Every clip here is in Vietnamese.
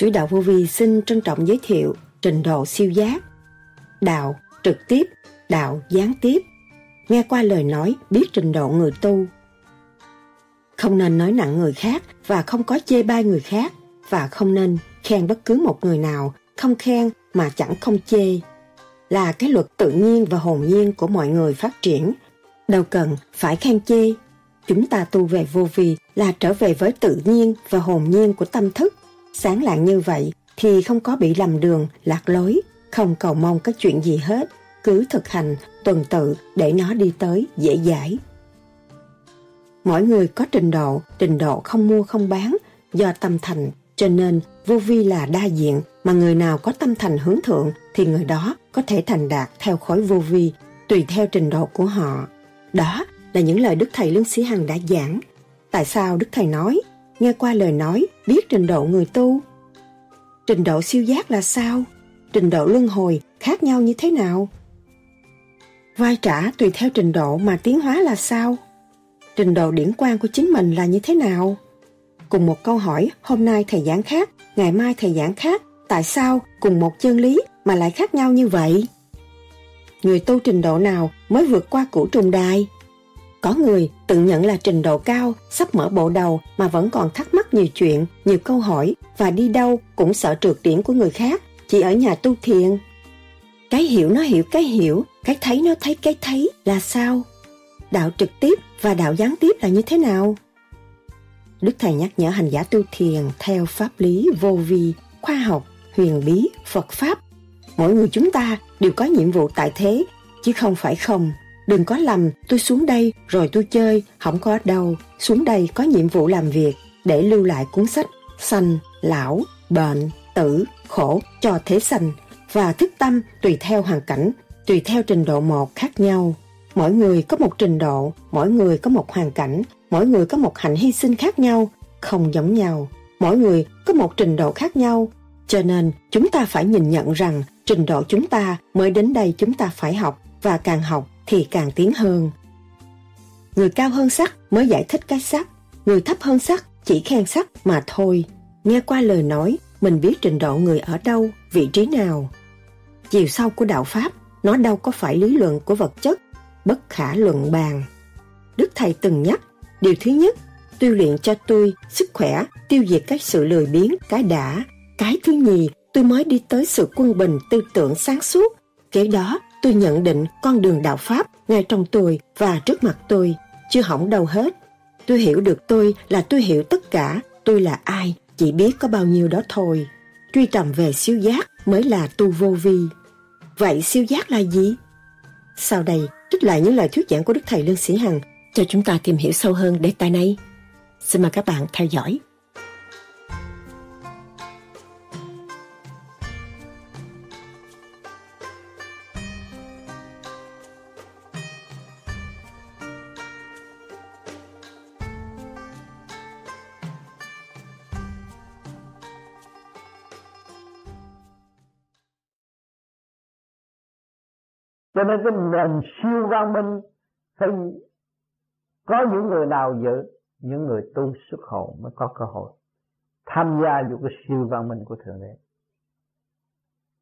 Suối đạo vô vi xin trân trọng giới thiệu trình độ siêu giác. Đạo trực tiếp, đạo gián tiếp. Nghe qua lời nói biết trình độ người tu. Không nên nói nặng người khác và không có chê bai người khác và không nên khen bất cứ một người nào, không khen mà chẳng không chê. Là cái luật tự nhiên và hồn nhiên của mọi người phát triển. Đâu cần phải khen chê. Chúng ta tu về vô vi là trở về với tự nhiên và hồn nhiên của tâm thức. Sáng lạng như vậy thì không có bị lầm đường, lạc lối, không cầu mong các chuyện gì hết. Cứ thực hành, tuần tự để nó đi tới dễ dãi. Mỗi người có trình độ, trình độ không mua không bán, do tâm thành cho nên vô vi là đa diện mà người nào có tâm thành hướng thượng thì người đó có thể thành đạt theo khối vô vi tùy theo trình độ của họ. Đó là những lời Đức Thầy Lương Sĩ Hằng đã giảng. Tại sao Đức Thầy nói, nghe qua lời nói, biết trình độ người tu? Trình độ siêu giác là sao? Trình độ luân hồi khác nhau như thế nào? Vai trả tùy theo trình độ mà tiến hóa là sao? Trình độ điển quan của chính mình là như thế nào? Cùng một câu hỏi, hôm nay thầy giảng khác, ngày mai thầy giảng khác, tại sao cùng một chân lý mà lại khác nhau như vậy? Người tu trình độ nào mới vượt qua củ trùng đài? Có người tự nhận là trình độ cao, sắp mở bộ đầu mà vẫn còn thắc mắc nhiều chuyện, nhiều câu hỏi và đi đâu cũng sợ trượt điểm của người khác, chỉ ở nhà tu thiền. Cái hiểu nó hiểu cái hiểu, cái thấy nó thấy cái thấy là sao? Đạo trực tiếp và đạo gián tiếp là như thế nào? Đức Thầy nhắc nhở hành giả tu thiền theo pháp lý vô vi, khoa học, huyền bí, Phật Pháp. Mỗi người chúng ta đều có nhiệm vụ tại thế, chứ không phải không. Đừng có lầm, tôi xuống đây rồi tôi chơi, không có đâu. Xuống đây có nhiệm vụ làm việc để lưu lại cuốn sách sanh, lão, bệnh, tử, khổ cho thế sanh và thức tâm tùy theo hoàn cảnh, tùy theo trình độ một khác nhau. Mỗi người có một trình độ, mỗi người có một hoàn cảnh, mỗi người có một hạnh hy sinh khác nhau, không giống nhau. Mỗi người có một trình độ khác nhau, cho nên chúng ta phải nhìn nhận rằng trình độ chúng ta mới đến đây chúng ta phải học và càng học thì càng tiến hơn. Người cao hơn sắc mới giải thích cái sắc, người thấp hơn sắc chỉ khen sắc mà thôi. Nghe qua lời nói, mình biết trình độ người ở đâu, vị trí nào. Chiều sâu của đạo Pháp, nó đâu có phải lý luận của vật chất, bất khả luận bàn. Đức Thầy từng nhắc Điều thứ nhất, tôi luyện cho tôi sức khỏe, tiêu diệt các sự lười biếng, cái đã. Cái thứ nhì, tôi mới đi tới sự quân bình tư tưởng sáng suốt. Kế đó, tôi nhận định con đường đạo Pháp ngay trong tôi và trước mặt tôi, chưa hỏng đâu hết. Tôi hiểu được tôi là tôi hiểu tất cả, tôi là ai, chỉ biết có bao nhiêu đó thôi. Truy tầm về siêu giác mới là tu vô vi. Vậy siêu giác là gì? Sau đây, trích lại những lời thuyết giảng của Đức Thầy Lương Sĩ Hằng cho chúng ta tìm hiểu sâu hơn đề tài này. Xin mời các bạn theo dõi. Cho nên cái nền siêu văn minh phải có những người nào dự những người tu xuất hồn mới có cơ hội tham gia vào cái siêu văn minh của thượng đế.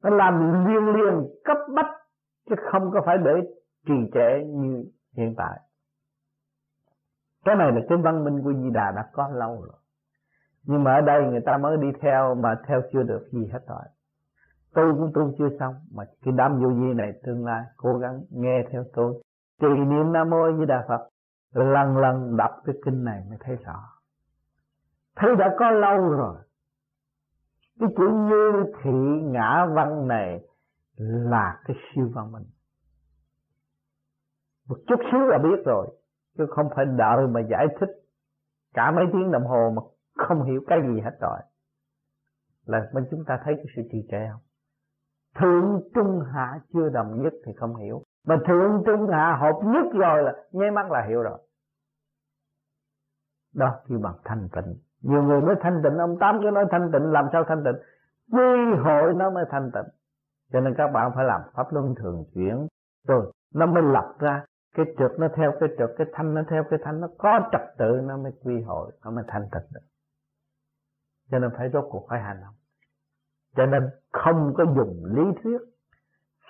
Nó làm liên liên cấp bách, chứ không có phải để trì trệ như hiện tại. Cái này là cái văn minh của Di Đà đã có lâu rồi. Nhưng mà ở đây người ta mới đi theo mà theo chưa được gì hết rồi tôi cũng tu chưa xong, mà cái đám vô vi này tương lai cố gắng nghe theo tôi. Trì niệm nam mô như đà phật, lần lần đọc cái kinh này mới thấy rõ. Thấy đã có lâu rồi. Cái chữ như thị ngã văn này là cái siêu văn minh. Một chút xíu là biết rồi, chứ không phải đợi mà giải thích. Cả mấy tiếng đồng hồ mà không hiểu cái gì hết rồi. Là bên chúng ta thấy cái sự trì trệ không? Thượng trung hạ chưa đồng nhất thì không hiểu. Mà thượng trung hạ hợp nhất rồi là nháy mắt là hiểu rồi. Đó kêu bằng thanh tịnh. Nhiều người mới thanh tịnh, ông tám cứ nói thanh tịnh, làm sao thanh tịnh? Quy hội nó mới thanh tịnh. Cho nên các bạn phải làm pháp luân thường chuyển. Rồi, nó mới lập ra. Cái trượt nó theo cái trượt cái thanh nó theo cái thanh, nó có trật tự, nó mới quy hội, nó mới thanh tịnh được. Cho nên phải rốt cuộc phải hành động cho nên không có dùng lý thuyết.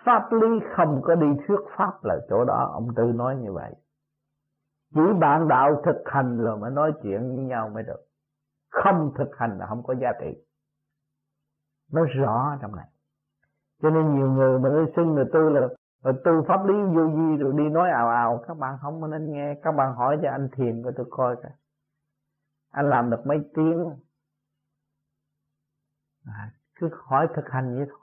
Pháp lý không có đi thuyết pháp là chỗ đó ông tư nói như vậy. Chỉ bạn đạo thực hành rồi mới nói chuyện với nhau mới được. Không thực hành là không có giá trị. Nó rõ trong này. Cho nên nhiều người mà nói xưng là tu là rồi tu pháp lý vô vi rồi đi nói ào ào các bạn không có nên nghe. Các bạn hỏi cho anh thiền coi tôi coi cả anh làm được mấy tiếng? À, cứ hỏi thực hành vậy thôi.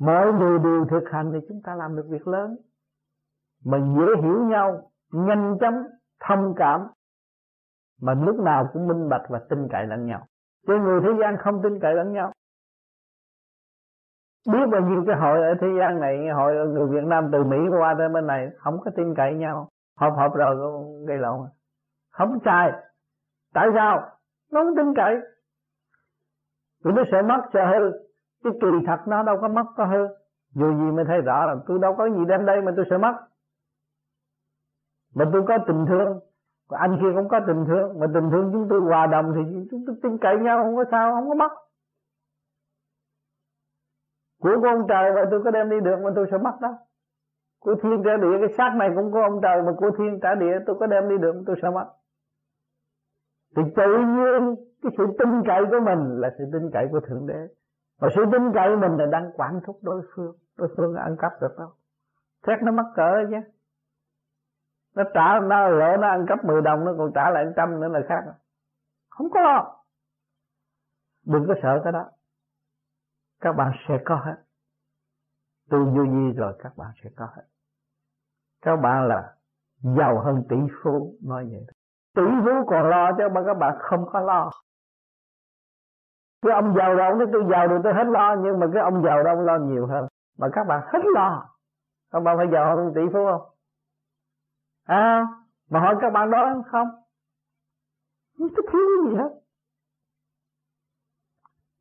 Mọi người đều thực hành thì chúng ta làm được việc lớn. Mà dễ hiểu nhau, nhanh chóng, thông cảm. Mà lúc nào cũng minh bạch và tin cậy lẫn nhau. Chứ người thế gian không tin cậy lẫn nhau. Biết bao nhiêu cái hội ở thế gian này hội người Việt Nam từ Mỹ qua tới bên này, không có tin cậy nhau. Họp họp rồi, gây lộn. Không sai. Tại sao? Nó không tin cậy tôi mới sợ mất sợ hư. Cái kỳ thật nó đâu có mất có hư. Dù gì mới thấy rõ là tôi đâu có gì đem đây mà tôi sợ mất mà tôi có tình thương. Còn anh kia cũng có tình thương. Mà tình thương chúng tôi hòa đồng thì chúng tôi tin cậy nhau, không có sao, không có mất của của ông trời vậy tôi có đem đi được mà tôi sẽ mất đó. Của thiên trả địa, cái xác này cũng có ông trời, mà của thiên trả địa tôi có đem đi được mà tôi sẽ mất thì tự nhiên cái sự tin cậy của mình là sự tin cậy của thượng đế. Và sự tin cậy mình là đang quản thúc đối phương đối phương ăn cắp được đâu xét nó mắc cỡ chứ. Nó trả, nó lỡ nó ăn cắp 10 đồng, nó còn trả lại trăm nữa là khác. Không có. Đừng có sợ cái đó. Các bạn sẽ có hết. Tu vô nhi rồi các bạn sẽ có hết. Các bạn là giàu hơn tỷ phú, nói vậy tỷ phú còn lo chứ, mà các bạn không có lo. Cái ông giàu đâu nói tôi giàu được tôi hết lo, nhưng mà cái ông giàu đâu lo nhiều hơn. Mà các bạn hết lo. Các bạn phải giàu hơn tỷ phú không? À mà hỏi các bạn đó không? Không tôi thiếu gì hết.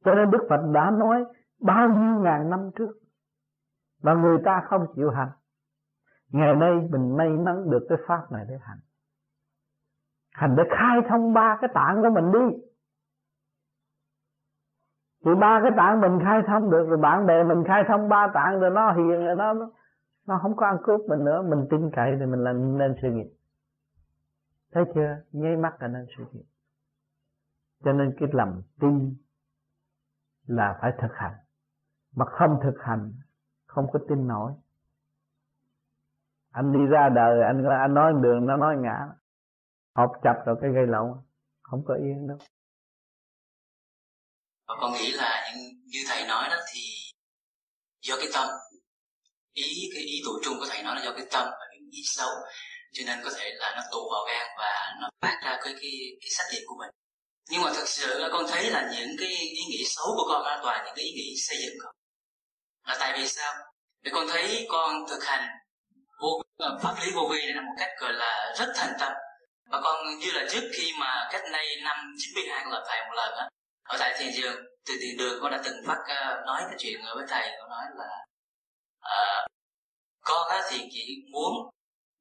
Cho nên Đức Phật đã nói, bao nhiêu ngàn năm trước, mà người ta không chịu hành. Ngày nay mình may mắn được cái pháp này để hành thành để khai thông ba cái tạng của mình đi. Thì ba cái tạng mình khai thông được, rồi bạn bè mình khai thông ba tạng rồi nó hiền rồi nó nó không có ăn cướp mình nữa. Mình tin cậy thì mình làm, nên sự nghiệp. Thấy chưa? Nháy mắt là nên sự nghiệp. Cho nên cái lòng tin là phải thực hành. Mà không thực hành, không có tin nổi. Anh đi ra đời, anh anh nói đường, nó nói ngã học chập rồi cái gây lộn, không có yên đâu. Và con nghĩ là những, như thầy nói đó thì do cái tâm, ý, cái ý tụ trung của thầy nói là do cái tâm và những ý xấu cho nên có thể là nó tụ vào gan và nó phát ra cái cái cái sắc nghiệp của mình. Nhưng mà thật sự là con thấy là những cái ý nghĩ xấu của con là toàn những cái ý nghĩ xây dựng không là tại vì sao? Vì con thấy con thực hành vô, pháp lý vô vi này là một cách gọi là rất thành tâm và con như là trước khi mà cách nay năm 92 con gặp thầy một lần á ở tại thiền trường từ thiền đường con đã từng phát uh, ờ, nói cái chuyện với thầy con nói là uh, con á, thì chỉ muốn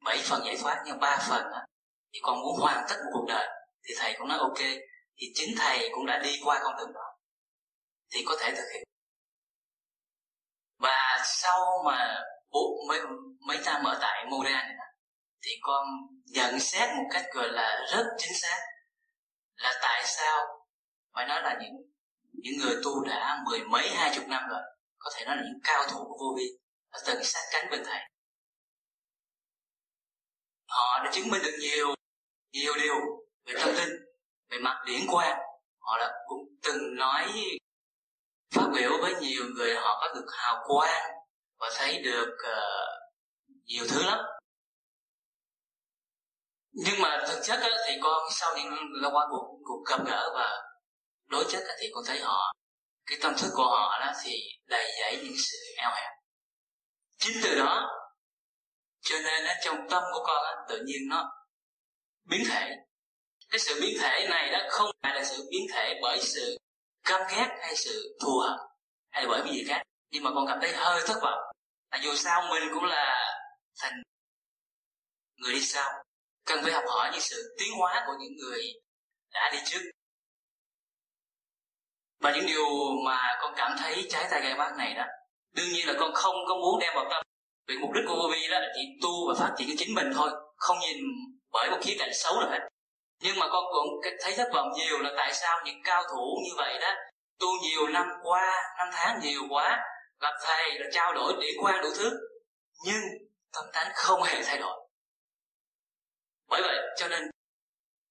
bảy phần giải thoát nhưng ba phần á, thì con muốn hoàn tất một cuộc đời thì thầy cũng nói ok thì chính thầy cũng đã đi qua con đường đó thì có thể thực hiện. Và sau mà bố mấy, mấy năm ở tại Montreal thì con nhận xét một cách gọi là rất chính xác là tại sao phải nói là những những người tu đã mười mấy hai chục năm rồi có thể nói là những cao thủ của vô vi đã từng sát cánh bên thầy. Họ đã chứng minh được nhiều nhiều điều về tâm linh về mặt điển quan họ đã cũng từng nói phát biểu với nhiều người họ có được hào quang và thấy được uh, nhiều thứ lắm nhưng mà thực chất á, thì con sau những là qua cuộc cuộc gặp gỡ và đối chất á, thì con thấy họ cái tâm thức của họ đó thì đầy dẫy những sự eo hẹp. Chính từ đó cho nên á, trong tâm của con á, tự nhiên nó biến thể. Cái sự biến thể này đó không phải là sự biến thể bởi sự căm ghét hay sự thù hận hay bởi vì gì khác. Nhưng mà con cảm thấy hơi thất vọng. Là dù sao mình cũng là thành người đi sau cần phải học hỏi những sự tiến hóa của những người đã đi trước. Và những điều mà con cảm thấy trái tay gai mắt này đó, đương nhiên là con không có muốn đem vào tâm. Vì mục đích của vô vi đó là chỉ tu và phát triển cho chính mình thôi, không nhìn bởi một khía cạnh xấu nào hết nhưng mà con cũng thấy thất vọng nhiều là tại sao những cao thủ như vậy đó, tu nhiều năm qua, năm tháng nhiều quá, gặp thầy là trao đổi để quan đủ thứ, nhưng tâm tánh không hề thay đổi bởi vậy cho nên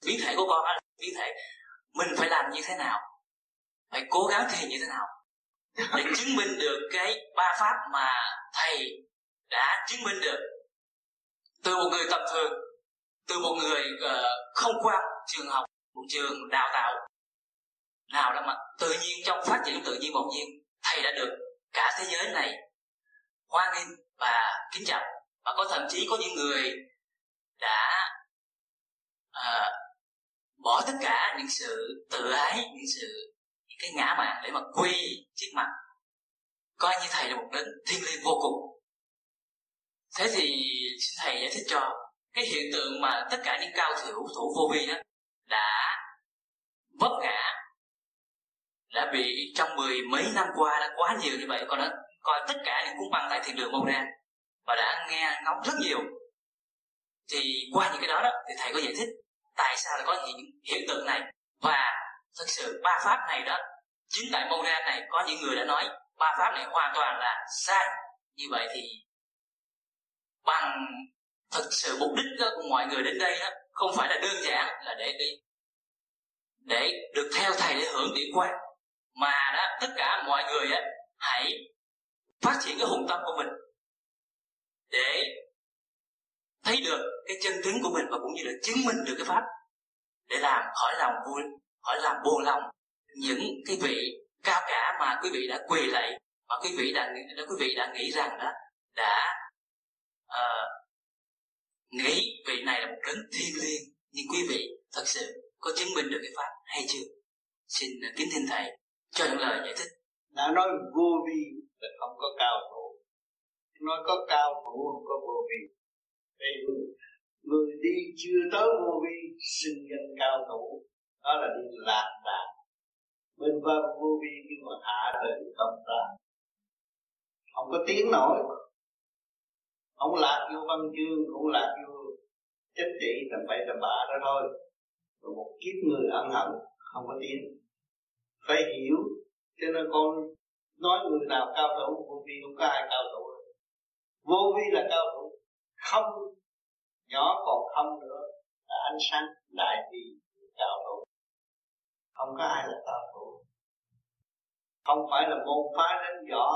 biến thể của con là biến thể mình phải làm như thế nào? Phải cố gắng thiền như thế nào? Để chứng minh được cái ba pháp mà thầy đã chứng minh được từ một người tầm thường từ một người uh, không qua trường học một trường đào tạo nào đó mà tự nhiên trong phát triển tự nhiên bỗng nhiên thầy đã được cả thế giới này hoan nghênh và kính trọng. Và có thậm chí có những người đã à, bỏ tất cả những sự tự ái những sự những cái ngã mạn để mà quy trước mặt. Coi như thầy là một đấng thiên liêng vô cùng. Thế thì xin thầy giải thích cho cái hiện tượng mà tất cả những cao thủ thủ vô vi đó đã vấp ngã đã bị trong mười mấy năm qua đã quá nhiều như vậy còn đã coi tất cả những cuốn băng tại thiền đường mâu ra và đã nghe ngóng rất nhiều thì qua những cái đó đó thì thầy có giải thích tại sao lại có những hiện tượng này? Và thực sự ba pháp này đó, chính tại mâu ra này có những người đã nói ba pháp này hoàn toàn là sai. Như vậy thì bằng thực sự mục đích đó của mọi người đến đây đó, không phải là đơn giản là để đi, để được theo thầy để hưởng điểm quan, mà đó, tất cả mọi người á, hãy phát triển cái hùng tâm của mình để thấy được cái chân tướng của mình và cũng như là chứng minh được cái pháp để làm khỏi lòng vui khỏi làm buồn lòng. Những cái vị cao cả mà quý vị đã quỳ lạy mà quý vị đã, đã quý vị đã nghĩ rằng đó đã uh, nghĩ vị này là một đấng thiên liêng nhưng quý vị thật sự có chứng minh được cái pháp hay chưa? Xin kính thỉnh thầy cho những lời giải thích. Đã nói vô vi là không có cao thủ. Nói có cao thủ không có vô vi vì người đi chưa tới vô vi, sinh danh cao thủ. Đó là đi lạc đàn. Bên vân vô vi nhưng mà hạ đời không ta không có tiếng nổi không lạc vô văn chương, không lạc vô chính trị tầm bậy tầm bạ đó thôi. Rồi một kiếp người ân hận, không có tiếng. Phải hiểu, cho nên con nói người nào cao thủ, vô vi không có ai cao thủ vô vi là cao thủ không nhỏ còn không nữa, là ánh sáng đại bi đạo thủ không có ai là tà thủ không phải là môn phái đánh võ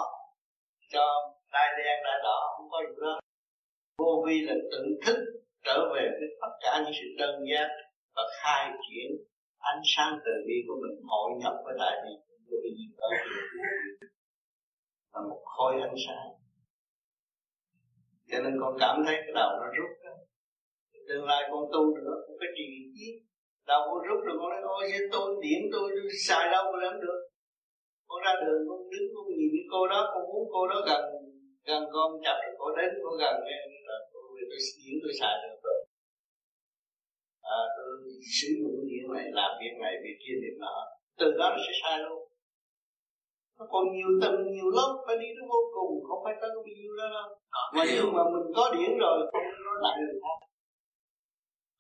cho đai đen, đai đỏ, không có gì đó vô vi là tự thức trở về với tất cả những sự đơn giác và khai triển ánh sáng từ bi của mình, hội nhập với đại bi vô vi. Đó là một khối ánh sáng cho nên con cảm thấy cái đầu nó rút đó. tương lai con tu nữa cũng phải trì chí, đầu con rút rồi con nói ôi tôi điểm tôi, tôi xài đâu mà làm được. Con ra đường con đứng con nhìn cái cô đó con muốn cô đó gần gần con chặt rồi cô đến cô gần nghe là tôi tôi điểm tôi xài được rồi. À, tôi sử dụng điểm này làm việc này việc kia việc nọ. Từ đó nó sẽ sai luôn nó còn nhiều tầng nhiều lớp phải đi đến vô cùng không phải có bao nhiêu đó đâu. Mà nhưng mà mình có điển rồi không nên nói nặng người khác.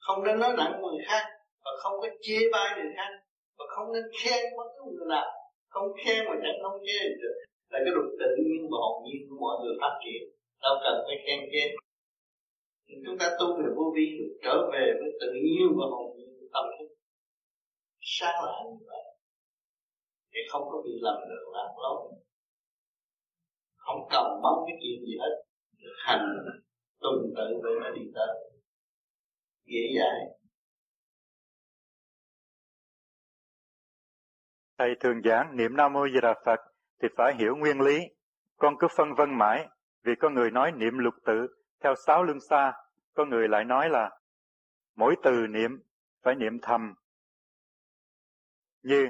Không nên nói nặng người khác và không có chê bai người khác và không nên khen bất cứ người nào. Không khen mà chẳng không chê được. Là cái luật tự nhiên và hồn nhiên của mọi người phát triển. Đâu cần phải khen chê chúng ta tu về vô vi được trở về với tự nhiên và hồn nhiên tâm thức. Sáng lại như vậy để không có bị lầm được lạc lối không cần mong cái chuyện gì hết. Hành, tuần tự vậy nó đi tới. Dễ dàng. thầy thường giảng niệm nam mô di đà phật thì phải hiểu nguyên lý. Con cứ phân vân mãi vì có người nói niệm lục tự theo sáu lương xa. Có người lại nói là mỗi từ niệm phải niệm thầm. Như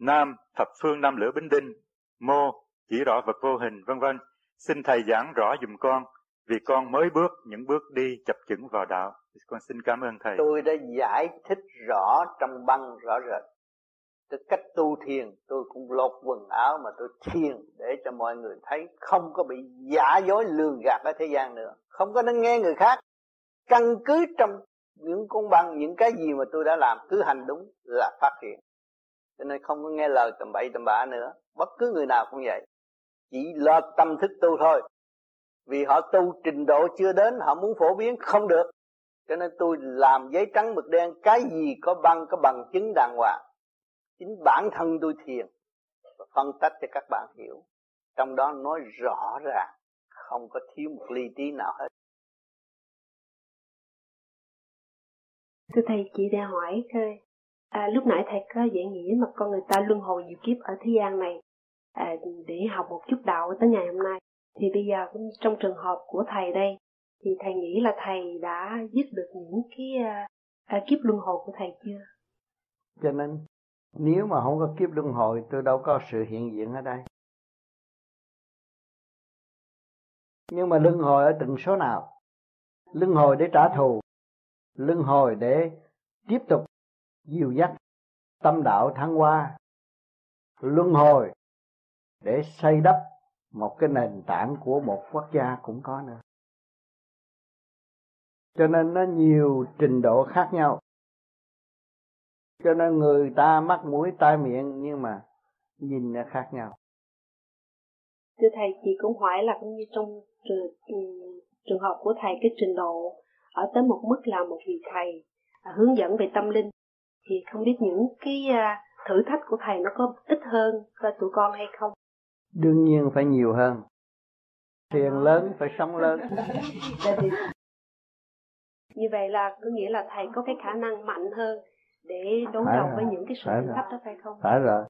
nam thập phương nam lửa bính đinh, mô, chỉ rõ vật vô hình, vân vân xin thầy giảng rõ dùm con, vì con mới bước những bước đi chập chững vào đạo con xin cảm ơn thầy tôi đã giải thích rõ trong băng rõ rệt Tôi cách tu thiền, tôi cũng lột quần áo mà tôi thiền để cho mọi người thấy không có bị giả dối lường gạt ở thế gian nữa. Không có nên nghe người khác. Căn cứ trong những công băng, những cái gì mà tôi đã làm, cứ hành đúng là phát hiện. Cho nên không có nghe lời tầm bậy tầm bạ nữa. Bất cứ người nào cũng vậy. Chỉ lo tâm thức tu thôi. Vì họ tu trình độ chưa đến, họ muốn phổ biến, không được. Cho nên tôi làm giấy trắng mực đen, cái gì có băng, có bằng chứng đàng hoàng chính bản thân tôi thiền và phân tách cho các bạn hiểu trong đó nói rõ ràng, không có thiếu một ly tí nào hết thưa thầy, chị đang hỏi thôi à, lúc nãy thầy có giải nghĩa mà con người ta luân hồi nhiều kiếp ở thế gian này à, để học một chút đạo tới ngày hôm nay. Thì bây giờ cũng trong trường hợp của thầy đây thì thầy nghĩ là thầy đã dứt được những cái à, à kiếp luân hồi của thầy chưa? Cho nên nếu mà không có kiếp luân hồi tôi đâu có sự hiện diện ở đây. Nhưng mà luân hồi ở từng số nào? Luân hồi để trả thù luân hồi để tiếp tục dìu dắt tâm đạo thăng hoa luân hồi để xây đắp một cái nền tảng của một quốc gia cũng có nữa. Cho nên nó nhiều trình độ khác nhau. Cho nên người ta mắt mũi tai miệng nhưng mà nhìn nó khác nhau. Thưa thầy chị cũng hỏi là cũng như trong trường, trường hợp của thầy cái trình độ ở tới một mức là một vị thầy à, hướng dẫn về tâm linh thì không biết những cái à, thử thách của thầy nó có ít hơn cho tụi con hay không? Đương nhiên phải nhiều hơn. Tiền lớn phải sống lớn. Như vậy là có nghĩa là thầy có cái khả năng mạnh hơn để đối đầu với những cái sự thử thách đó phải không? Phải rồi.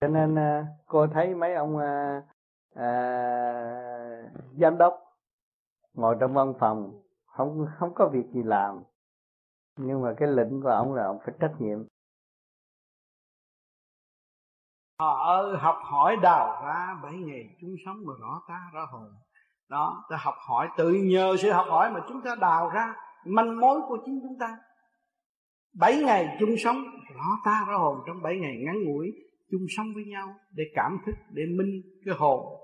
Cho nên à, cô thấy mấy ông à, à, giám đốc ngồi trong văn phòng không không có việc gì làm nhưng mà cái lệnh của ông là ông phải trách nhiệm. Họ ơi học hỏi đào ra bảy ngày chúng sống mà rõ ta rõ hồn. Đó, ta học hỏi tự nhờ sự học hỏi mà chúng ta đào ra manh mối của chính chúng ta. Bảy ngày chung sống, rõ ta rõ hồn. Trong bảy ngày ngắn ngủi, chung sống với nhau để cảm thức, để minh cái hồn.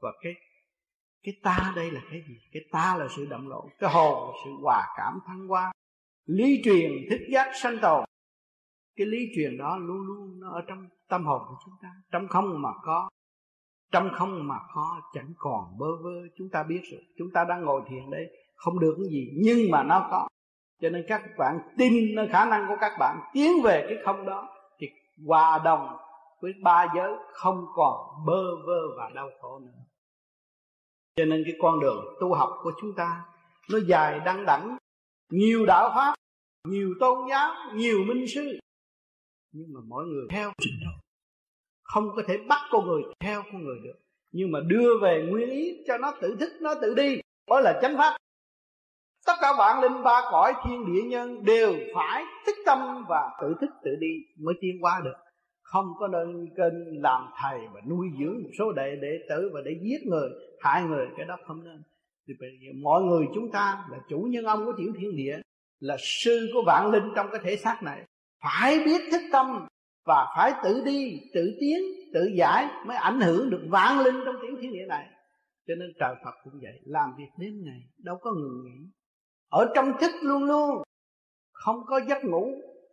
Và cái cái ta đây là cái gì? Cái ta là sự đậm lộ, cái hồn là sự hòa cảm thăng hoa lý truyền thức giác sanh tồn. Cái lý truyền đó luôn luôn nó ở trong tâm hồn của chúng ta. Trong không mà có, trong không mà có chẳng còn bơ vơ. Chúng ta biết rồi, chúng ta đang ngồi thiền đây, không được cái gì, nhưng mà nó có. Cho nên các bạn tin khả năng của các bạn tiến về cái không đó thì hòa đồng với ba giới không còn bơ vơ và đau khổ nữa. Cho nên cái con đường tu học của chúng ta nó dài đăng đẳng nhiều đạo pháp, nhiều tôn giáo, nhiều minh sư. Nhưng mà mỗi người theo trình độ. Không có thể bắt con người theo con người được. Nhưng mà đưa về nguyên ý cho nó tự thức, nó tự đi. Mới là chánh pháp. Tất cả bạn linh ba cõi thiên địa nhân đều phải thức tâm và tự thức tự đi mới tiến qua được. Không có nên kênh làm thầy và nuôi dưỡng một số đệ đệ tử và để giết người, hại người. Cái đó không nên thì mọi người chúng ta là chủ nhân ông của tiểu thiên địa, là sư của vạn linh trong cái thể xác này. Phải biết thức tâm và phải tự đi, tự tiến, tự giải mới ảnh hưởng được vạn linh trong tiểu thiên địa này. Cho nên trời Phật cũng vậy, làm việc đến ngày đâu có ngừng nghỉ. Ở trong thức luôn luôn, không có giấc ngủ,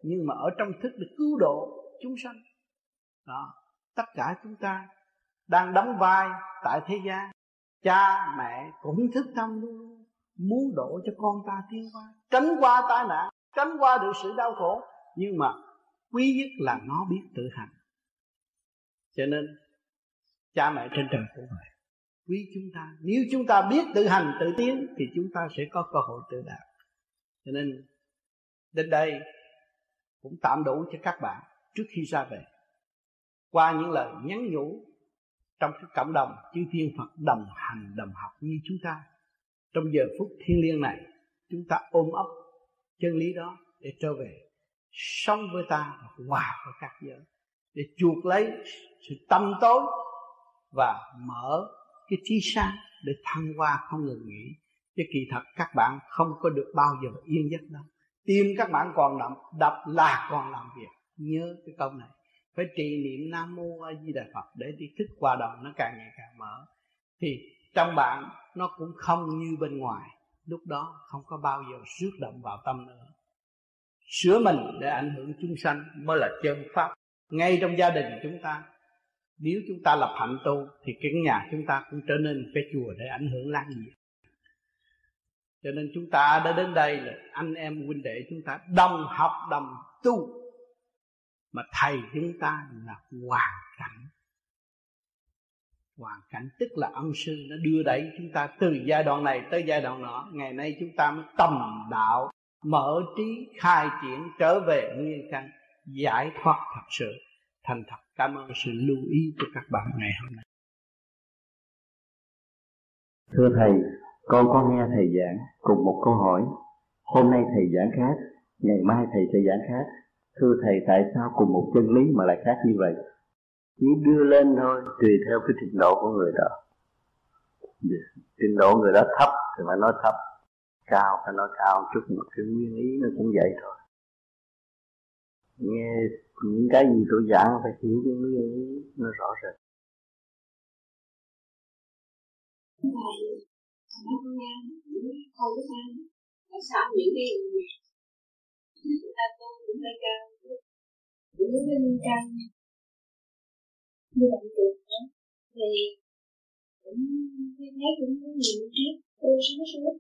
nhưng mà ở trong thức được cứu độ chúng sanh. Đó, tất cả chúng ta đang đóng vai tại thế gian cha, mẹ cũng thức tâm luôn. Muốn độ cho con ta tiến qua tránh qua tai nạn, tránh qua được sự đau khổ. Nhưng mà quý nhất là nó biết tự hành. Cho nên, cha, mẹ trên trời cũng vậy. Quý chúng ta, nếu chúng ta biết tự hành, tự tiến, thì chúng ta sẽ có cơ hội tự đạt. Cho nên, đến đây cũng tạm đủ cho các bạn trước khi ra về. Qua những lời nhắn nhủ trong cái cộng đồng, chư thiên Phật đồng hành, đồng học như chúng ta. Trong giờ phút thiêng liêng này, chúng ta ôm ấp chân lý đó để trở về sống với ta và hòa với các giới, để chuộc lấy sự tâm tối và mở cái trí sáng để thăng hoa không ngừng nghỉ. Chứ kỳ thật các bạn không có được bao giờ yên giấc đâu. Tim các bạn còn đập đập là còn làm việc. Nhớ cái câu này phải trì niệm nam mô a di đà phật để đi thức qua đầu nó càng ngày càng mở. Thì trong bạn nó cũng không như bên ngoài. Lúc đó không có bao giờ rước động vào tâm nữa. Sửa mình để ảnh hưởng chúng sanh mới là chân pháp. Ngay trong gia đình chúng ta, nếu chúng ta lập hạnh tu thì cái nhà chúng ta cũng trở nên cái chùa để ảnh hưởng lan nhiệt cho nên chúng ta đã đến đây là anh em huynh đệ chúng ta đồng học đồng tu mà thầy chúng ta là hoàn cảnh. Hoàn cảnh tức là ân sư nó đưa đẩy chúng ta từ giai đoạn này tới giai đoạn nọ. Ngày nay chúng ta mới tầm đạo, mở trí, khai triển, trở về nguyên căn, giải thoát thật sự. Thành thật, cảm ơn sự lưu ý của các bạn ngày hôm nay. Thưa thầy, con có nghe thầy giảng cùng một câu hỏi. Hôm nay thầy giảng khác, ngày mai thầy sẽ giảng khác thưa thầy tại sao cùng một chân lý mà lại khác như vậy chỉ đưa lên thôi tùy theo cái trình độ của người đó trình độ người đó thấp thì phải nói thấp cao phải nói cao chút một cái nguyên ý nó cũng vậy thôi nghe những cái gì tôi giảng phải hiểu cái nguyên ý nó rõ rệt tại sao những cái người ta tu cũng hơi cao những cái linh căn như bạn được đó thì cũng thấy cũng có nhiều triết tư sáng suốt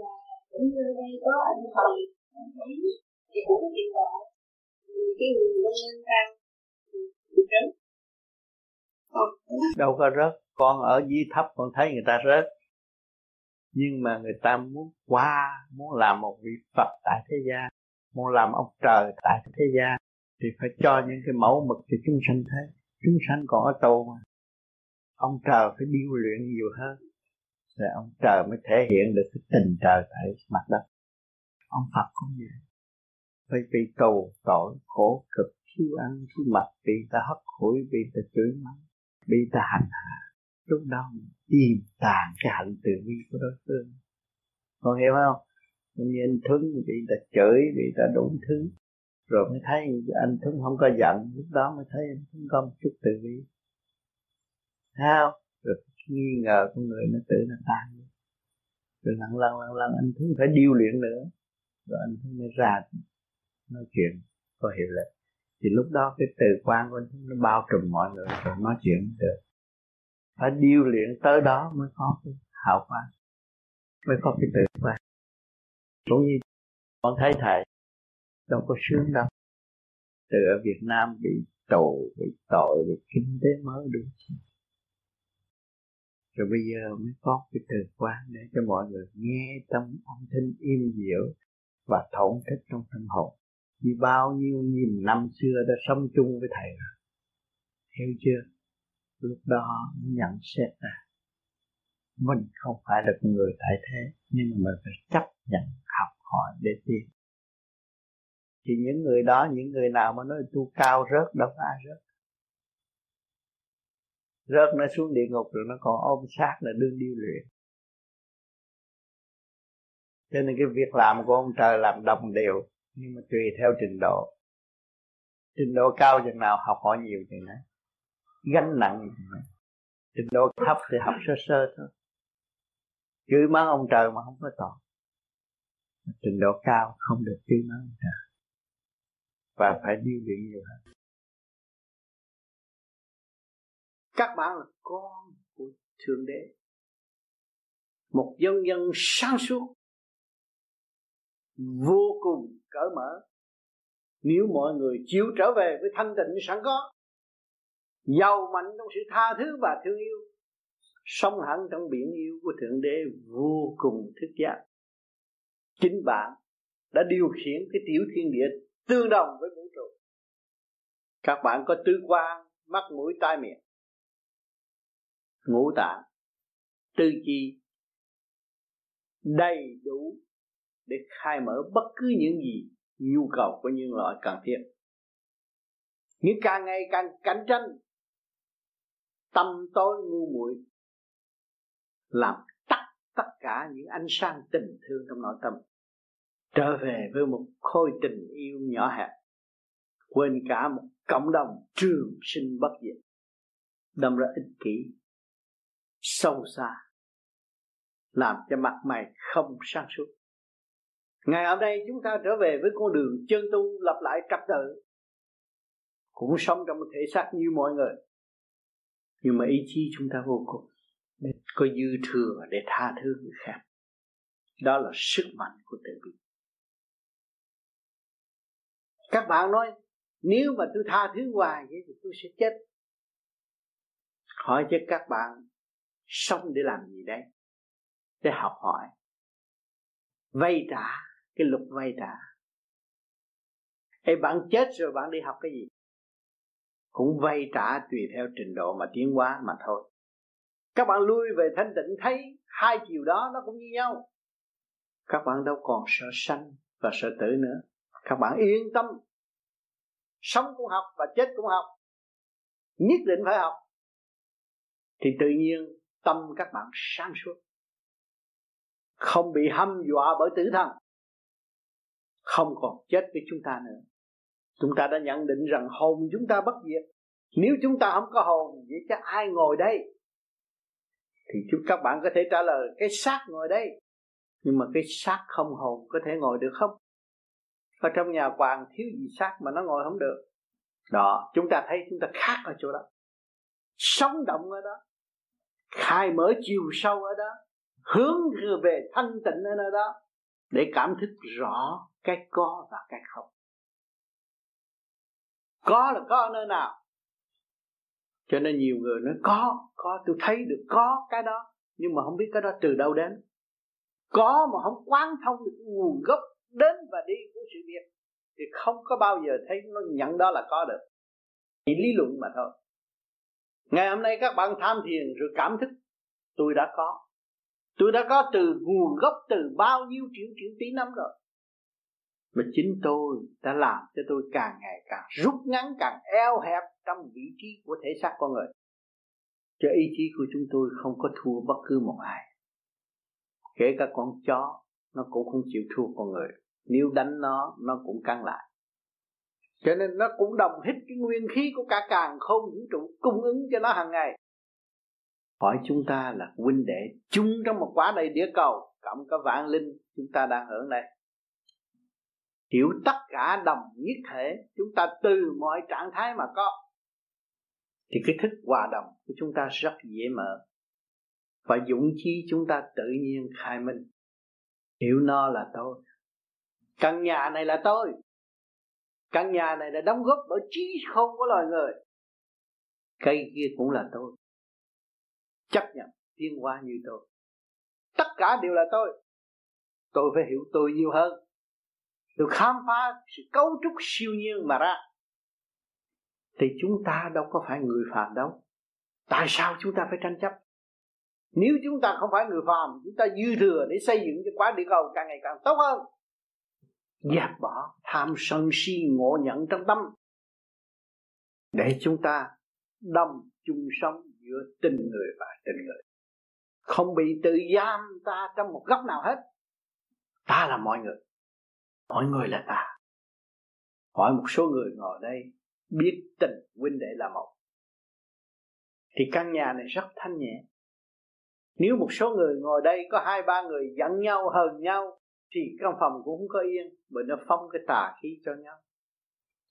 và cũng như đây có anh thầy, anh thấy thì cũng có tiền độ cái người lên lên cao thì rớt. Đâu có rớt, con ở dưới thấp con thấy người ta rớt. Nhưng mà người ta muốn qua, muốn làm một vị Phật tại thế gian muốn làm ông trời tại thế gian thì phải cho những cái mẫu mực cho chúng sanh thấy. Chúng sanh còn ở tù mà. Ông trời phải điêu luyện nhiều hơn. Rồi ông trời mới thể hiện được cái tình trời tại mặt đất. Ông Phật cũng vậy. Phải bị tù tội, khổ cực, thiếu ăn, thiếu mặc, bị ta hất hủi, bị ta chửi mắng, bị ta hành hạ. Lúc đó mình tìm tàn cái hạnh từ bi của đối phương. Con hiểu không? Như anh Thuấn bị ta chửi, bị ta đủ thứ. Rồi mới thấy anh Thuấn không có giận, lúc đó mới thấy anh Thuấn có một chút tự bi. Sao rồi nghi ngờ con người nó tự nó tan rồi lần lần lần lần anh Thuấn phải điêu luyện nữa. Rồi anh Thuấn mới ra nói chuyện, có hiệu lực. Thì lúc đó cái từ quan của anh Thuấn nó bao trùm mọi người, rồi nói chuyện được. Phải điêu luyện tới đó mới có cái hào quang, mới có cái tự quan cũng như con thấy thầy đâu có sướng đâu. Từ ở Việt Nam bị tù, bị tội, bị kinh tế mới đúng. Rồi bây giờ mới có cái từ quan để cho mọi người nghe trong âm thanh im dịu và thổn thức trong tâm hồn. Vì bao nhiêu nghìn năm xưa đã sống chung với thầy rồi. Hiểu chưa? Lúc đó nhận xét ra mình không phải là người tại thế, nhưng mà mình phải chấp nhận hỏi để tìm. Thì những người đó, những người nào mà nói tu cao rớt đâu có ai rớt? Rớt nó xuống địa ngục rồi nó còn ôm xác là đương điêu luyện. Cho nên cái việc làm của ông trời làm đồng đều, nhưng mà tùy theo trình độ. Trình độ cao chừng nào học hỏi nhiều chừng đấy gánh nặng trình độ thấp thì học sơ sơ thôi. Chửi mắng ông trời mà không có tội trình độ cao không được chửi mắng cả và phải điều luyện nhiều hơn. Các bạn là con của thượng đế. Một dân dân sáng suốt. Vô cùng cởi mở. Nếu mọi người chịu trở về với thanh tịnh sẵn có, giàu mạnh trong sự tha thứ và thương yêu, sống hẳn trong biển yêu của thượng đế vô cùng thức giác chính bạn đã điều khiển cái tiểu thiên địa tương đồng với vũ trụ. Các bạn có tứ quan, mắt mũi, tai miệng. Ngũ tạng, tư chi đầy đủ để khai mở bất cứ những gì nhu cầu của nhân loại cần thiết. Nhưng càng ngày càng cạnh tranh, tâm tối ngu muội làm tất cả những ánh sáng tình thương trong nội tâm, trở về với một khối tình yêu nhỏ hẹp, quên cả một cộng đồng trường sinh bất diệt, đâm ra ích kỷ, sâu xa, làm cho mặt mày không sáng suốt. Ngày hôm nay chúng ta trở về với con đường chân tu lập lại trật tự, cũng sống trong một thể xác như mọi người. Nhưng mà ý chí chúng ta vô cùng có dư thừa để tha thứ người khác. Đó là sức mạnh của từ bi. Các bạn nói, nếu mà tôi tha thứ hoài vậy thì tôi sẽ chết. Hỏi cho các bạn sống để làm gì đấy? Để học hỏi. Vay trả, cái luật vay trả. Ê, bạn chết rồi bạn đi học cái gì? Cũng vay trả tùy theo trình độ mà tiến hóa mà thôi các bạn lui về thanh tịnh thấy hai chiều đó nó cũng như nhau. Các bạn đâu còn sợ sanh và sợ tử nữa. Các bạn yên tâm. Sống cũng học và chết cũng học. Nhất định phải học. Thì tự nhiên tâm các bạn sáng suốt. Không bị hâm dọa bởi tử thần. Không còn chết với chúng ta nữa. Chúng ta đã nhận định rằng hồn chúng ta bất diệt. Nếu chúng ta không có hồn, vậy chắc ai ngồi đây? Thì chúng các bạn có thể trả lời, cái xác ngồi đây. Nhưng mà cái xác không hồn có thể ngồi được không? Ở trong nhà hoàng thiếu gì xác mà nó ngồi không được? Đó, chúng ta thấy chúng ta khác ở chỗ đó. Sống động ở đó. Khai mở chiều sâu ở đó. Hướng về thanh tịnh ở nơi đó. Để cảm thức rõ cái có và cái không. Có là có ở nơi nào? Cho nên nhiều người nói, có có, tôi thấy được, có cái đó. Nhưng mà không biết cái đó từ đâu đến. Có mà không quán thông được nguồn gốc đến và đi của sự việc, thì không có bao giờ thấy nó nhận đó là có được. Chỉ lý luận mà thôi. Ngày hôm nay các bạn tham thiền rồi cảm thức, tôi đã có. Tôi đã có từ nguồn gốc từ bao nhiêu triệu triệu tỷ năm rồi mà chính tôi đã làm cho tôi càng ngày càng rút ngắn, càng eo hẹp trong vị trí của thể xác con người. Cho ý chí của chúng tôi không có thua bất cứ một ai. Kể cả con chó, nó cũng không chịu thua con người. Nếu đánh nó nó cũng căng lại. Cho nên nó cũng đồng hít cái nguyên khí của cả càng không vũ trụ cung ứng cho nó hàng ngày. Hỏi chúng ta là huynh đệ chung trong một quả đầy địa cầu. Cộng cả vạn linh, chúng ta đang hưởng đây hiểu tất cả đồng nhất thể, chúng ta từ mọi trạng thái mà có, thì cái thức hòa đồng của chúng ta rất dễ mở. Và dũng chí chúng ta tự nhiên khai minh. Hiểu nó là tôi. Căn nhà này là tôi. Căn nhà này đã đóng góp bởi trí không của loài người. Cây kia cũng là tôi. Chấp nhận tiến hóa như tôi. Tất cả đều là tôi. Tôi phải hiểu tôi nhiều hơn tôi khám phá sự cấu trúc siêu nhiên mà ra, thì chúng ta đâu có phải người phàm đâu. Tại sao chúng ta phải tranh chấp? Nếu chúng ta không phải người phàm, chúng ta dư thừa để xây dựng cho quá địa cầu càng ngày càng tốt hơn. Dẹp bỏ tham sân si ngộ nhận trong tâm. Để chúng ta đồng chung sống giữa tình người và tình người. Không bị tự giam ta trong một góc nào hết. Ta là mọi người mọi người là ta. Hỏi một số người ngồi đây, biết tình huynh đệ là một. Thì căn nhà này rất thanh nhẹ. Nếu một số người ngồi đây có hai ba người giận nhau, hờn nhau, thì căn phòng cũng không có yên, bởi nó phong cái tà khí cho nhau.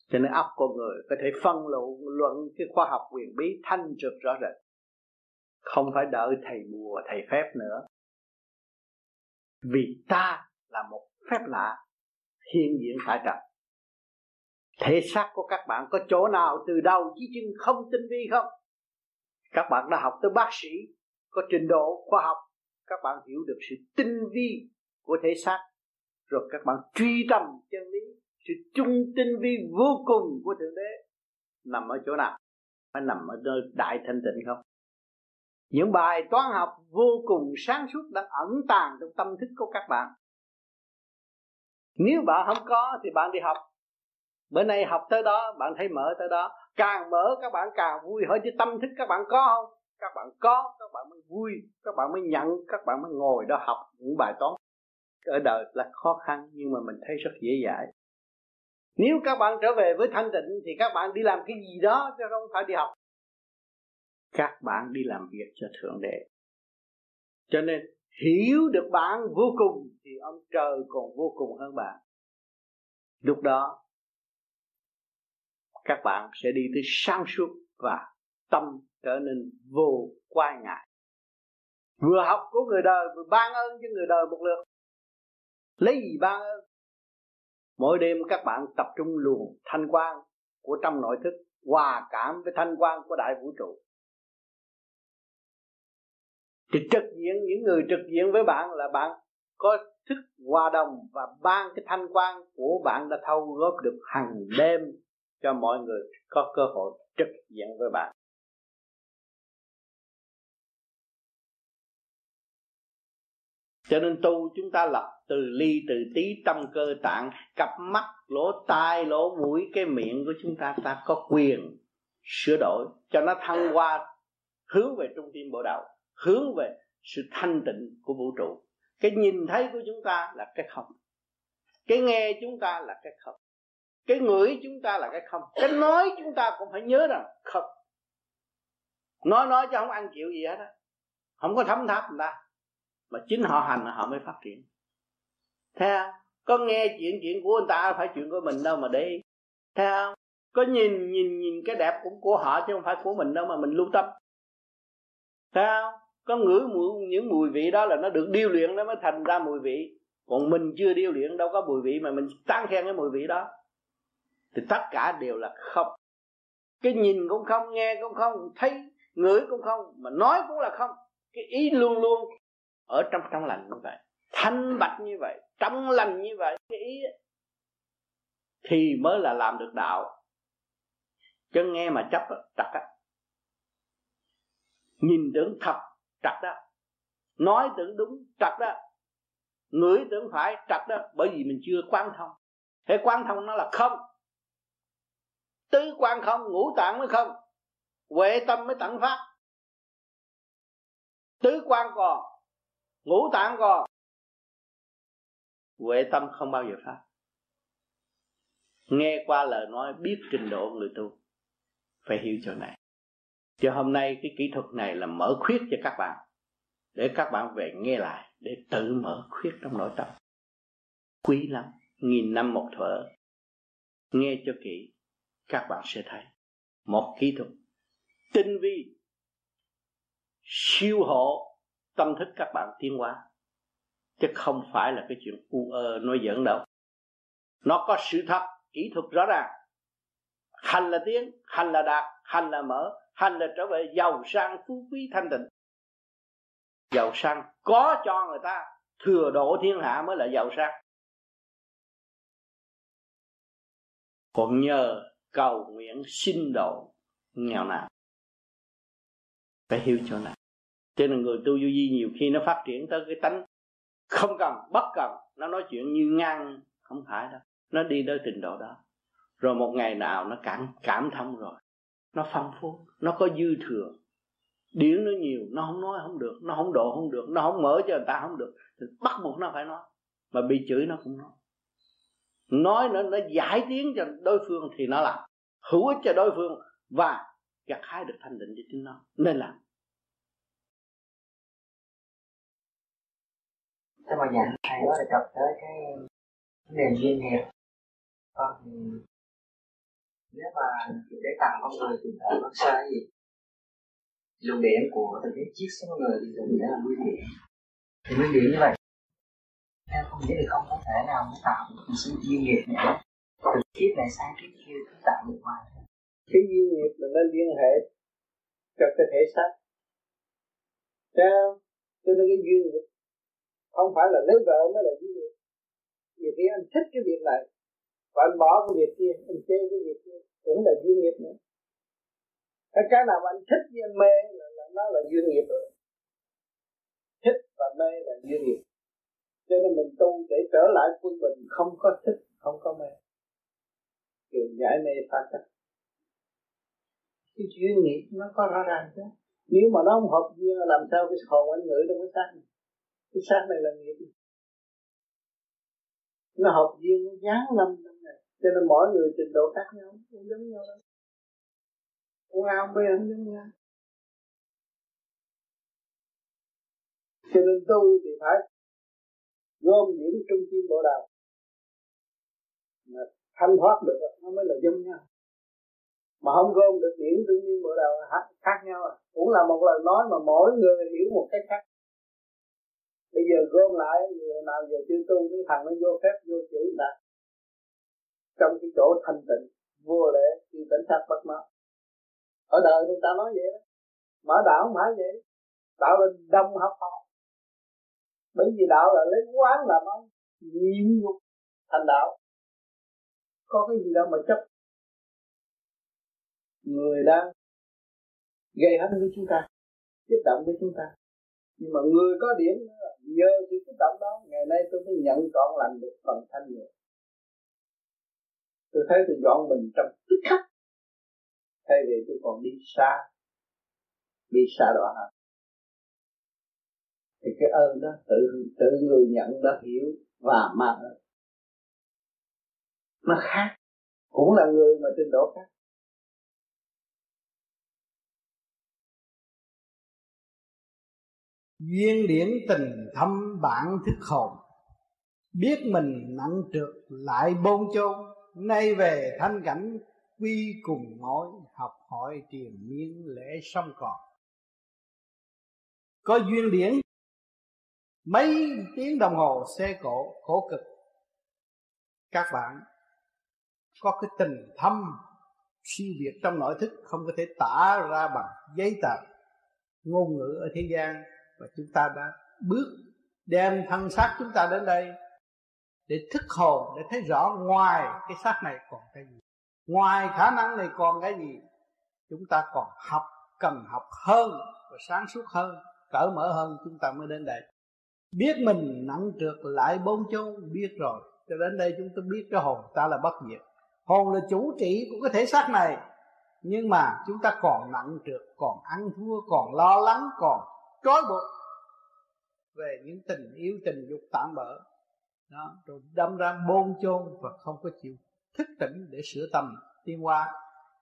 Cho nên óc con người có thể phân luận luận cái khoa học quyền bí thanh trực rõ rệt. Không phải đợi thầy bùa, thầy phép nữa. Vì ta là một phép lạ hiện diện tại trần. Thể xác của các bạn có chỗ nào từ đầu chí chân không tinh vi không? Các bạn đã học tới bác sĩ, có trình độ khoa học, các bạn hiểu được sự tinh vi của thể xác. Rồi các bạn truy tầm chân lý, sự trung tinh vi vô cùng của thượng đế nằm ở chỗ nào? Phải nằm ở nơi đại thanh tịnh không? Những bài toán học vô cùng sáng suốt đang ẩn tàng trong tâm thức của các bạn nếu bạn không có thì bạn đi học. Bữa nay học tới đó, bạn thấy mở tới đó. Càng mở, các bạn càng vui hỏi chứ tâm thức các bạn có không? Các bạn có, các bạn mới vui, các bạn mới nhận, các bạn mới ngồi đó học những bài toán. Ở đời là khó khăn, nhưng mà mình thấy rất dễ dãi. Nếu các bạn trở về với thanh tịnh thì các bạn đi làm cái gì đó chứ không phải đi học. Các bạn đi làm việc cho thượng đế. Cho nên hiểu được bạn vô cùng, thì ông trời còn vô cùng hơn bạn. Lúc đó, các bạn sẽ đi tới sáng suốt và tâm trở nên vô quan ngại. Vừa học của người đời, vừa ban ơn cho người đời một lượt. Lấy gì ban ơn. Mỗi đêm các bạn tập trung luồng thanh quan của trong nội thức, hòa cảm với thanh quan của đại vũ trụ thì trực diện, những người trực diện với bạn là bạn có thức hòa đồng và ban cái thanh quan của bạn đã thâu góp được hàng đêm cho mọi người có cơ hội trực diện với bạn. Cho nên tu chúng ta lập từ ly, từ tí tâm cơ tạng, cặp mắt, lỗ tai, lỗ mũi, cái miệng của chúng ta ta có quyền sửa đổi cho nó thăng hoa hướng về trung tâm bộ đầu hướng về sự thanh tịnh của vũ trụ. Cái nhìn thấy của chúng ta là cái không. Cái nghe chúng ta là cái không. Cái ngửi chúng ta là cái không. Cái nói chúng ta cũng phải nhớ rằng không. Nói nói cho không ăn chịu gì hết á. Không có thấm tháp người ta. Mà chính họ hành họ mới phát triển. Theo có nghe chuyện chuyện của người ta phải chuyện của mình đâu mà để theo có nhìn nhìn nhìn cái đẹp cũng của họ chứ không phải của mình đâu mà mình lưu tâm. Theo có ngửi mùi, những mùi vị đó là nó được điêu luyện, nó mới thành ra mùi vị. Còn mình chưa điêu luyện, đâu có mùi vị mà mình tán khen cái mùi vị đó. Thì tất cả đều là không. Cái nhìn cũng không, nghe cũng không, thấy, ngửi cũng không, mà nói cũng là không. Cái ý luôn luôn ở trong trong lành như vậy. Thanh bạch như vậy, trong lành như vậy, cái ý thì mới là làm được đạo. Chứ nghe mà chấp trật á. Nhìn tưởng thật trật đó. Nói tưởng đúng, trật đó. Ngửi tưởng phải, trật đó. Bởi vì mình chưa quan thông. Thế quan thông nó là không. Tứ quan không, ngũ tạng mới không. Huệ tâm mới tận phát. Tứ quan còn, ngũ tạng còn. Huệ tâm không bao giờ phát. Nghe qua lời nói, biết trình độ người tu, phải hiểu chỗ này cho hôm nay cái kỹ thuật này là mở khuyết cho các bạn, để các bạn về nghe lại, để tự mở khuyết trong nội tâm. Quý lắm, nghìn năm một thở nghe cho kỹ, các bạn sẽ thấy. Một kỹ thuật tinh vi, siêu hộ tâm thức các bạn tiến hóa. Chứ không phải là cái chuyện u ơ, nói giỡn đâu. Nó có sự thật, kỹ thuật rõ ràng. Hành là tiến hành là đạt hành là mở hành là trở về giàu sang phú quý thanh tịnh. Giàu sang có cho người ta, thừa độ thiên hạ mới là giàu sang. Còn nhờ cầu nguyện xin độ nghèo nàn. Phải hiểu chỗ này. Cho nên người tu vô vi nhiều khi nó phát triển tới cái tánh không cần, bất cần, nó nói chuyện như ngang, không phải đâu. Nó đi tới trình độ đó. Rồi một ngày nào nó cảm cảm thông rồi nó phong phú, nó có dư thừa. Điển nó nhiều, nó không nói không được, nó không độ không được, nó không mở cho người ta không được. Thì bắt buộc nó phải nói. Mà bị chửi nó cũng nói. Nói nó nó giải tiếng cho đối phương thì nó làm. Hữu ích cho đối phương và gặt hái được thanh định cho chính nó. Nên làm. Thế mà giảng thầy có đề cập tới cái nền duyên nghiệp. Con thì nếu mà để tặng con người thì thở con sai gì? Luồng điểm của từ cái chiếc số người thì dùng để là nguyên điểm. Thì nguyên điểm như vậy. Em không nghĩ thì không có thể nào mới tạo một sự duyên nghiệp nữa Từ kiếp này sang kiếp kia cứ tạo được hoài. Cái duyên nghiệp là nó liên hệ cho cái thể xác. Sao? Cho nên cái duyên nghiệp không phải là lấy vợ mới là duyên nghiệp. Vì khi anh thích cái việc này và anh bỏ cái việc kia anh chê cái việc kia cũng là duyên nghiệp nữa. Cái cái nào mà anh thích với anh mê là, là nó là duyên nghiệp rồi. Thích và mê là duyên nghiệp. Cho nên mình tu để trở lại quân bình không có thích không có mê. Kiểu giải mê phá cách. Cái duyên nghiệp nó có rõ ràng chứ? Nếu mà nó không hợp duyên làm sao cái hồn anh ngửi trong cái xác này? Cái xác này là nghiệp. Nó học duyên nó dán lâm cho nên mỗi người trình độ khác nhau không giống nhau đâu Cũng ao bê không giống nhau. Cho nên tu thì phải gom những trung tâm bộ đạo mà thanh thoát được nó mới là giống nhau. Mà không gom được điểm trung tâm bộ đạo khác nhau à. Cũng là một lời nói mà mỗi người hiểu một cách khác. Bây giờ gom lại, người nào giờ chưa tu, cái thằng nó vô phép, vô chữ đặt trong cái chỗ thanh tịnh, vô lễ, thì tỉnh sát bất mát ở đời người ta nói vậy đó. Mở đạo mở vậy. Đạo là đông học học. Bởi vì đạo là lấy quán làm ông nhịn nhục thành đạo. Có cái gì đâu mà chấp. Người đang gây hấn với chúng ta, kích động với chúng ta. Nhưng mà người có điểm nhờ sự kích động đó, ngày nay tôi mới nhận trọn lành được phần thanh nhẹ tôi thấy tôi dọn mình trong tức khắc. Thay vì tôi còn đi xa đi xa đó hả? Thì cái ơn đó, tự tự người nhận đó hiểu và mang ơn nó khác. Cũng là người mà trình độ khác. Duyên điển tình thâm bản thức hồn. Biết mình nặng trượt lại bôn chôn nay về thanh cảnh, quy cùng mối, học hỏi tiền miên, lễ sông còn. Có duyên điển, mấy tiếng đồng hồ xe cổ, khổ cực. Các bạn có cái tình thâm, siêu việt trong nội thức, không có thể tả ra bằng giấy tờ, ngôn ngữ ở thế gian. Và chúng ta đã bước, đem thân xác chúng ta đến đây để thức hồn, để thấy rõ ngoài cái xác này còn cái gì. Ngoài khả năng này còn cái gì, chúng ta còn học, cần học hơn và sáng suốt hơn cởi mở hơn, chúng ta mới đến đây. Biết mình nặng trượt lại bốn chốn biết rồi, cho đến đây chúng ta biết cái hồn ta là bất diệt. Hồn là chủ trị của cái thể xác này, nhưng mà chúng ta còn nặng trượt, còn ăn thua, còn lo lắng, còn trói buộc về những tình yêu, tình dục tạm bỡ đó, rồi đâm ra bôn chôn và không có chịu thức tỉnh để sửa tâm, tiến hóa.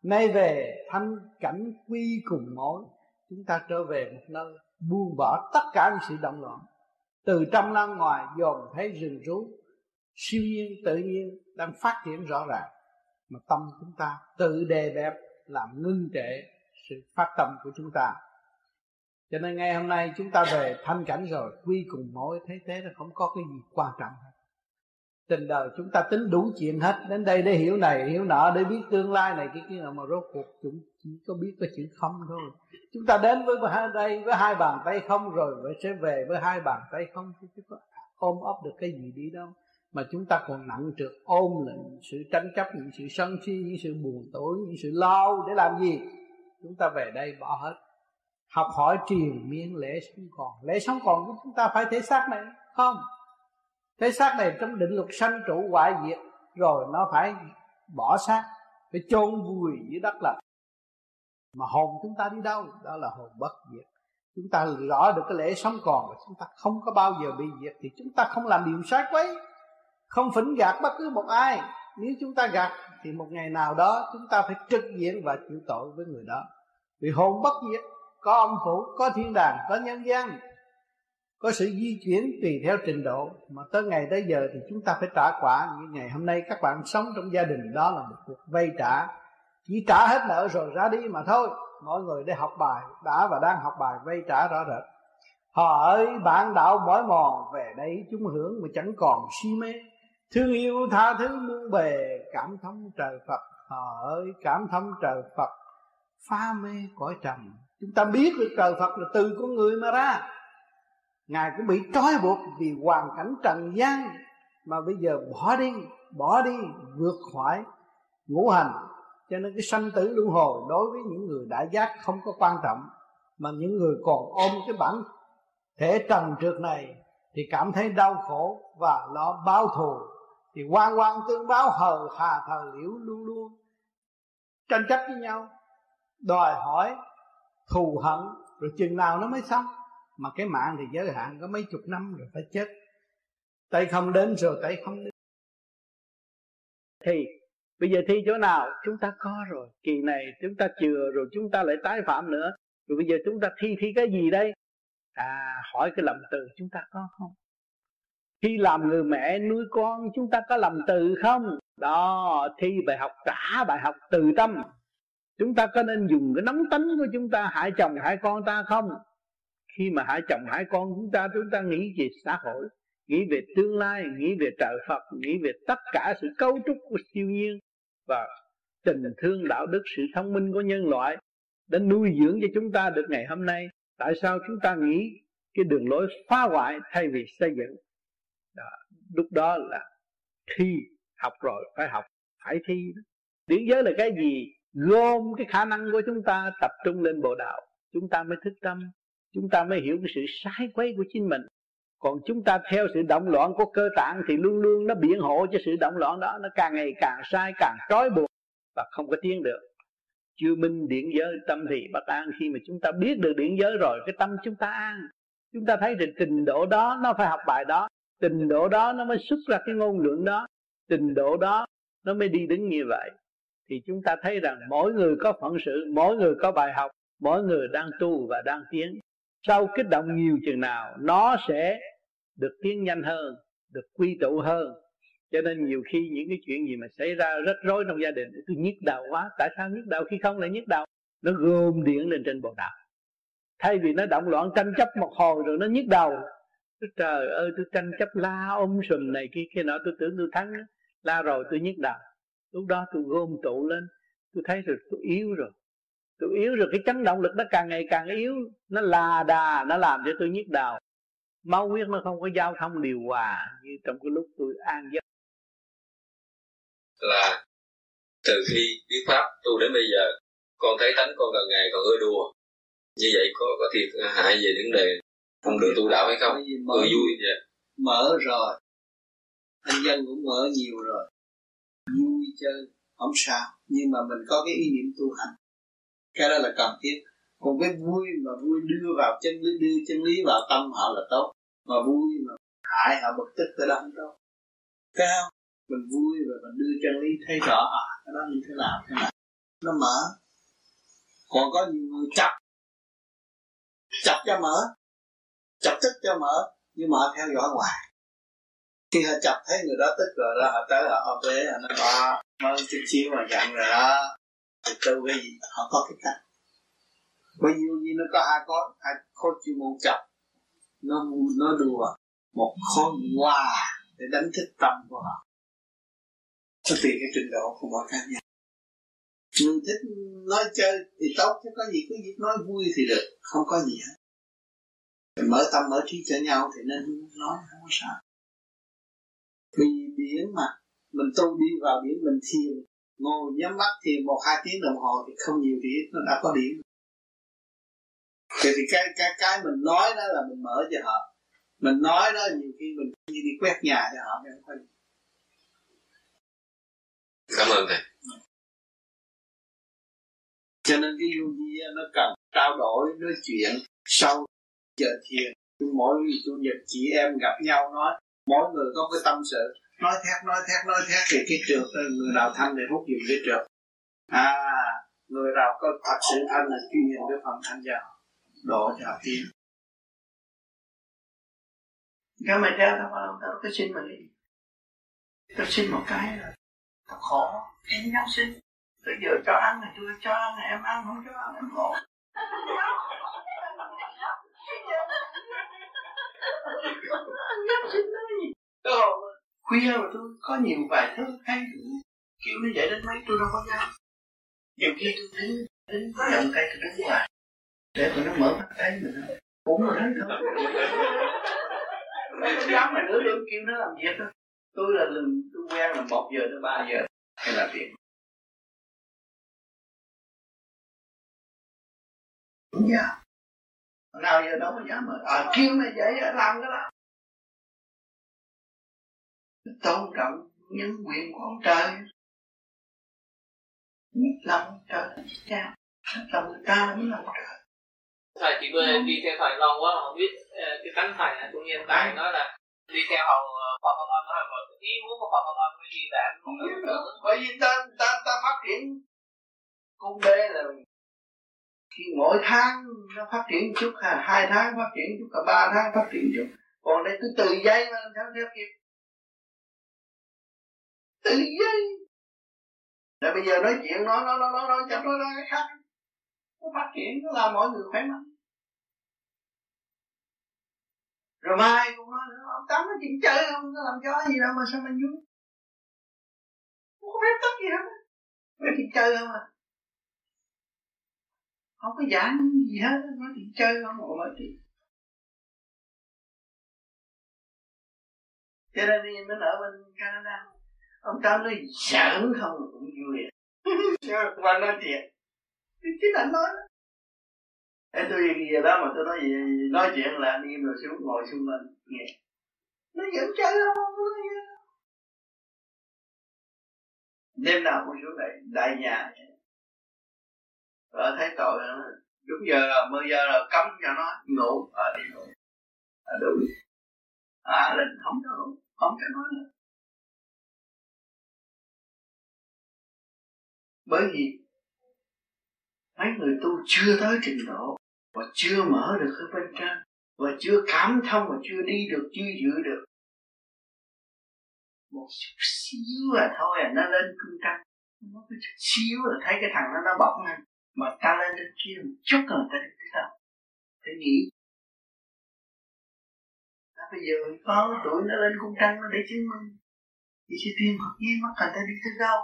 Nay về, thanh cảnh quy cùng mối chúng ta trở về một nơi buông bỏ tất cả những sự động loạn. Từ trong ra ngoài dồn thấy rừng rú, siêu nhiên, tự nhiên đang phát triển rõ ràng. Mà tâm chúng ta tự đề bẹp, làm ngưng trệ sự phát tâm của chúng ta. Cho nên ngày hôm nay chúng ta về thanh cảnh rồi, quy cùng mối thế thế là không có cái gì quan trọng. hết tình đời chúng ta tính đủ chuyện hết. Đến đây để hiểu này, hiểu nọ, để biết tương lai này, cái kia nào mà rốt cuộc chúng chỉ có biết cái chữ không thôi. Chúng ta đến với hai đây, với hai bàn tay không rồi sẽ về với hai bàn tay không chứ có ôm ấp được cái gì đi đâu. Mà chúng ta còn nặng trượt ôm là những sự tranh chấp, những sự sân si, những sự buồn tối, những sự lo để làm gì? Chúng ta về đây bỏ hết. Học hỏi triền miên lễ sống còn. Lễ sống còn của chúng ta phải thể xác này, không? Cái xác này trong định luật sanh trụ hoại diệt, rồi nó phải bỏ xác, phải chôn vùi dưới đất là mà hồn chúng ta đi đâu? Đó là hồn bất diệt. Chúng ta rõ được cái lễ sống còn và chúng ta không có bao giờ bị diệt thì chúng ta không làm điều sai quấy. Không phỉnh gạt bất cứ một ai. Nếu chúng ta gạt thì một ngày nào đó chúng ta phải trực diện và chịu tội với người đó. Vì hồn bất diệt, có âm phủ, có thiên đàng, có nhân gian có sự di chuyển tùy theo trình độ, mà tới ngày tới giờ thì chúng ta phải trả quả. Như ngày hôm nay các bạn sống trong gia đình, đó là một cuộc vay trả. Chỉ trả hết nợ rồi ra đi mà thôi. Mọi người để học bài, đã và đang học bài vay trả rõ rệt. Họ ơi, bạn đạo mỏi mòn, về đây chúng hưởng mà chẳng còn si mê. Thương yêu tha thứ muôn bề, cảm thông trời phật. Họ ơi, cảm thông trời phật. Pha mê cõi trầm chúng ta biết được trời phật là từ con người mà ra ngài cũng bị trói buộc vì hoàn cảnh trần gian, mà bây giờ bỏ đi bỏ đi, vượt khỏi ngũ hành. Cho nên cái sanh tử luân hồi đối với những người đã giác không có quan trọng, mà những người còn ôm cái bản thể trần trượt này thì cảm thấy đau khổ và lo báo thù. Thì quan quan tương báo hờ hà thờ liễu luôn luôn tranh chấp với nhau, đòi hỏi thù hận, rồi chừng nào nó mới xong mà cái mạng thì giới hạn có mấy chục năm rồi phải chết. Tay không đến rồi tay không đến. Thì, bây giờ thi chỗ nào? Chúng ta có rồi. Kỳ này chúng ta chừa rồi chúng ta lại tái phạm nữa. Rồi bây giờ chúng ta thi thi cái gì đây? À hỏi cái lầm từ chúng ta có không? Khi làm người mẹ nuôi con chúng ta có lầm từ không? Đó, thi bài học, trả bài học từ tâm. Chúng ta có nên dùng cái nóng tánh của chúng ta, hại chồng, hại con ta không? Khi mà hại chồng hại con chúng ta chúng ta nghĩ về xã hội nghĩ về tương lai nghĩ về trời phật nghĩ về tất cả sự cấu trúc của siêu nhiên và tình thương đạo đức sự thông minh của nhân loại đã nuôi dưỡng cho chúng ta được ngày hôm nay. Tại sao chúng ta nghĩ cái đường lối phá hoại thay vì xây dựng? Đó, lúc đó là thi học rồi phải học phải thi. Điển giới là cái gì? Gom cái khả năng của chúng ta tập trung lên bộ đạo chúng ta mới thức tâm chúng ta mới hiểu cái sự sai quấy của chính mình. Còn chúng ta theo sự động loạn của cơ tạng thì luôn luôn nó biện hộ cho sự động loạn đó, nó càng ngày càng sai, càng trói buộc và không có tiến được. Chưa minh điển giới tâm thì bất an. Khi mà chúng ta biết được điển giới rồi, cái tâm chúng ta an. Chúng ta thấy rằng trình độ đó nó phải học bài đó. Trình độ đó nó mới xuất ra cái ngôn luận đó. Trình độ đó nó mới đi đứng như vậy. Thì chúng ta thấy rằng mỗi người có phận sự, mỗi người có bài học, mỗi người đang tu và đang tiến sau kích động nhiều chừng nào, nó sẽ được tiến nhanh hơn, được quy tụ hơn. Cho nên nhiều khi những cái chuyện gì mà xảy ra rất rối trong gia đình tôi nhức đầu quá, tại sao nhức đầu khi không lại nhức đầu? Nó gom điện lên trên bộ đạo thay vì nó động loạn tranh chấp một hồi rồi nó nhức đầu tôi trời ơi, tôi tranh chấp la ôm sùm này kia kia nọ. Tôi tưởng tôi thắng, la rồi tôi nhức đầu. Lúc đó tôi gom tụ lên, tôi thấy rồi tôi yếu rồi tôi yếu rồi cái chấn động lực nó càng ngày càng yếu. Nó là đà nó làm cho tôi nhức đầu. Máu huyết nó không có giao thông điều hòa như trong cái lúc tôi an giấc. Là từ khi biết pháp tu đến bây giờ con thấy tánh con gần ngày còn ưa đùa. Như vậy có có thiệt hại về vấn đề không được tu đạo hay không? Mở vui vậy. mở rồi. Anh dân cũng mở nhiều rồi. Vui chơi không sao. Nhưng mà mình có cái ý niệm tu hành cái đó là cần thiết. Còn cái vui mà vui đưa vào chân lý đưa chân lý vào tâm họ là tốt. Mà vui mà hại họ bực tức cái đó không tốt. Không? Mình vui và mình đưa chân lý thấy rõ à cái đó như thế nào thế nào? Nó mở. Còn có nhiều người chặt chặt cho mở. Chặt tức cho mở, nhưng mà theo dõi hoài. Khi họ chặt thấy người đó tức rồi đó, họ tới họ ôm bế họ nói, ba, mới chút xíu mà giận rồi đó thì tu cái gì họ có cái cách. Bao nhiêu như nó có ai có ai có chuyên môn chọc. Nó nó đùa. Một con hoa để đánh thức tâm của họ. Cho tùy cái trình độ của mỗi cá nhân. Người thích nói chơi thì tốt, chứ có gì cứ việc nói vui thì được. Không có gì hết. Mình mở tâm, mở trí cho nhau thì nên nói, không có sao. Vì biển mà, mình tu đi vào biển, mình thiền ngồi nhắm mắt thiền một hai tiếng đồng hồ thì không nhiều thì nó đã có điểm thì, thì cái cái cái mình nói đó là mình mở cho họ. Mình nói đó nhiều khi mình như đi quét nhà cho họ có gì cảm ơn thầy. Cho nên cái vô vi nó cần trao đổi nói chuyện sau giờ thiền. Mỗi chủ nhật chị em gặp nhau nói mỗi người có cái tâm sự nói thét nói thét nói thét. Thì cái trượt người nào thanh thì hút dùng cái trượt à người nào có thật sự thanh là chuyên nhận cái phần thanh cho độ cho tiến cái mày theo tao vào tao cái xin mày đi tao xin một cái rồi tao khổ. Em nhau xin tôi giờ cho ăn này tôi cho ăn này em ăn không cho ăn em khổ. Tôi khuya mà tôi có nhiều bài thơ hay kêu nó dậy đến mấy tôi đâu có dám nhiều khi tôi đứng đến lần tay tôi đứng ngoài để tụi nó mở mắt thấy mình cũng là thấy thôi. Tôi dám mà nữa tôi kêu nó làm việc đó. Tôi là lần tôi quen là một giờ tới ba giờ. Hay làm việc. Cũng dạ nào giờ đâu có dám mà à, kêu mày dậy làm cái đó tôn trọng nhân quyền của ông trời. Nhất lòng trời cha. Hết lòng ta mới lòng trời. Thầy chỉ vừa đi theo thầy lâu quá mà không biết cái tánh thầy cũng như thầy nói là đi theo hầu Phật Công An hay một ý muốn của Phật Công An mới đi làm. Bởi vì ta ta ta phát triển cung đê là khi mỗi tháng nó phát triển chút ha hai tháng phát triển chút cả ba tháng phát triển chút. Còn đây cứ từ giây mà làm sao theo kịp tự nhiên. Để bây giờ nói chuyện, nói nói nói nói nói chẳng nói ra cái khác. Nó phát triển, nó làm mọi người khỏe mạnh. Rồi mai cũng nói nữa, ông tám nó chuyện chơi không nó làm cho gì đâu mà sao mình vui không có phép tất gì hết nói chuyện chơi không à. Không có giảng gì hết nói chuyện chơi không ngồi nói chuyện. Cho nên mình ở bên Canada ông tám nói giỡn không cũng vui và nói chuyện. Chính là nói. Đó Thế tôi gì đó mà tôi nói gì nói chuyện là anh im rồi xuống ngồi xung quanh nghe. Nó vẫn chơi không đêm nào cũng xuống đây đại nhà. Rồi thấy tội nó đúng giờ là mười giờ là cấm cho nó ngủ. Ở à, đi ngủ. Ờ, à, đúng. à lên không cho không cho nói nữa. Bởi vì mấy người tu chưa tới trình độ và chưa mở được cái bên trên và chưa cảm thông và chưa đi được chưa giữ được. Một chút xíu là thôi à nó lên cung trăng nó có chút xíu là thấy cái thằng nó nó bỏng lên mà ta lên trên kia một chút là ta được tới đâu phải nghĩ à, bây giờ có tuổi nó lên cung trăng nó để chứng minh? Thì sẽ tìm Phật nhiên mắc cần ta đi tới đâu?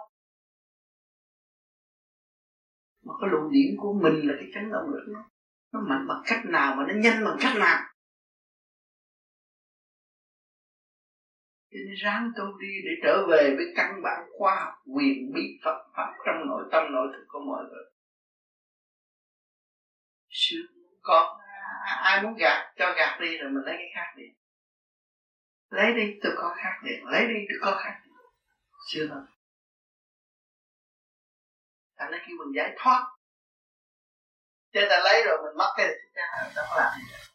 Mà cái luồng điển của mình là cái chấn động lực nó nó mạnh bằng cách nào mà nó nhanh bằng cách nào? Cho nên ráng tu đi để trở về với căn bản khoa học, quyền bí Phật, pháp trong nội tâm, nội thức của mọi người. Sự có, ai muốn gạt, cho gạt đi rồi mình lấy cái khác đi. Lấy đi, tôi có khác đi lấy đi, tôi có khác đi chưa đâu thành nó khi mình giải thoát. Cho ta lấy rồi mình mất cái thì ta có làm gì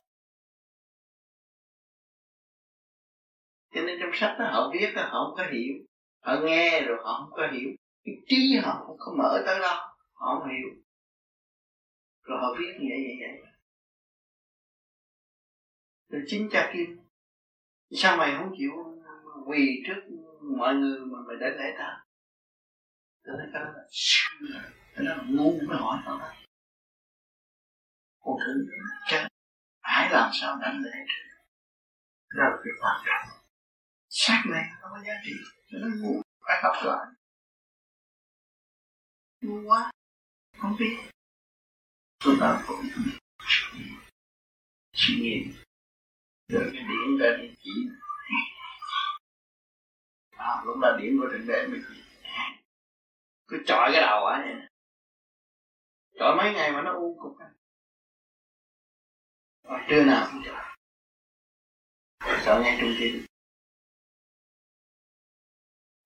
cho nên trong sách đó họ viết đó, họ không có hiểu. Họ nghe rồi họ không có hiểu. Cái trí họ không có mở tới đâu họ không hiểu. Rồi họ viết như vậy vậy vậy. Rồi chính cha kim sao mày không chịu quỳ trước mọi người mà mày đến lễ ta tôi nói cái đó là cái đó là ngu mới hỏi tao đó con thử chắc phải làm sao đánh lễ đó là việc quan trọng. Sát này nó có giá trị. Cho nó ngu phải học lại ngu quá không biết. Tôi ta cũng suy nghĩ rồi cái điện ra đi chỉ. À, lúc là điện của thượng đế mới chỉ cứ chọi cái đầu á chọi mấy ngày mà nó u cục à trưa nào cũng chọi sợ ngay trung tim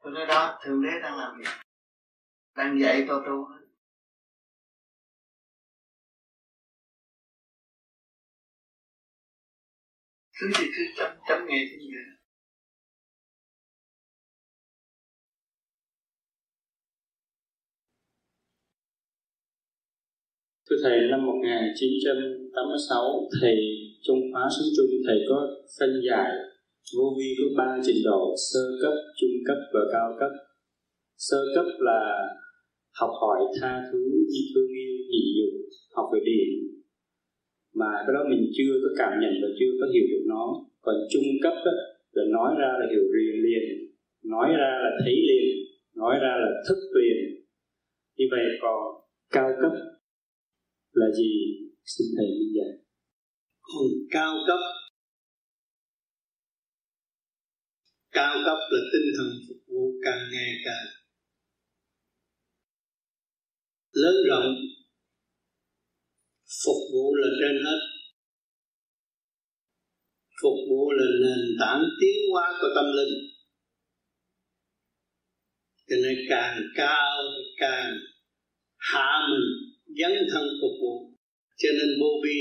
tôi nói đó, thượng đế đang làm gì đang dạy tôi tu. Cứ gì cứ chấm chấm nghe cái gì Thưa Thầy, năm 1986, Thầy trong khóa sống chung, Thầy có phân giải vô vi có ba trình độ, sơ cấp, trung cấp và cao cấp. Sơ cấp là học hỏi tha thứ, thương yêu, nhị dục, học về điện. Mà cái đó mình chưa có cảm nhận và chưa có hiểu được nó. Còn trung cấp đó, là nói ra là hiểu liền liền, nói ra là thấy liền, nói ra là thức liền. Như vậy còn cao cấp là gì? Xin thầy minh giải còn cao cấp. Cao cấp là tinh thần phục vụ càng ngày càng lớn rộng. Phục vụ là trên hết. Phục vụ là nền tảng tiến hóa của tâm linh. Cho nên càng cao càng hạ mình dấn thân phục vụ. Cho nên vô vi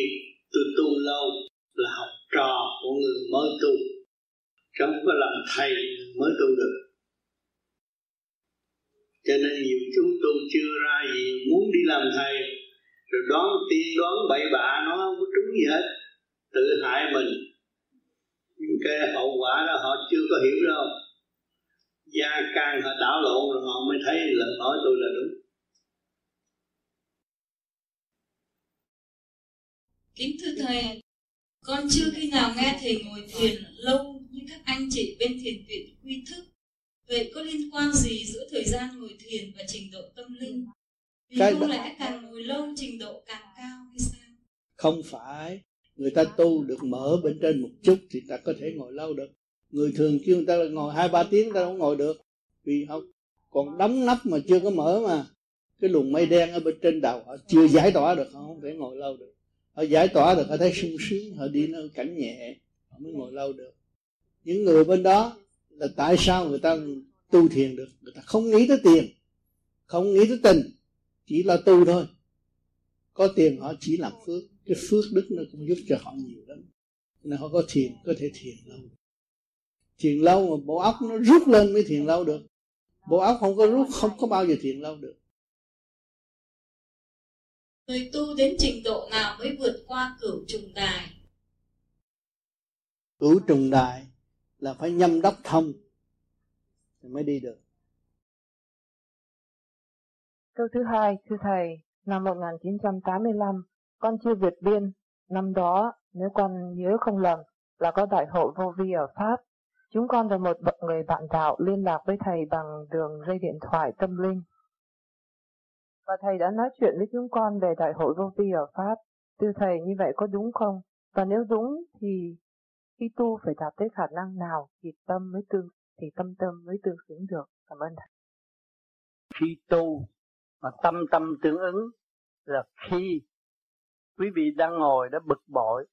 tôi tu lâu là học trò của người mới tu. Chứ không có làm thầy mới tu được. Cho nên nhiều chúng tu chưa ra gì, muốn đi làm thầy, rồi đoán tiên, đoán bậy bạ, nó không có trúng gì hết. Tự hại mình. Những cái hậu quả đó họ chưa có hiểu đâu. Gia can họ đảo lộn rồi họ mới thấy lời nói tôi là đúng. Kính thưa Thầy, con chưa khi nào nghe Thầy ngồi thiền lâu như các anh chị bên thiền viện quy thức. Vậy có liên quan gì giữa thời gian ngồi thiền và trình độ tâm linh? Vì Cái không lẽ càng ngồi lâu trình độ càng cao hay sao? không phải người ta tu được mở bên trên một chút thì ta có thể ngồi lâu được người thường kêu người ta là ngồi hai ba tiếng ta không ngồi được vì họ còn đóng nắp mà chưa có mở mà cái luồng mây đen ở bên trên đầu họ chưa giải tỏa được họ không thể ngồi lâu được họ giải tỏa được, họ thấy sung sướng, họ đi nơi cảnh nhẹ, họ mới ngồi lâu được. Những người bên đó là tại sao người ta tu thiền được? Người ta không nghĩ tới tiền, không nghĩ tới tình, chỉ là tu thôi. Có tiền họ chỉ làm phước, cái phước đức nó cũng giúp cho họ nhiều lắm. Nên họ có thiền, có thể thiền lâu thiền lâu mà bộ óc nó rút lên mới thiền lâu được. Bộ óc không có rút, không có bao giờ thiền lâu được. Người tu đến trình độ nào mới vượt qua cửu trùng đài? cửu trùng đại là phải nhâm đốc thông thì mới đi được Câu thứ hai, thưa Thầy, năm 1985, con chưa vượt biên. Năm đó, nếu con nhớ không lầm, là có đại hội vô vi ở Pháp. Chúng con và một người bạn đạo liên lạc với Thầy bằng đường dây điện thoại tâm linh. Và Thầy đã nói chuyện với chúng con về đại hội vô vi ở Pháp. Thưa Thầy, như vậy có đúng không? Và nếu đúng thì khi tu phải đạt tới khả năng nào thì tâm mới tương thì tâm tâm mới tương xứng được. Cảm ơn Thầy. khi tu mà tâm tâm tương ứng là khi quý vị đang ngồi đã bực bội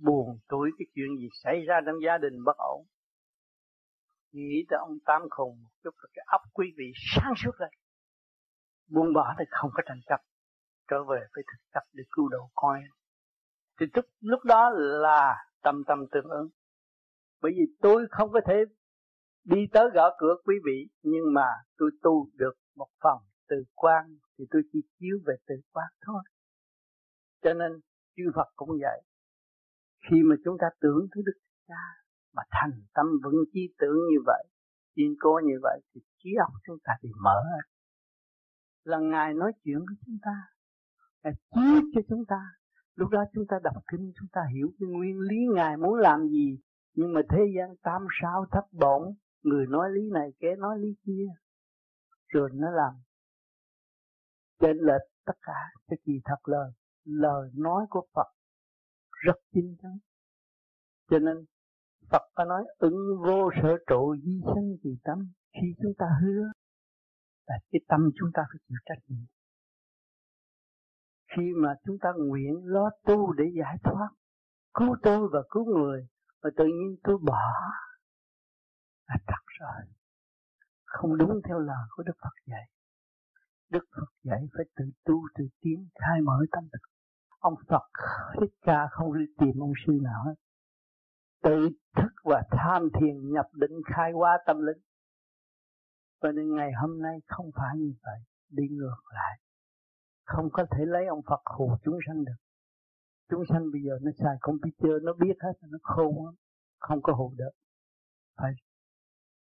buồn tuổi cái chuyện gì xảy ra trong gia đình bất ổn nghĩ tới ông tám khùng một chút là cái óc quý vị sáng suốt lên buông bỏ thì không có tranh chấp. Trở về với thực tập để cứu độ coi thì lúc, lúc đó là tâm tâm tương ứng. Bởi vì tôi không có thể đi tới gõ cửa quý vị nhưng mà tôi tu được một phần từ quan thì tôi chỉ chiếu về từ quan thôi. Cho nên chư Phật cũng vậy. Khi mà chúng ta tưởng tới Đức Cha mà thành tâm vững chí tưởng như vậy kiên cố như vậy thì trí óc chúng ta thì mở là ngài nói chuyện với chúng ta ngài chiếu cho chúng ta. Lúc đó chúng ta đọc kinh chúng ta hiểu cái nguyên lý ngài muốn làm gì. Nhưng mà thế gian tam sao thất bổng, người nói lý này kế nói lý kia. Rồi nó làm trên lệch tất cả. Cái kỳ thật lời lời nói của Phật rất chính chắn cho nên Phật có nói ứng vô sở trụ di sinh kỳ tâm. Khi chúng ta hứa là cái tâm chúng ta phải chịu trách nhiệm. Khi mà chúng ta nguyện lo tu để giải thoát, cứu tôi và cứu người, mà tự nhiên tôi bỏ, là thật rồi. Không đúng theo lời của Đức Phật dạy. Đức Phật dạy phải tự tu, tự tiến, khai mở tâm thức ông Phật thích ca không đi tìm ông sư nào hết. Tự thức và tham thiền nhập định khai hóa tâm linh và nên ngày hôm nay không phải như vậy. Đi ngược lại. Không có thể lấy ông Phật hù chúng sanh được. Chúng sanh bây giờ nó xài computer, nó biết hết, nó khôn lắm. Không có hù được. Phải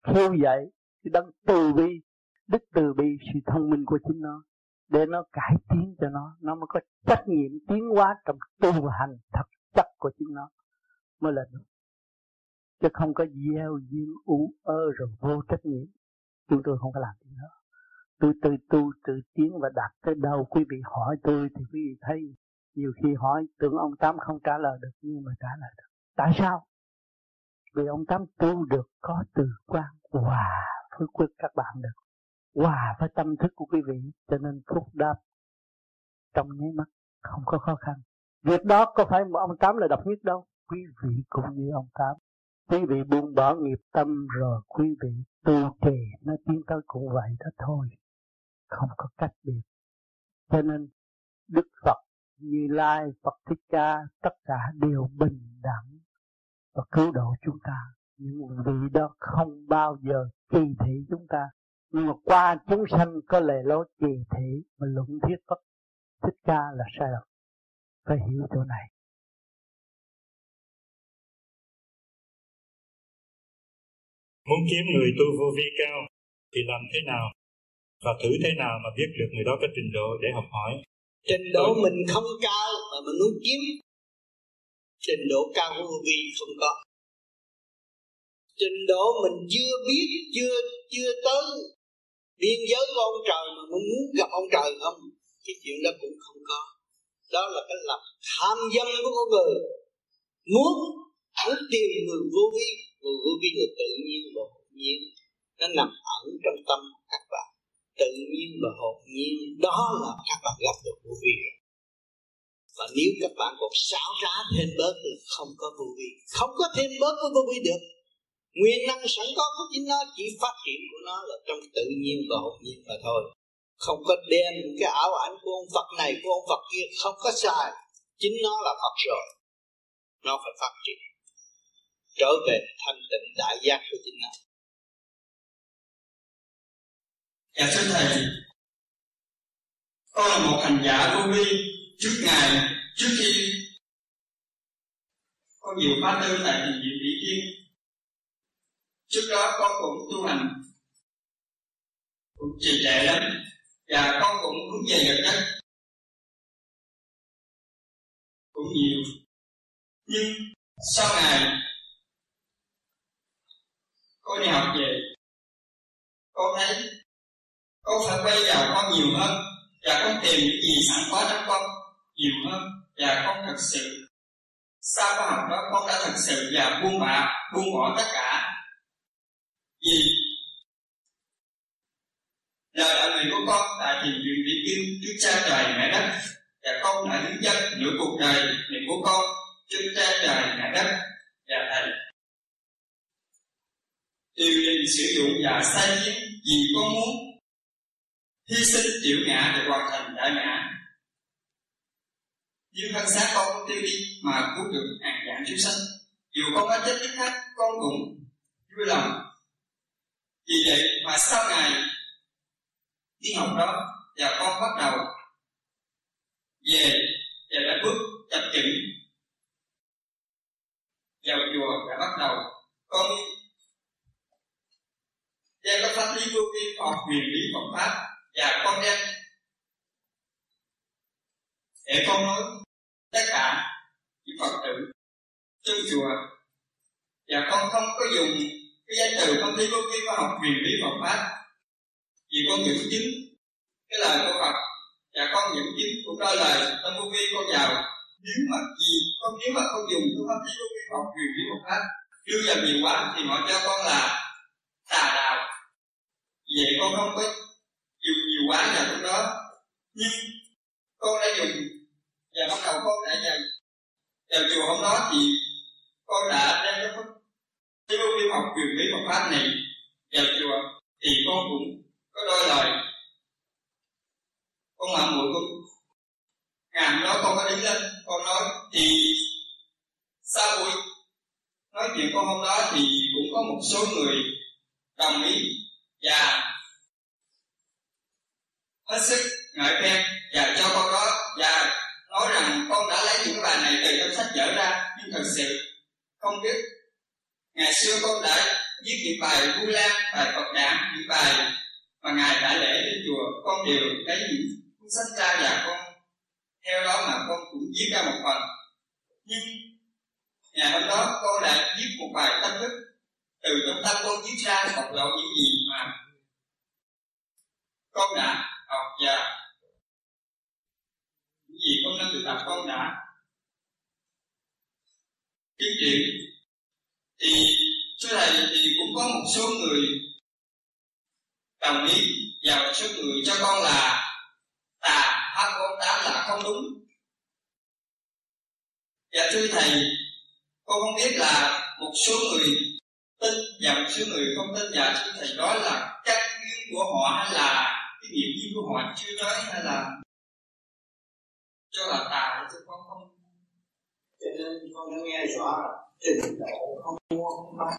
khiêu dậy, cái đấng từ bi, đức từ bi, sự thông minh của chính nó, để nó cải tiến cho nó. Nó mới có trách nhiệm tiến hóa trong tu hành thật chất của chính nó. Mới là đúng. Chứ không có gieo duyên ú, ơ rồi vô trách nhiệm chúng tôi không có làm gì nữa. Tôi tự tu tự tiến và đạt tới đâu, quý vị hỏi tôi thì quý vị thấy. Nhiều khi hỏi, tưởng ông tám không trả lời được, nhưng mà trả lời được. Tại sao? Vì ông tám tu được có từ quan hòa với quyết các bạn được. Hòa với tâm thức của quý vị, cho nên phúc đáp trong nháy mắt không có khó khăn. Việc đó có phải một ông tám là độc nhất đâu. Quý vị cũng như ông tám quý vị buông bỏ nghiệp tâm rồi quý vị tu trì. Nó tiến tới cũng vậy đó thôi. Không có cách biệt. Cho nên đức phật, như lai, phật thích ca, tất cả đều bình đẳng và cứu độ chúng ta. Những vị đó không bao giờ kỳ thị chúng ta. Nhưng mà qua chúng sanh có lệ lối kỳ thị mà luận thiết Phật thích ca là sai lầm. Phải hiểu chỗ này. Muốn kiếm người tu vô vi cao thì làm thế nào? Và thử thế nào mà biết được người đó có trình độ để học hỏi? Trình độ mình không cao mà mình muốn kiếm. Trình độ cao của vô vi không có. Trình độ mình chưa biết, chưa chưa tới. Biên giới của ông trời mà mình muốn gặp ông trời không? Cái chuyện đó cũng không có. Đó là cái lập tham dâm của con người. Muốn muốn tìm người vô vi vô vô vi là tự nhiên và hồn nhiên, nó nằm ẩn trong tâm các bạn. Tự nhiên và hồn nhiên, đó là các bạn gặp được vô vi và nếu các bạn còn xáo trá thêm bớt là không có vô vi. Không có thêm bớt với vô vi được. Nguyên năng sẵn có của chính nó, chỉ phát triển của nó là trong tự nhiên và hồn nhiên mà thôi. Không có đem cái ảo ảnh của ông Phật này, của ông Phật kia, không có sai. Chính nó là Phật rồi. Nó phải phát triển trở về thanh tịnh đại giác của chính nó Dạ thưa Thầy. Con là một hành giả vô vi Trước ngày, trước khi Có nhiều khóa tư tại thiền viện Vị Tiên Trước đó con cũng tu hành. Cũng trì trệ lắm. Và con cũng hướng về vật chất Cũng nhiều. Nhưng sau này con đi học về. Con thấy con phải quay vào con nhiều hơn? Và con tìm những gì sẵn có trong con? Nhiều hơn. Và con thật sự sau khóa học đó, con đã thật sự và buông bạ buông bỏ tất cả. Vì lời đạo nguyện của con tại thiền viện vị kim trước cha trời, mẹ đất. Và con đã đứng chân nửa cuộc đời này của con trước cha trời, mẹ đất. Và thầy điều đình sử dụng và sai khiến vì con muốn hy sinh chịu ngã để hoàn thành đại ngã. Nếu thân xác con không tiêu đi mà cứu được hàng vạn chúng sanh. Dù con có chết nhất khác con cũng vui lòng. Vì vậy mà sau ngày đi học đó, và con bắt đầu về và đã bước chặt chững vào chùa đã bắt đầu, con đem các pháp lý vô vi học quyền lý Phật pháp và con đem để con nói tất cả những phật tử trong chùa và con không có dùng cái danh từ công ty vô vi khoa học quyền lý Phật pháp. Vì con nhận chứng cái lời của Phật và con nhận chứng cũng đôi lời trong vô vi con vào. Nếu mà gì, con nếu mà không dùng cái pháp lý vô vi học quyền lý Phật pháp đưa vào nhiều quá thì họ cho con là tà đạo vậy con không có dùng nhiều quá vào trong đó. Nhưng con đã dùng và bắt đầu con đã vào vào chùa hôm đó thì con đã đem cái cái vô vi học truyền lý Phật pháp này vào chùa, thì con cũng có đôi lời. Con mạng mũi con. Ngàn đó con có đứng lên, con nói thì sau buổi nói chuyện con hôm đó thì cũng có một số người đồng ý và hết sức ngợi khen. Và cho con đó. Và nói rằng con đã lấy những bài này từ trong sách vở ra, nhưng thật sự không biết. Ngày xưa con đã viết những bài vu lan bài phật đản, những bài mà ngài đã lễ lên chùa. Con đều lấy những cuốn sách ra và con theo đó mà con cũng viết ra một phần. Nhưng ngày hôm đó con đã viết một bài tâm thức từ trong tâm con chiếu ra bộc lộ những gì mà. Con đã học và những gì con đang thực tập con đã tiến triển thì thưa thầy thì cũng có một số người đồng ý và một số người cho con là tà pháp con tám là không đúng. Và thưa thầy, con không biết là một số người tin và một số người không tin và thưa thầy đó là căn duyên của họ hay là cái nghiệp duyên của họ chưa tới hay là cho là tà chứ con không cho nên con đã nghe rõ là trình độ không mua không bán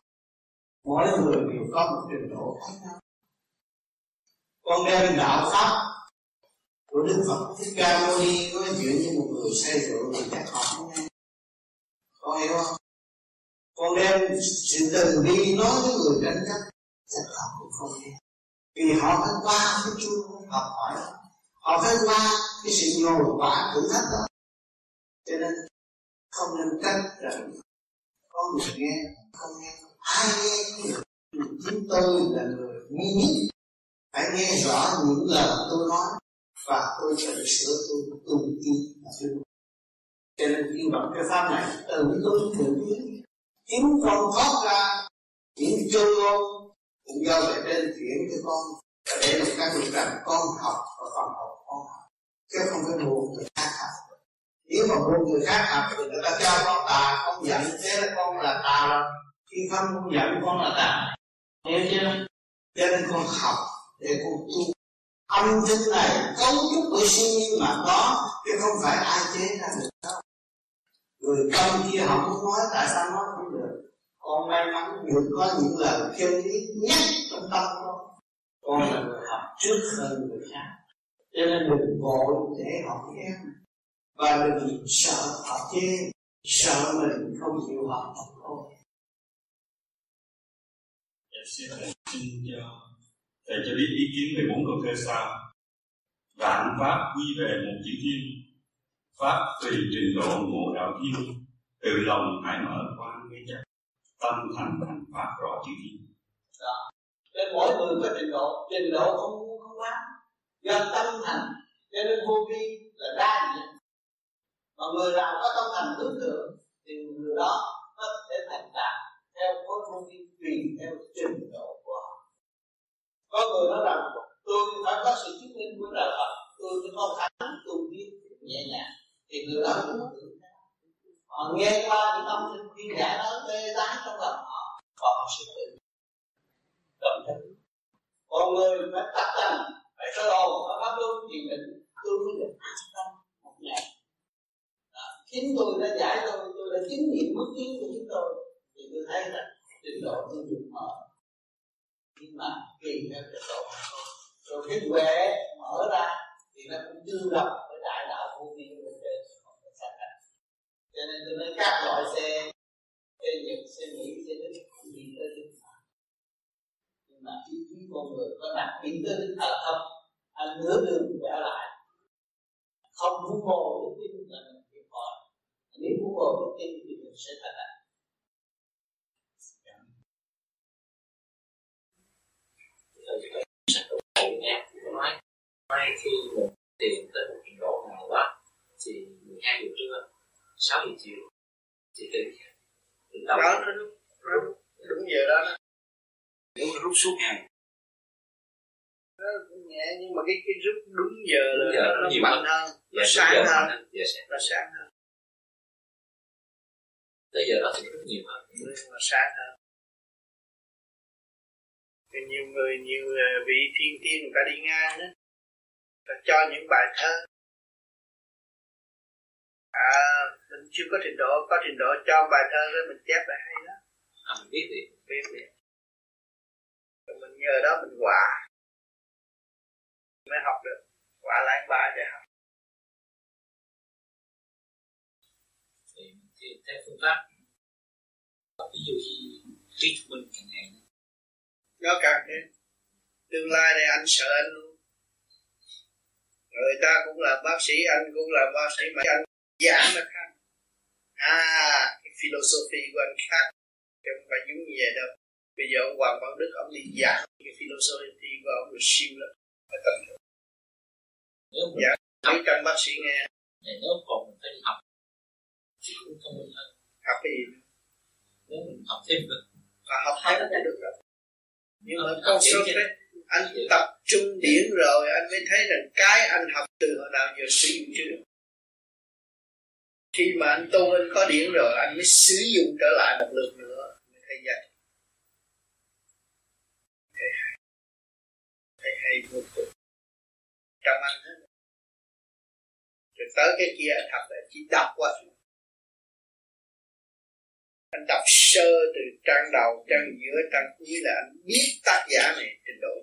mỗi người đều có một trình độ khác nhau. Con đem đạo pháp của đức phật thích ca mâu ni nói chuyện với một người say rượu thì chắc họ không nghe. Con hiểu không? Con đem sự từ bi nói với người tranh chấp chắc họ cũng không nghe vì họ phải qua cái chuông học hỏi. Họ phải qua cái sự nhồi quả thử thách đó. Cho nên không nên trách rằng có người nghe, không nghe. Ai nghe cũng được tôi là người nghe nhất. Phải nghe rõ những lời tôi nói và tôi sẽ sửa tôi tu tiên mà tôi. Cho nên khi bằng cái pháp này, từ tôi tự biết kiếm con thoát ra những châu ngôn cũng do về trên chuyển cho con và để một cái được rằng con học và phần học, con học. Chứ không phải buồn người khác học. Nếu mà buồn người khác học thì người ta cho con tà, con giận, thế là con là tà rồi. Khi không con giận, con là tà. Hiểu chưa? Cho nên con học để con tu. Âm thức này cấu trúc của siêu nhiên mà có, chứ không phải ai chế ra được người công kia họ cũng nói tại sao nói không được? Con may mắn được có những lời chân lý nhất trong tâm con. Con là người học trước hơn người khác. Cho nên đừng vội để học khen. Và đừng sợ họ chê sợ mình không chịu học thôi. Dạ, xin thầy xin cho thầy cho biết ý kiến về bốn câu thơ sau. Vạn pháp quy về một chữ thiên pháp tùy trình độ ngộ đạo thiên từ lòng hãy mở quan với chắc tâm thành thành pháp rõ chữ thiên đó. nên mỗi người có trình độ trình độ không không quá. Do tâm thành, cho nên vô vi là đa diện mà người nào có tâm thành hướng thượng, thì người đó có thể thành đạt theo khối vô vi tùy theo trình độ của họ. Có người nói rằng, tôi phải có sự chứng minh của đạo Phật, tôi mới có khả năng tu biết nhẹ nhàng thì người đó cũng họ nghe qua những âm thanh thiên giả đó tê tái trong lòng họ và họ sẽ tự động thức còn người phải tập tành phải sơ hồn và pháp luân thì mình tôi mới được an tâm một ngày. À, chính tôi đã giải tôi tôi đã chứng nghiệm bước tiến của chính tôi, thì tôi thấy là trình độ tôi được mở. Nhưng mà tùy theo trình độ rồi cái huệ mở ra thì nó cũng tương đồng với đại đạo vô vi bên trên không có sai cách cho nên tôi nói các loại xe xe nhật, xe mỹ, xe đức cũng đi tới đức nhưng mà ý chí con người có đặt đi tới đức phật không, anh nửa đường trở lại không vun bồi đức tin là mình thiệt thòi nếu vun bồi đức tin thì mình sẽ thành đạt mai khi mình tìm tới một trình độ nào đó, thì 12 giờ trưa 6 giờ chiều. Thì tỉnh tỉnh đầu đó nó đúng, đúng, đúng giờ đó nó rút suốt ngày nó nhẹ nhưng mà cái cái rút đúng giờ là giờ nó, nó mạnh hơn. Dạ, nó đúng sáng giờ hơn. hơn. Dạ, sáng. nó sáng hơn. Tới giờ đó thì rất nhiều hơn. Nhưng mà sáng hơn. Thì nhiều người nhiều ờ, vị thiên tiên người ta đi ngang đó. Ta cho những bài thơ à mình chưa có trình độ có trình độ cho bài thơ đó mình chép lại hay đó à, mình biết thì biết rồi mình nhờ đó mình quả mới học được. Quả lại bài để học. Thì, thì theo phương pháp. Ví dụ như trí minh càng ngày nó càng thêm. Tương lai này anh sợ anh luôn. Người ta cũng là bác sĩ anh cũng là bác sĩ mà anh giảng nó khác. À cái philosophy của anh khác. Chứ không phải giống như vậy đâu. Bây giờ ông Hoàng Văn Đức ông đi giảng cái philosophy của ông được siêu lắm. Phải tận hưởng giảng để cho bác sĩ nghe. Thì nếu còn mình phải đi học thì cũng thông minh hơn học cái gì nếu mình học thêm được. Và học thêm cũng được rồi. Nhưng mà con số đấy anh tập trung điển rồi anh mới thấy rằng cái anh học từ hồi nào giờ sử dụng chưa được khi mà anh tu anh có điển rồi, anh mới sử dụng trở lại một lượt nữa. Mới thấy vậy. Thấy hay. Thấy hay vô cùng. Trong anh hết rồi tới cái kia anh học là chỉ đọc qua anh đọc sơ từ trang đầu, trang giữa, trang cuối là anh biết tác giả này trình độ.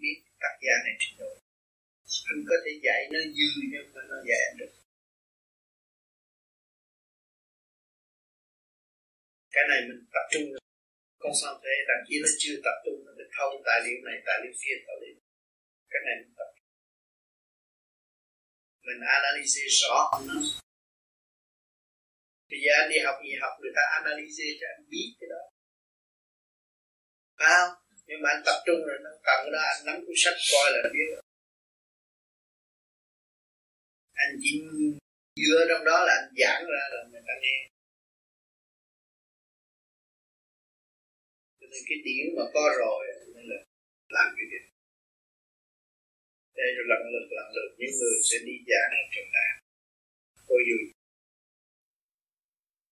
Biết tác giả này trình độ anh có thể dạy nó dư nhưng mà nó dạy được. Cái này mình tập trung con sao thế? Đằng kia nó chưa tập trung, nó được thông tài liệu này, tài liệu kia, tài liệu cái này mình tập mình analyze rõ nó. Bây giờ anh đi học gì học, người ta analyze cho anh biết cái đó. Phải không? Nhưng mà anh tập trung rồi, nó cần đó, anh nắm cuốn sách coi là biết rồi anh chỉ dựa trong đó là anh giảng ra là người ta nghe. Cho nên cái điển mà có rồi nên là làm cái việc để rồi lần lượt lần lượt những người sẽ đi giảng trường đại cô dù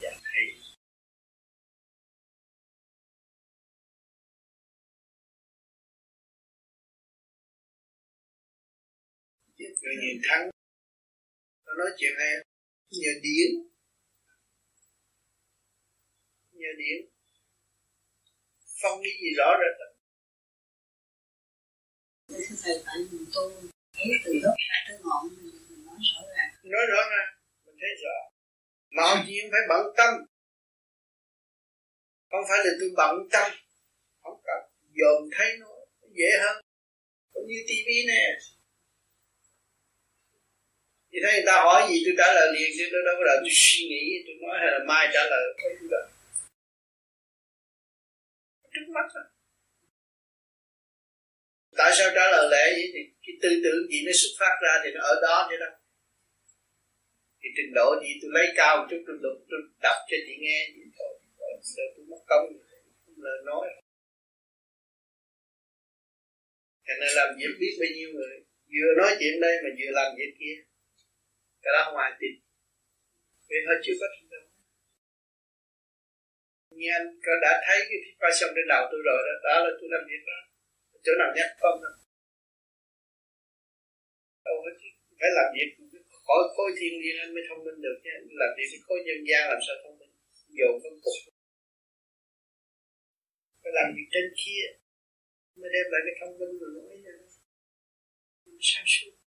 giảng hay. Người nhìn thắng nó nói chuyện hay nhờ điển nhờ điển phong cái gì rõ rệt. Thầy tại mình tu thấy từ gốc tới ngọn mình nói rõ ràng. Nói rõ ràng mình thấy rõ. Mọi chuyện phải bận tâm. Không phải là tôi bận tâm. Không cần. Dòm thấy nó dễ hơn. Cũng như tivi nè thì thấy người ta hỏi gì, tôi trả lời liền, chứ đâu có đợi tôi suy nghĩ. Tôi nói hay là mai trả lời không đó trước mắt đó. tại sao trả lời lẽ vậy? Thì cái tư tưởng gì nó xuất phát ra thì nó ở đó vậy đó. Thì trình độ gì tôi lấy cao một chút, tôi đọc tôi đọc cho chị nghe. Vậy thôi sợ tôi mất công lời nói. Thành nên làm việc biết bao nhiêu người. Vừa nói chuyện đây mà vừa làm việc kia cái đó không ai tin. Vì họ chưa có trình đâu. như anh có đã thấy cái pa sông trên đầu tôi rồi đó đó là tôi làm việc đó. Chỗ nào nhắc không đâu. Đâu hết phải làm việc khỏi khối thiên nhiên anh mới thông minh được chứ. Làm việc với khối nhân gian làm sao thông minh? Dồn phân cục. Phải làm việc trên kia. Mới đem lại cái thông minh rồi nói ra sao suốt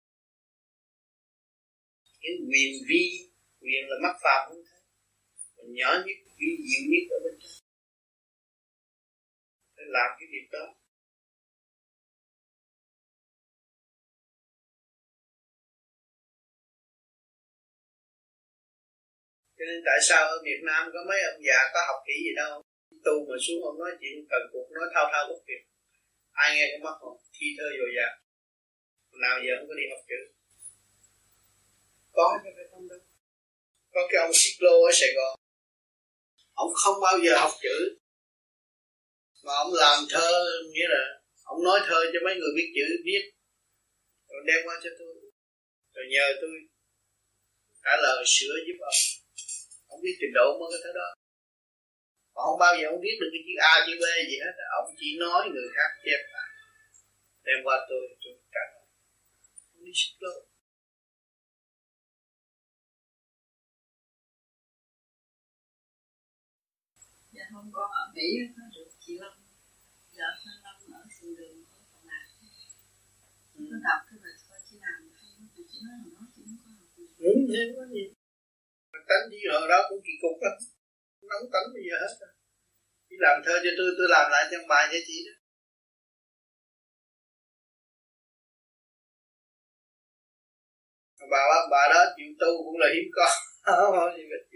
cái quyền vi, quyền là mắt phàm không thấy mình nhỏ nhất vi diệu nhất ở bên trong. Để làm cái việc đó. Cho nên tại sao ở Việt Nam có mấy ông già có học kỹ gì đâu? Tu mà xuống ông nói chuyện cần cuộc, nói thao thao bất tuyệt. Ai nghe cũng mắc không thi thơ dồi dào. Nào giờ không có đi học chữ có chứ phải không đâu có cái ông Xích ở Sài Gòn. Ông không bao giờ học chữ. Mà ông làm thơ nghĩa là ông nói thơ cho mấy người biết chữ biết, rồi đem qua cho tôi. Rồi nhờ tôi trả lời sửa giúp ông. Ông biết trình độ mới cái thứ đó. Mà không bao giờ ông biết được cái chữ A chữ B gì hết. Ông chỉ nói người khác chép lại. Đem qua tôi tôi trả lời. Ông đi xích lô hôm con ở Mỹ có được. Chị Lâm vợ Phan Lâm ở sườn đường ở Cộng Lạc ừ. có đọc cái bài thơ chị làm không thì chị nói là nó không có học đúng thế có gì. Tánh gì hồi đó cũng kỳ cục lắm. Nóng tánh bây giờ hết rồi. Chị làm thơ cho tôi tôi làm lại trong bài cho chị đó. Bà bà đó chịu tu cũng là hiếm có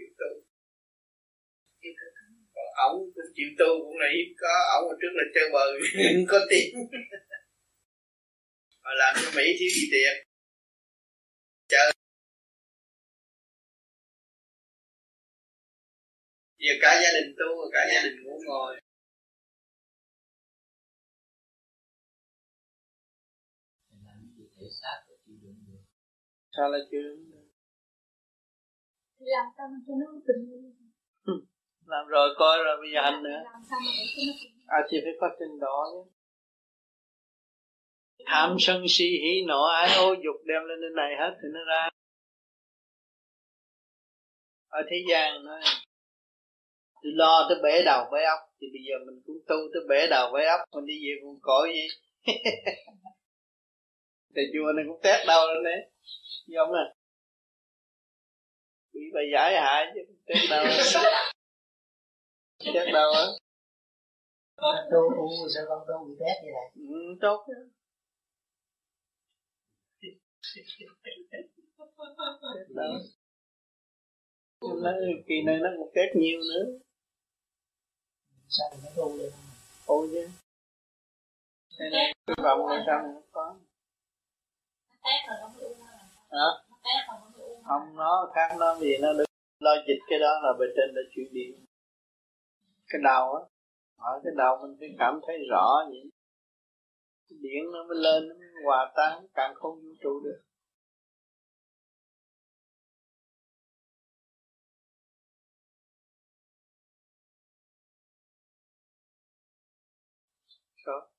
ổng cũng chịu tu cũng là hiếm có. Ổng hồi trước là chơi bời có tiền mà làm cho mỹ thiếu gì tiền chờ giờ cả gia đình tu cả gia đình ngủ ngồi. Sao lại chưa? Đúng được làm mà cho nó tình làm rồi coi rồi bây giờ hành nữa. À chị phải có trình độ chứ. Tham sân si hỉ nộ ái ô dục đem lên nơi này hết thì nó ra. Ở thế gian nói tôi lo tới bể đầu bể ốc thì bây giờ mình cũng tu tới bể đầu bể ốc mình đi về cũng cõi gì thầy chùa này cũng tét đâu lên đấy giống à bị bà giải hại chứ tét đâu tét đâu á. Tu u sao con tu bị tét vậy này? Ừ, tốt đó. đâu nó kỳ này nó cũng test nhiều nữa. Sao nó tu được? Ôi chứ. Đây này cái vọng này sao nó có? Hả? Không? Nó khác nó vì nó được lo dịch cái đó là bề trên đã chuyển điện cái đầu á. Ở cái đầu mình phải cảm thấy rõ vậy. Cái điện nó mới lên nó mới hòa tan càng không vũ trụ được. Sao?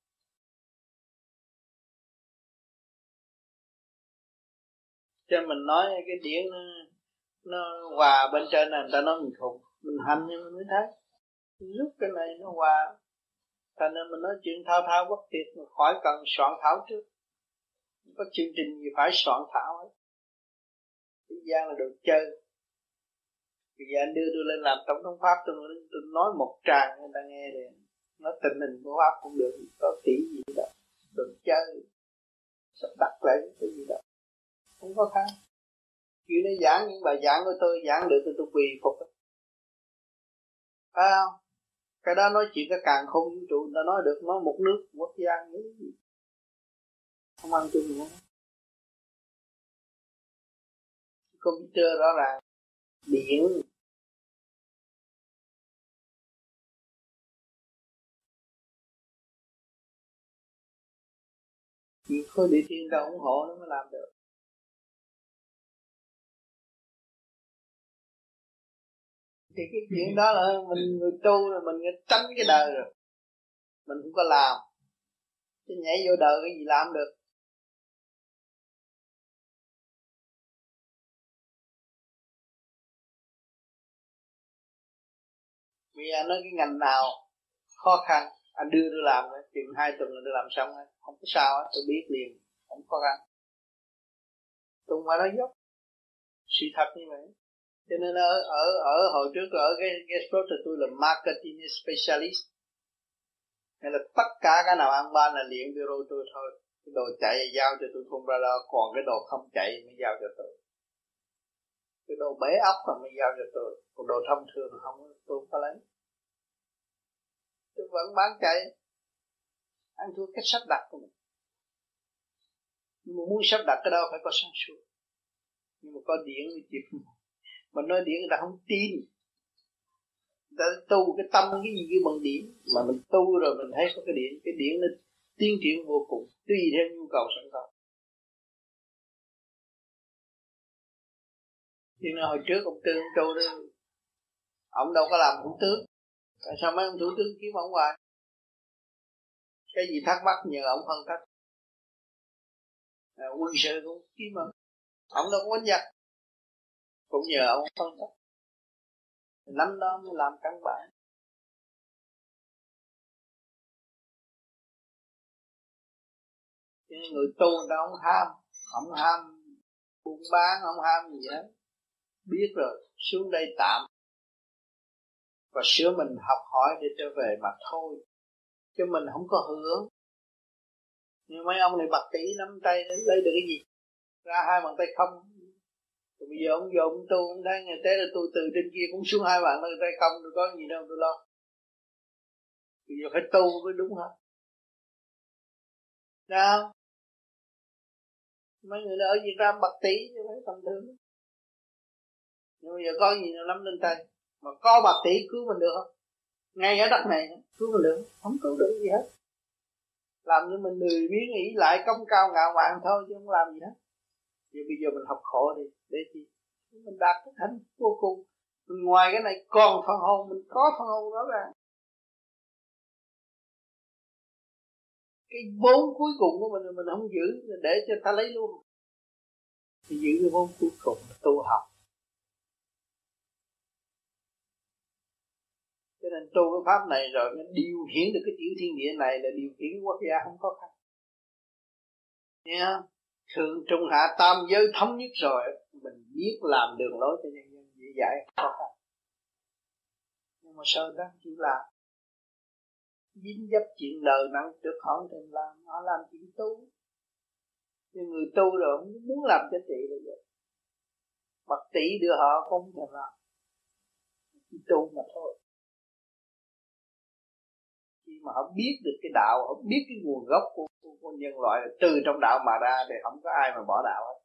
cho mình nói cái điện nó, nó hòa bên trên này người ta nói mình khùng mình hành nhưng mình mới thấy lúc cái này nó hòa thành nên mình nói chuyện thao thao bất tuyệt mà khỏi cần soạn thảo trước. Có chương trình gì phải soạn thảo ấy. Thế gian là đồ chơi. Bây giờ anh đưa tôi lên làm tổng thống pháp tôi, tôi nói một tràng người ta nghe liền. Nói tình hình của pháp cũng được có tỷ gì đó đồ chơi. Sắp đặt lại cái gì đó. Không có khăn chuyện nó giảng những bài giảng của tôi giảng được thì tôi quỳ phục. Phải không? Cái đó nói chuyện cái càng không vũ trụ, người ta nói được, nói một nước quốc gia như gì. Không ăn chung nữa. Computer rõ ràng. Điện chỉ có địa thiên đâu ủng hộ nó mới làm được. Thì cái chuyện đó là mình người tu rồi mình tránh cái đời rồi. Mình không có làm. Chứ nhảy vô đời cái gì làm được? Bây giờ nói cái ngành nào khó khăn, anh đưa tôi làm chừng hai tuần là tôi làm xong không có sao tôi biết liền, không khó khăn. Tôi không phải nói dốc. Sự thật như vậy cho nên ở ở ở hồi trước ở cái cái spot thì tôi là marketing specialist. Hay là tất cả cái nào ăn ba là luyện video tôi thôi. Cái đồ chạy giao cho tôi không ra đó còn cái đồ không chạy mới giao cho tôi. Cái đồ bể ốc là mới giao cho tôi. Còn đồ thông thường không, tôi không có lấy. Tôi vẫn bán chạy. Ăn thua cách sắp đặt của mình. Nhưng mà muốn sắp đặt cái đó phải có sáng suốt. Nhưng mà có điện thì chịu mà nói điện người ta không tin. Người ta tu cái tâm cái gì cái bằng điện mà mình tu rồi mình thấy có cái điện cái điện nó tiến triển vô cùng tùy theo nhu cầu sẵn có. Nhưng nên hồi trước ông Tương Châu đó ông đâu có làm thủ tướng. Tại sao mấy ông thủ tướng kiếm ông hoài? Cái gì thắc mắc nhờ ông phân tích. À, quân sự cũng kiếm ông. Ông đâu có quánh giặc cũng nhờ ông phân tích năm đó mới làm căn bản. Nên người tu người ta không ham không ham buôn bán, không ham gì hết. Biết rồi, xuống đây tạm. Và sửa mình học hỏi để trở về mà thôi. Chứ mình không có hưởng. Nhưng mấy ông này bạc tỷ nắm tay, lấy được cái gì? Ra hai bàn tay không bây giờ ông vô ông tu, ông thấy ngày thế là tôi từ trên kia cũng xuống hai bạn tay tay không, tôi có gì đâu, tôi lo. Bây giờ phải tu mới đúng hả? Sao? Mấy người ở Việt Nam bạc tỷ như phải tầm thường. Nhưng bây giờ có gì nào lắm lên tay? Mà có bạc tỷ cứu mình được không? Ngay ở đất này, cứu mình được. Không cứu được gì hết. Làm cho mình lười biếng nghĩ lại công cao ngạo mạn thôi, chứ không làm gì hết giờ bây giờ mình học khổ đi. Để chi? Mình đạt cái thánh vô cùng. Mình ngoài cái này còn phần hồn, mình có phần hồn đó là cái vốn cuối cùng của mình mình không giữ, để cho ta lấy luôn. Thì giữ cái vốn cuối cùng là tu học. Cho nên tu cái pháp này rồi nó điều khiển được cái tiểu thiên địa này là điều khiển quốc gia không khó khăn. Nha thượng trung hạ tam giới thống nhất rồi, mình biết làm đường lối cho nhân dân dễ dãi, khó khăn. Nhưng mà sao đang chịu làm. Dính dấp chuyện đời nặng được họ thèm làm họ làm chuyện tu. Nhưng người tu rồi không muốn làm cho trị là vậy bậc tỷ đưa họ không thèm làm chỉ tu mà thôi mà họ biết được cái đạo họ biết cái nguồn gốc của, của, của nhân loại từ trong đạo mà ra thì không có ai mà bỏ đạo hết.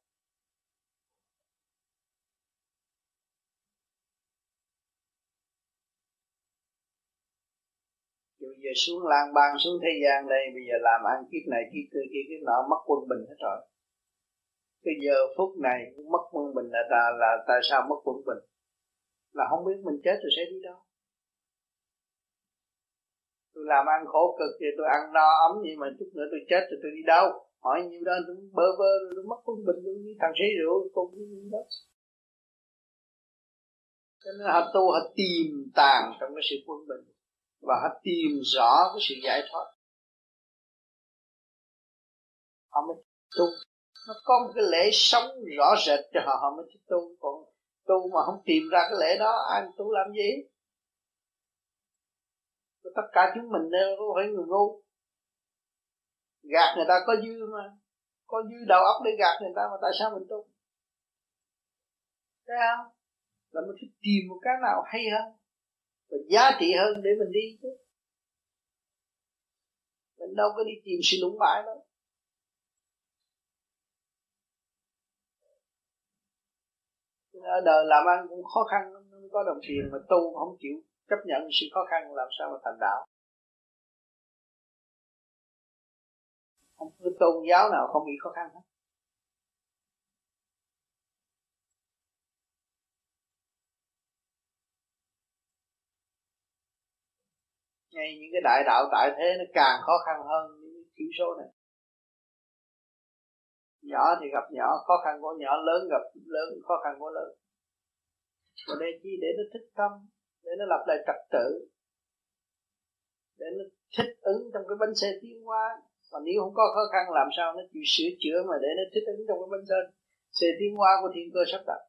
Bây giờ xuống lang bang xuống thế gian đây bây giờ làm ăn kiếp này kiếp kia kiếp, kiếp nọ mất quân bình hết rồi. Cái giờ phút này mất quân bình là, là là tại sao mất quân bình? Là không biết mình chết rồi sẽ đi đâu tôi làm ăn khổ cực thì tôi ăn no ấm nhưng mà chút nữa tôi chết rồi tôi đi đâu? Hỏi nhiêu đó tôi bơ vơ, tôi mất quân bình, tôi như thằng sĩ rượu cũng đó. Cho nên họ tu, họ tìm tàng trong cái sự quân bình và họ tìm rõ cái sự giải thoát. Họ mới tu. Nó có một cái lễ sống rõ rệt cho họ họ mới tu. Còn tu mà không tìm ra cái lễ đó, ai tu làm gì? Tất cả chúng mình đều có phải người ngu. Gạt người ta có dư mà. Có dư đầu óc để gạt người ta mà tại sao mình tu thấy không? Là mình phải tìm một cái nào hay hơn và giá trị hơn để mình đi chứ. Mình đâu có đi tìm sự lũng bại đâu. Ở đời làm ăn cũng khó khăn không có đồng tiền mà tu không chịu chấp nhận sự khó khăn làm sao mà thành đạo. Không có tôn giáo nào không bị khó khăn hết. Ngay những cái đại đạo tại thế nó càng khó khăn hơn những thiểu số này. Nhỏ thì gặp nhỏ, khó khăn của nhỏ, lớn gặp lớn, khó khăn của lớn. Và đây chi? Để nó thích tâm để nó lập lại trật tự. Để nó thích ứng trong cái bánh xe tiến hóa. Mà nếu không có khó khăn, làm sao nó chịu sửa chữa mà để nó thích ứng trong cái bánh xe xe tiến hóa của thiên cơ sắp đặt.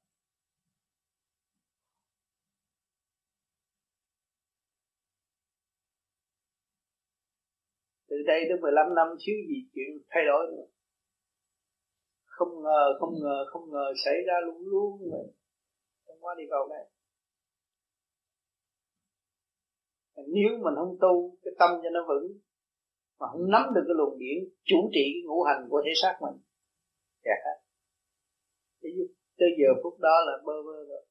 Từ đây tới 15 năm thiếu gì chuyện thay đổi nữa. Không ngờ không ngờ không ngờ xảy ra luôn luôn rồi trong quá đi cầu này nếu mình không tu, cái tâm cho nó vững, mà không nắm được cái luồng điển chủ trị cái ngũ hành của thể xác mình, kẹt hết. Tới giờ phút đó là bơ vơ rồi.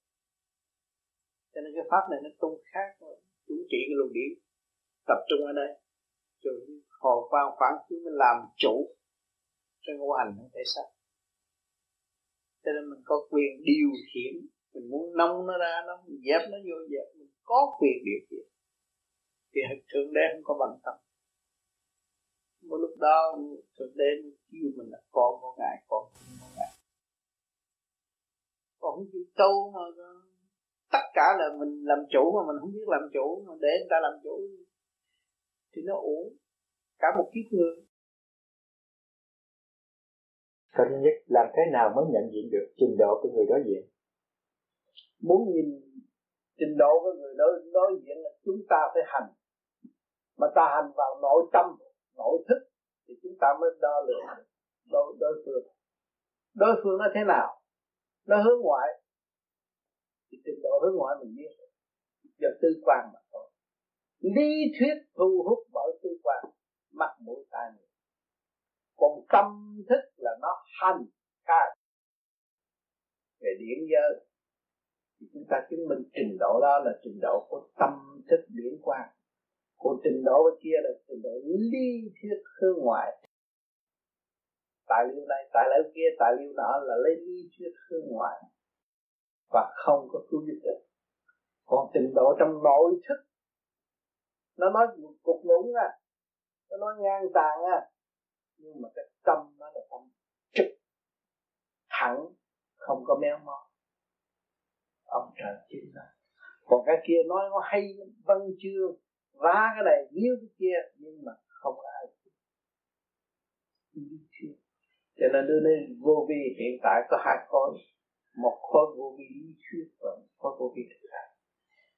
Cho nên cái pháp này nó tu khác rồi chủ trị cái luồng điển tập trung ở đây. Rồi hồ quan phản chiếu mình làm chủ cho ngũ hành của thể xác. Cho nên mình có quyền điều khiển, mình muốn nông nó ra, nó dẹp nó vô dẹp, mình có quyền điều khiển thì thượng đế không có bằng tâm một lúc đó thượng đế kêu mình là con của ngài con của ngài còn không chịu tu mà tất cả là mình làm chủ mà mình không biết làm chủ mà để người ta làm chủ thì nó uổng cả một kiếp người Câu thứ nhất, làm thế nào mới nhận diện được trình độ của người đối diện? Muốn nhìn trình độ của người đối, đối diện là chúng ta phải hành. Mà ta hành vào nội tâm, nội thức thì chúng ta mới đo lường đối, đối phương. Đối phương nó thế nào? Nó hướng ngoại. Thì trình độ hướng ngoại mình biết. Do tư quan mà thôi. Lý thuyết thu hút bởi tư quan mắt mũi tai miệng. Còn tâm thức là nó hành khai về điển giới thì chúng ta chứng minh trình độ đó là trình độ của tâm thức điển quan của trình độ kia là trình độ lý thuyết hướng ngoại. Tài liệu này, tài liệu kia, tài liệu nọ là lấy lý thuyết hướng ngoại. Và không có cứu giúp được. Còn trình độ trong nội thức, nó nói một cục ngủng à nó nói ngang tàn à nhưng mà cái tâm nó là tâm trực, thẳng, không có méo mó. Ông trời chính là. Còn cái kia nói nó hay văn chương vá cái này níu cái kia, nhưng mà không ai cho nên đưa lên vô vi, hiện tại có hai khối một khối vô vi lý thuyết và một khối vô vi thực hành.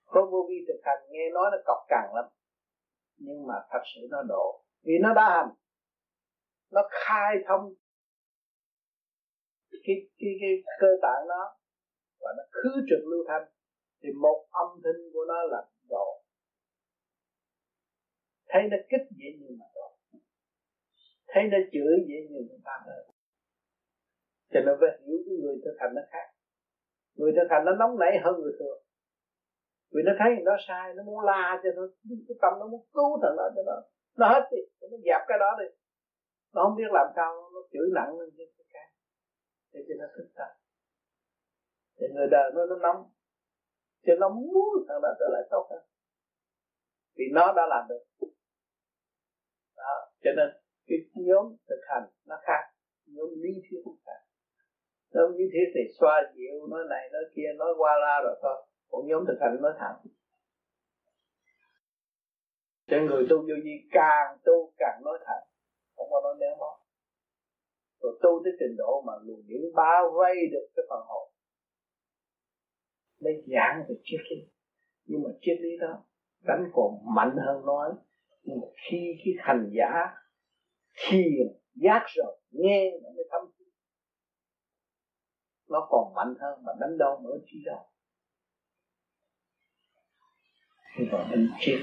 Khối vô vi thực hành nghe nói nó cọc cằn lắm, nhưng mà thật sự nó độ. Vì nó đã hành, nó khai thông cái cái cái cơ tạng nó và nó khứ trực lưu thanh. Thì một âm thanh của nó là độ thấy nó kích dễ như mà độ thấy nó chửi dễ như mà ta hơn cho nên phải hiểu cái người thực hành nó khác. Người thực hành nó nóng nảy hơn người thường. Vì nó thấy nó sai, nó muốn la cho nó, cái tâm nó muốn cứu thằng đó cho nó. Nó hết đi nó dẹp cái đó đi. Nó không biết làm sao, nó chửi nặng lên cái cái để cho nó thức tâm. Thì người đời nó nó nóng. Cho nó muốn thằng đó trở lại tốt hơn. Vì nó đã làm được cho nên cái nhóm thực hành nó khác, nhóm lý thuyết khác. Nhóm lý thuyết thì xoa dịu, nói này, nói kia, nói qua la rồi thôi. Còn nhóm thực hành nói thẳng. Cho người tu vô vi càng tu càng nói thẳng, không có nói néo mó rồi tu tới trình độ mà luồng điển bao vây được cái phần hồn. Lấy giảng về triết lý. Nhưng mà triết lý đó, đánh còn mạnh hơn nói nhưng mà khi cái hành giả thiền giác rồi nghe nó mới thâm nó còn mạnh hơn mà đánh đâu nữa chi đâu. Thì còn đánh chết.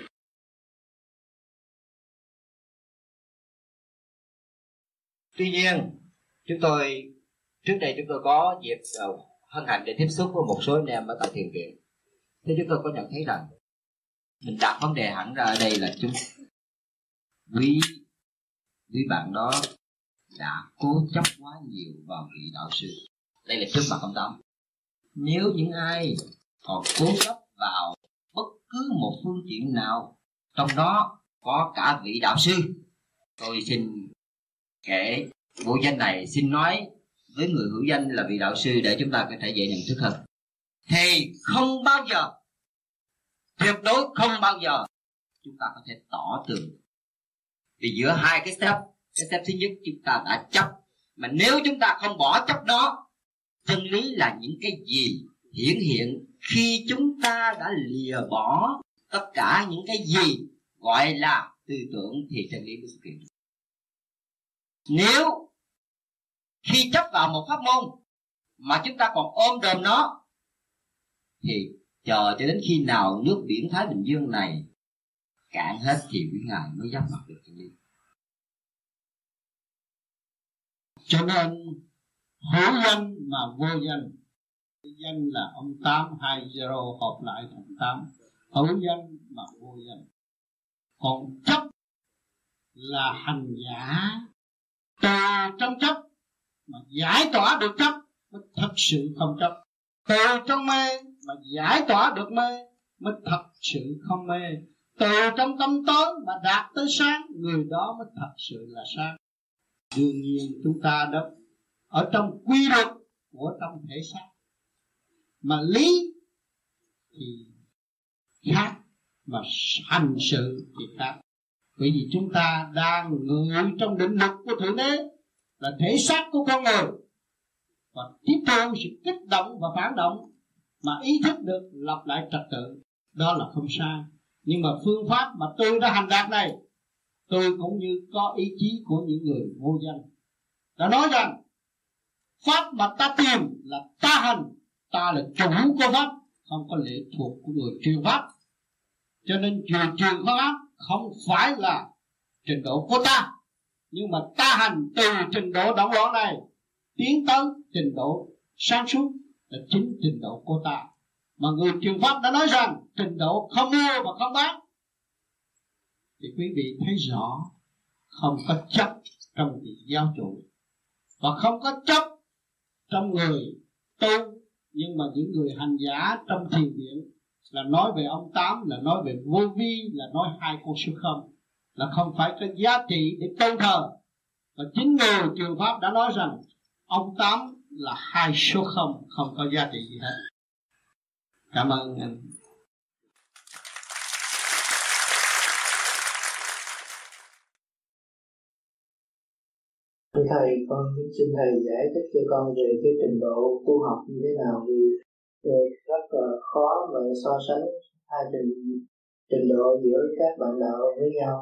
Tuy nhiên chúng tôi trước đây chúng tôi có dịp uh, hân hạnh để tiếp xúc với một số anh em ở tại thiền viện. Thế chúng tôi có nhận thấy rằng mình đặt vấn đề hẳn ra ở đây là chúng quý quý bạn đó đã cố chấp quá nhiều vào vị đạo sư. Đây là trước mặt ông tâm nếu những ai còn cố chấp vào bất cứ một phương tiện nào, trong đó có cả vị đạo sư, tôi xin kể bộ danh này xin nói với người hữu danh là vị đạo sư để chúng ta có thể dễ nhận thức hơn. Thì không bao giờ, tuyệt đối không bao giờ chúng ta có thể tỏ tường thì giữa hai cái step cái step thứ nhất chúng ta đã chấp. Mà nếu chúng ta không bỏ chấp đó, chân lý là những cái gì hiển hiện khi chúng ta đã lìa bỏ tất cả những cái gì gọi là tư tưởng thì chân lý mới xuất hiện. Nếu khi chấp vào một pháp môn mà chúng ta còn ôm đồm nó, thì chờ cho đến khi nào nước biển thái bình dương này cạn hết thì quý ngài mới dám mặt được chân lý cho nên, hữu danh mà vô danh. Danh là ông tám hai zero hợp lại thành tám. Hữu danh mà vô danh. Còn chấp là hành giả. Ta trong chấp mà giải tỏa được chấp, mới thật sự không chấp. Từ trong mê mà giải tỏa được mê, mới thật sự không mê từ trong tâm tối mà đạt tới sáng, người đó mới thật sự là sáng. Đương nhiên chúng ta đó, ở trong quy luật của trong thể xác, mà lý thì khác mà hành sự thì khác. Bởi vì chúng ta đang ngự trong định lực của thượng đế là thể xác của con người. Và tiếp theo sự kích động và phản động mà ý thức được lập lại trật tự, đó là không sai nhưng mà phương pháp mà tôi đã hành đạt này, tôi cũng như có ý chí của những người vô danh. Đã nói rằng, pháp mà ta tìm là ta hành, ta là chủ của pháp, không có lệ thuộc của người truyền pháp. Cho nên truyền truyền pháp không phải là trình độ của ta, nhưng mà ta hành từ trình độ động loạn này tiến tới trình độ sáng suốt là chính trình độ của ta mà người truyền pháp đã nói rằng trình độ không mua và không bán thì quý vị thấy rõ không có chấp trong việc giáo chủ và không có chấp trong người tu. Nhưng mà những người hành giả trong thiền viện là nói về ông tám, là nói về vô vi, là nói hai con số không, là không phải có giá trị để tôn thờ. Và chính người trường pháp đã nói rằng ông tám là hai số không không có giá trị gì hết cảm ơn anh thầy con xin thầy giải thích cho con về cái trình độ tu học như thế nào. Vì ờ, rất là khó mà so sánh hai trình trình độ giữa các bạn đạo với nhau.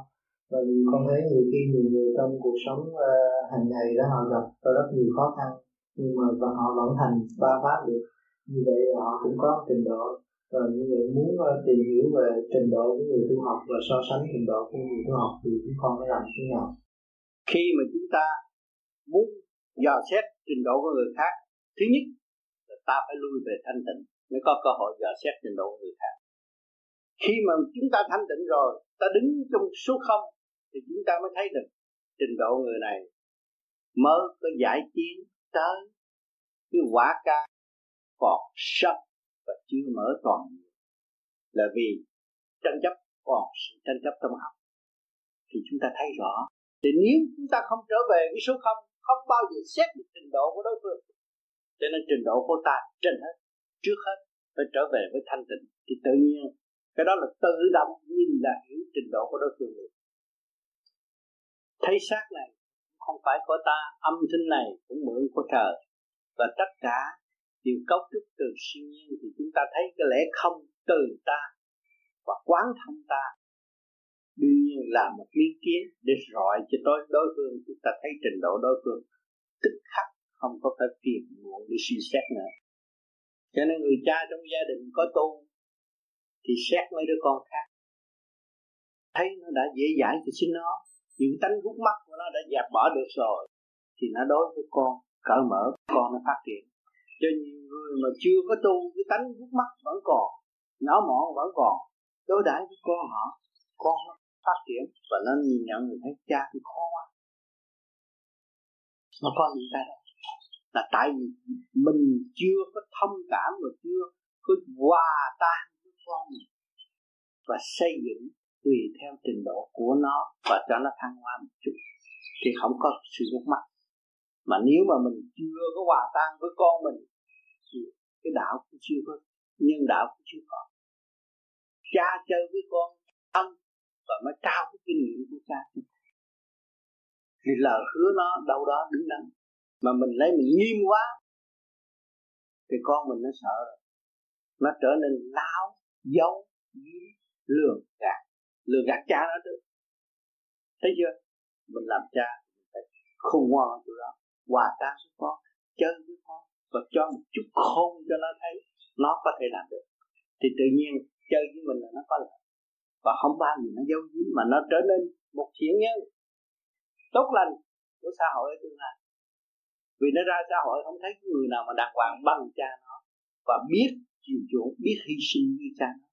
Và con thấy nhiều khi nhiều người trong cuộc sống uh, hàng ngày đó họ gặp rất nhiều khó khăn nhưng mà họ vẫn thành ba pháp được như vậy họ cũng có trình độ và như vậy muốn ờ, tìm hiểu về trình độ của người tu học và so sánh trình độ của người tu học thì chúng con phải làm thế nào? Khi mà chúng ta muốn dò xét trình độ của người khác, thứ nhất là ta phải lui về thanh tịnh mới có cơ hội dò xét trình độ của người khác. Khi mà chúng ta thanh tịnh rồi, ta đứng trong số không thì chúng ta mới thấy được trình độ người này mới có giải chiến tới cái quả ca còn sắp và chưa mở toàn là vì tranh chấp, còn sự tranh chấp trong học. Thì chúng ta thấy rõ, thì nếu chúng ta không trở về với số không không bao giờ xét được trình độ của đối phương. Cho nên trình độ của ta trên hết, trước hết phải trở về với thanh tịnh. Thì tự nhiên, cái đó là tự động nhìn là hiểu trình độ của đối phương thấy xác này, không phải của ta, âm thanh này cũng mượn của trời. Và tất cả điều cấu trúc từ siêu nhiên thì chúng ta thấy cái lẽ không từ ta và quán thông ta. Đương nhiên là một ý kiến để rọi cho đối đối phương. Chúng ta thấy trình độ đối phương tức khắc, không có phải phiền muộn để suy xét nữa. Cho nên người cha trong gia đình có tu thì xét mấy đứa con khác. Thấy nó đã dễ dãi thì xin nó. Những tánh hút mắt của nó đã dẹp bỏ được rồi thì nó đối với con, cởi mở, con nó phát triển cho nhiều người mà chưa có tu, cái tánh hút mắt vẫn còn, não mọn vẫn còn. Đối đãi với con họ, con nó phát triển và nó nhìn nhận người thấy cha thì khó quá. Nó có những cái đó là tại vì mình chưa có thông cảm và chưa có hòa tan với con mình và xây dựng tùy theo trình độ của nó và cho nó thăng hoa một chút thì không có sự mất mắt. Mà nếu mà mình chưa có hòa tan với con mình chịu. Cái đạo cũng chưa có nhân đạo cũng chưa có. Cha chơi với con tâm, và mới trao cái kinh nghiệm của cha. Thì lời hứa nó đâu đó đứng đắn. Mà mình lấy mình nghiêm quá, thì con mình nó sợ rồi. Nó trở nên láo, dấu giếm lừa gạt. Lừa gạt cha nó được thấy chưa? Mình làm cha, mình phải khôn ngoan tụi đó. Hòa tan với con, chơi với con và cho một chút khôn cho nó thấy nó có thể làm được. Thì tự nhiên chơi với mình là nó có lợi. Và không bao giờ nó giấu giếm mà nó trở nên một thiện nhân tốt lành của xã hội ở tương lai. Vì nó ra xã hội không thấy người nào mà đàng hoàng bằng cha nó và biết chịu chuộng, biết hy sinh như cha nó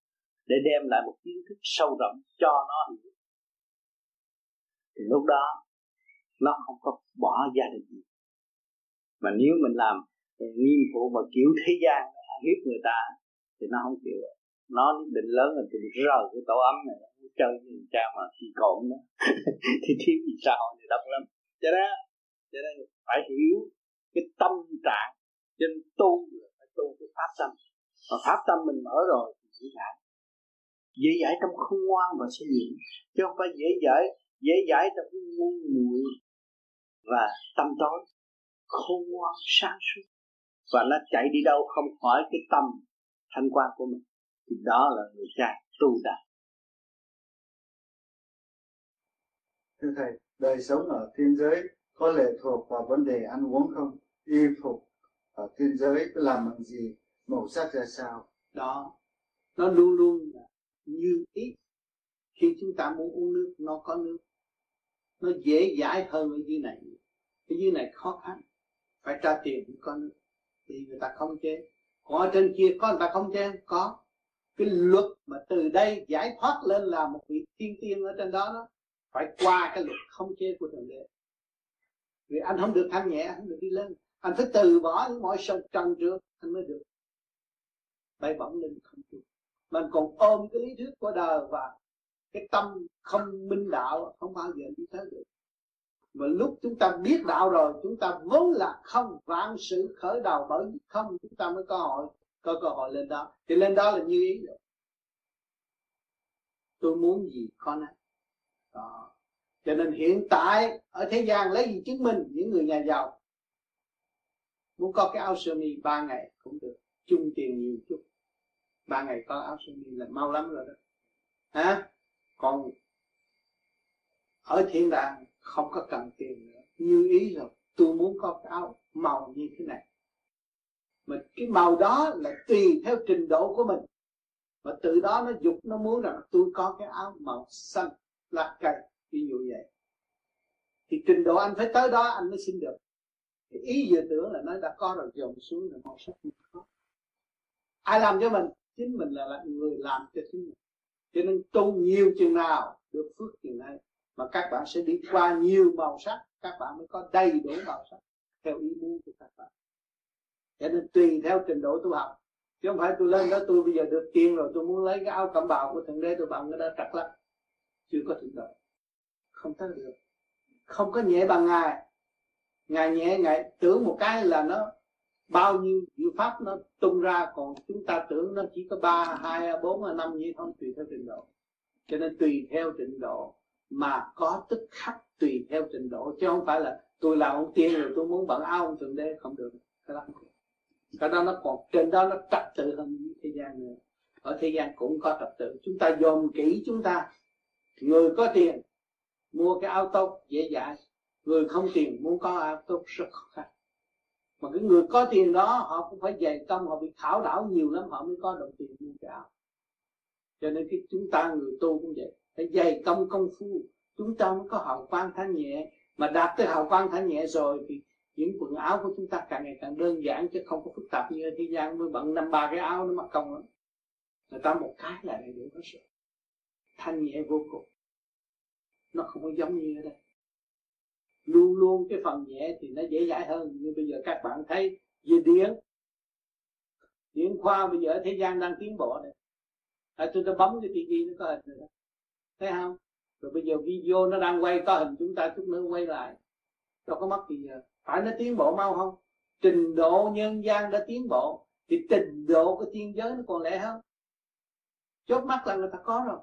để đem lại một kiến thức sâu rộng cho nó hiểu. Thì lúc đó nó không có bỏ gia đình. Gì mà nếu mình làm nghiêm phụ mà kiểu thế gian hiếp người ta thì nó không chịu. Nó định lớn là từ rời cái tổ ấm này. Chơi với người cha mà thì cộn đó. Thì thiếu gì xã hội này đông lắm. Cho nên cho nên phải hiểu cái tâm trạng trên tu là phải tu cái pháp tâm. Và pháp tâm mình mở rồi thì dễ giải dễ giải trong không ngoan và suy nghĩ. Chứ không phải dễ giải dễ giải trong cái ngu muội và tâm tối. Không ngoan, sáng suốt và nó chạy đi đâu không khỏi cái tâm thanh quan của mình. Thì đó là người cha tu đạo. Thưa thầy đời sống ở thiên giới có lệ thuộc vào vấn đề ăn uống không? Y phục ở thiên giới làm bằng gì? Màu sắc ra sao? Đó nó luôn luôn là như ý. Khi chúng ta muốn uống nước nó có nước. Nó dễ dãi hơn ở dưới này. Ở dưới này khó khăn. Phải trả tiền mới có nước thì người ta không chế còn ở trên kia có, người ta không chế có. Cái luật mà từ đây giải thoát lên là một vị thiên tiên ở trên đó đó, phải qua cái luật không chế của thượng đế. Vì anh không được thanh nhẹ, anh không được đi lên. Anh phải từ bỏ những mọi sâu trần trước anh mới được. Bay bổng lên không trung mình còn ôm cái lý thuyết của đời và cái tâm không minh đạo, không bao giờ đi tới được mà lúc chúng ta biết đạo rồi, chúng ta vốn là không vạn sự khởi đầu bởi không chúng ta mới có hội, có cơ hội lên đó. Thì lên đó là như ý rồi. Tôi muốn gì con ấy đó. Cho nên hiện tại ở thế gian lấy gì chứng minh những người nhà giàu? Muốn có cái áo sơ mi ba ngày cũng được. Chung tiền nhiều chút. Ba ngày có áo sơ mi là mau lắm rồi đó. Hả? Còn ở thiên đàng không có cần tiền nữa. Như ý rồi tôi muốn có cái áo màu như thế này. Mà cái màu đó là tùy theo trình độ của mình. Mà từ đó nó dục nó muốn rằng tôi có cái áo màu xanh lá cây ví dụ vậy. Thì trình độ anh phải tới đó anh mới xin được. Thì ý dự tưởng là nó đã có rồi dồn xuống là màu sắc không có. Ai làm cho mình? Chính mình là, là người làm cho chính mình. Cho nên tu nhiều chừng nào được phước chừng này mà các bạn sẽ đi qua nhiều màu sắc, các bạn mới có đầy đủ màu sắc theo ý muốn của các bạn. Cho nên tùy theo trình độ tu học. Chứ không phải tôi lên đó tôi bây giờ được tiền rồi tôi muốn lấy cái áo cẩm bào của thượng đế, tôi bằng cái đó trật lắm chưa có thượng đế. Không tới được. Không có nhẹ bằng ngài. Ngài nhẹ, ngài tưởng một cái là nó bao nhiêu diệu pháp nó tung ra, còn chúng ta tưởng nó chỉ có ba, hai, bốn, năm, như không tùy theo trình độ. Cho nên tùy theo trình độ mà có tức khắc tùy theo trình độ, chứ không phải là tôi là ông tiên rồi tôi muốn bận áo ông thượng đế, không được. Cái đó không cái đó nó còn, trên đó nó trật tự hơn thế gian nữa. Ở thế gian cũng có trật tự. Chúng ta dòm kỹ chúng ta. Người có tiền, mua cái áo tốt, dễ dãi. Người không tiền, muốn có áo tốt, rất khó khăn. Mà cái người có tiền đó, họ cũng phải dày công họ bị khảo đảo nhiều lắm, họ mới có đồng tiền mua cái áo. Cho nên cái chúng ta, người tu cũng vậy phải dày công công phu chúng ta mới có hào quang thanh nhẹ. Mà đạt tới hào quang thanh nhẹ rồi thì những quần áo của chúng ta càng ngày càng đơn giản chứ không có phức tạp như ở thế gian mới bận năm ba cái áo nó mặc công lắm. Người ta một cái là đầy đủ hết rồi. Thanh nhẹ vô cùng. Nó không có giống như ở đây. Luôn luôn cái phần nhẹ thì nó dễ dãi hơn. Như bây giờ các bạn thấy về điện điện khoa bây giờ ở thế gian đang tiến bộ này. À, tôi đã bấm cái tivi nó có hình rồi đó thấy không? Rồi bây giờ video nó đang quay có hình chúng ta chút nữa quay lại. Đâu có mất gì giờ à, phải nó tiến bộ mau không? Trình độ nhân gian đã tiến bộ, thì trình độ của thiên giới nó còn lẽ hơn. Chốt mắt là người ta có rồi.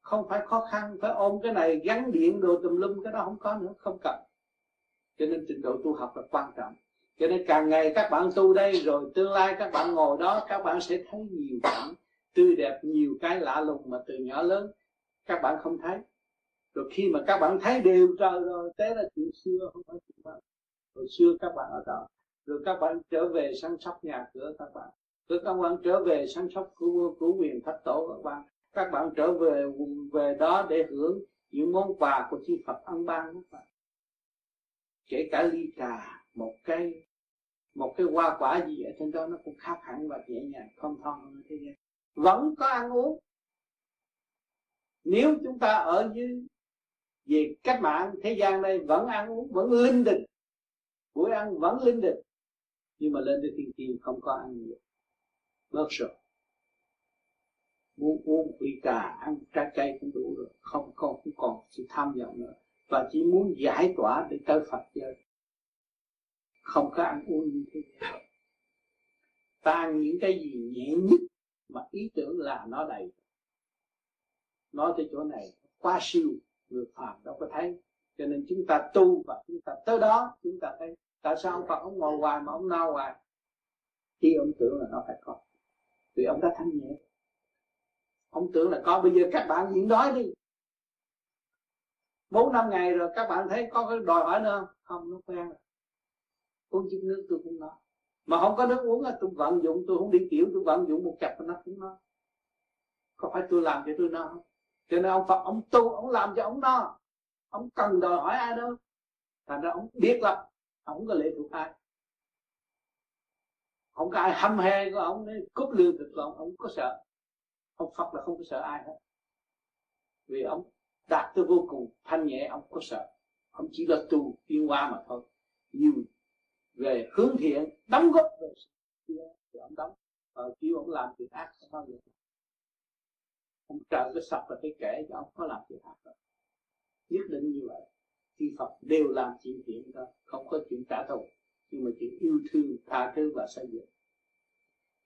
Không phải khó khăn, phải ôm cái này gắn điện đồ tùm lum, cái đó không có nữa, không cần. Cho nên trình độ tu học là quan trọng. Cho nên càng ngày các bạn tu đây, rồi tương lai các bạn ngồi đó, các bạn sẽ thấy nhiều cảnh tươi đẹp nhiều cái lạ lùng mà từ nhỏ lớn các bạn không thấy. Rồi khi mà các bạn thấy đều trời rồi thế là chuyện xưa không phải chuyện đó hồi xưa các bạn ở đó rồi các bạn trở về săn sóc nhà cửa các bạn. Rồi các bạn trở về săn sóc cứu, cứu quyền thất tổ các bạn. Các bạn trở về về đó để hưởng những món quà của chư Phật ăn ban các bạn. Kể cả ly trà một cây một cái hoa quả gì ở trên đó nó cũng khác hẳn và nhẹ nhàng không thon hơn thế gian vẫn có ăn uống. Nếu chúng ta ở dưới về cách mạng thế gian đây vẫn ăn uống, vẫn linh đình, buổi ăn vẫn linh đình, nhưng mà lên tới thiên tiên không có ăn nhiều, bớt rồi. Muốn uống quỷ cà, ăn trái cây cũng đủ rồi, không còn không còn sự tham vọng nữa. Và chỉ muốn giải tỏa để tới Phật giới. Không có ăn uống như thế ta ăn những cái gì nhẹ nhất mà ý tưởng là nó đầy. Nói tới chỗ này quá siêu, người phàm đâu có thấy. Cho nên chúng ta tu và chúng ta tới đó, chúng ta thấy. Tại sao ông Phật ông ngồi hoài mà ông nao hoài? Khi ông tưởng là nó phải có. Vì ông đã thanh nhẹ. Ông tưởng là có, bây giờ các bạn nhịn đói đi. Bốn năm ngày rồi các bạn thấy có cái đòi hỏi nữa không? Không, nó quen rồi. Uống chút nước tôi cũng nói mà không có nước uống là tôi vận dụng, tôi không đi kiểu, tôi vận dụng một chập nó cũng no có phải tôi làm cho tôi no không? Cho nên ông Phật, ông tu, ông làm cho ông no. Ông cần đòi hỏi ai đâu. Thành ra ông biết lắm, ông không có lệ thuộc ai. Không có ai hâm he của ông để cúp lương thực của ông ông có sợ. Ông Phật là không có sợ ai hết. Vì ông đạt tới vô cùng thanh nhẹ, ông có sợ. Ông chỉ là tu, tiến qua mà thôi. Nhiều về hướng thiện đóng góp về thì ông đóng. Ờ, kêu ông làm việc ác không bao giờ. Ông trời cái sập và cái kể cho ông có làm việc ác đâu. Nhất định như vậy. Khi Phật đều làm chuyện thiện đó không có chuyện trả thù nhưng mà chuyện yêu thương tha thứ và xây dựng.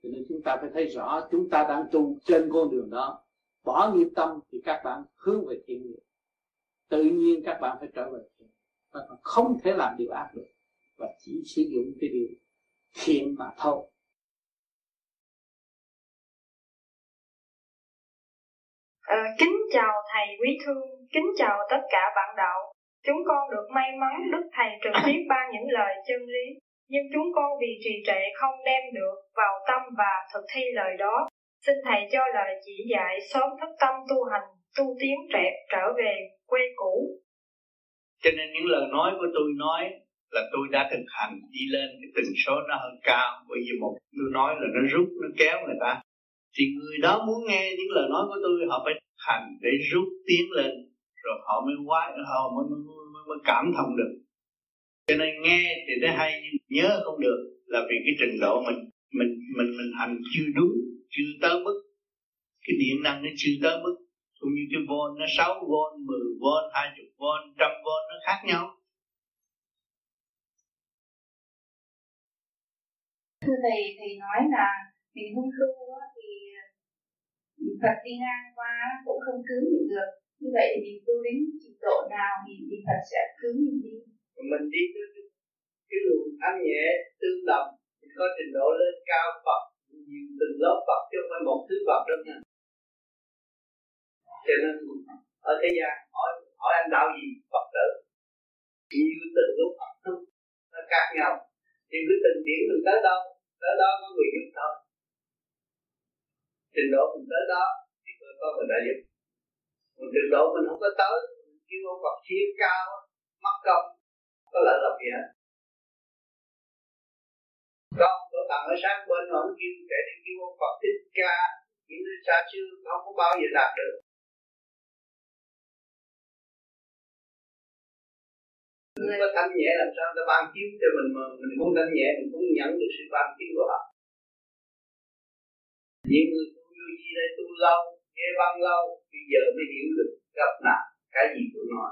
Cho nên chúng ta phải thấy rõ chúng ta đang tu trên con đường đó. Bỏ nghiệp tâm thì các bạn hướng về thiện nghiệp. Tự nhiên các bạn phải trở về các bạn không thể làm điều ác được và chỉ sử dụng cái điều thiện mà thôi À, kính chào thầy quý thương, kính chào tất cả bạn đạo. Chúng con được may mắn Đức Thầy trực tiếp ban những lời chân lý, nhưng chúng con vì trì trệ không đem được vào tâm và thực thi lời đó. Xin Thầy cho lời chỉ dạy sớm thức tâm tu hành, tu tiến trẻ trở về quê cũ. Cho nên những lời nói của tôi nói là tôi đã thực hành đi lên cái tần số nó hơn cao. Bởi vì một tôi nói là nó rút nó kéo người ta. Thì người đó muốn nghe những lời nói của tôi họ phải hành để rút tiến lên. Rồi họ mới quái họ mới, mới, mới, mới cảm thông được. Cho nên nghe thì nó hay nhưng nhớ không được là vì cái trình độ mình mình mình mình hành chưa đúng chưa tới mức. Cái điện năng nó chưa tới mức. Cũng như cái volt nó 6 volt 10 volt 20 volt trăm volt nó khác nhau. Thưa thầy thầy nói là mình không tu thì ừ, Phật đi ngang qua cũng không cứu mình được. Như vậy thì mình tu đến trình độ nào thì, thì Phật sẽ cứu mình đi. Mình đi tới cái luồng âm nhẹ tương đồng thì có trình độ lên cao Phật nhiều từng lớp Phật chứ không phải một thứ Phật đâu nha. Cho nên ở thế gian hỏi hỏi anh đạo gì Phật tử. Nhiều từng lúc Phật nó khác nhau. Thì cứ từng điểm mình tới đâu tới đó có người giúp thôi trình độ mình tới đó thì có người đã giúp. Còn trình độ mình không có tới kêu ông Phật chia cao mất công, có lợi lộc gì hết. Con tôi tặng ở sáng bên mà ông kêu, kể đi kêu ông Phật thích ca những nơi xa xưa, không có bao giờ đạt được. Người có thanh nhẹ làm sao ta ban chiếu cho mình mà mình không thanh nhẹ, mình cũng nhận được sự ban chiếu của họ. Những người tu vô gì đây tu lâu, nghe văn lâu bây giờ mới hiểu được gặp nạn, cái gì tôi nói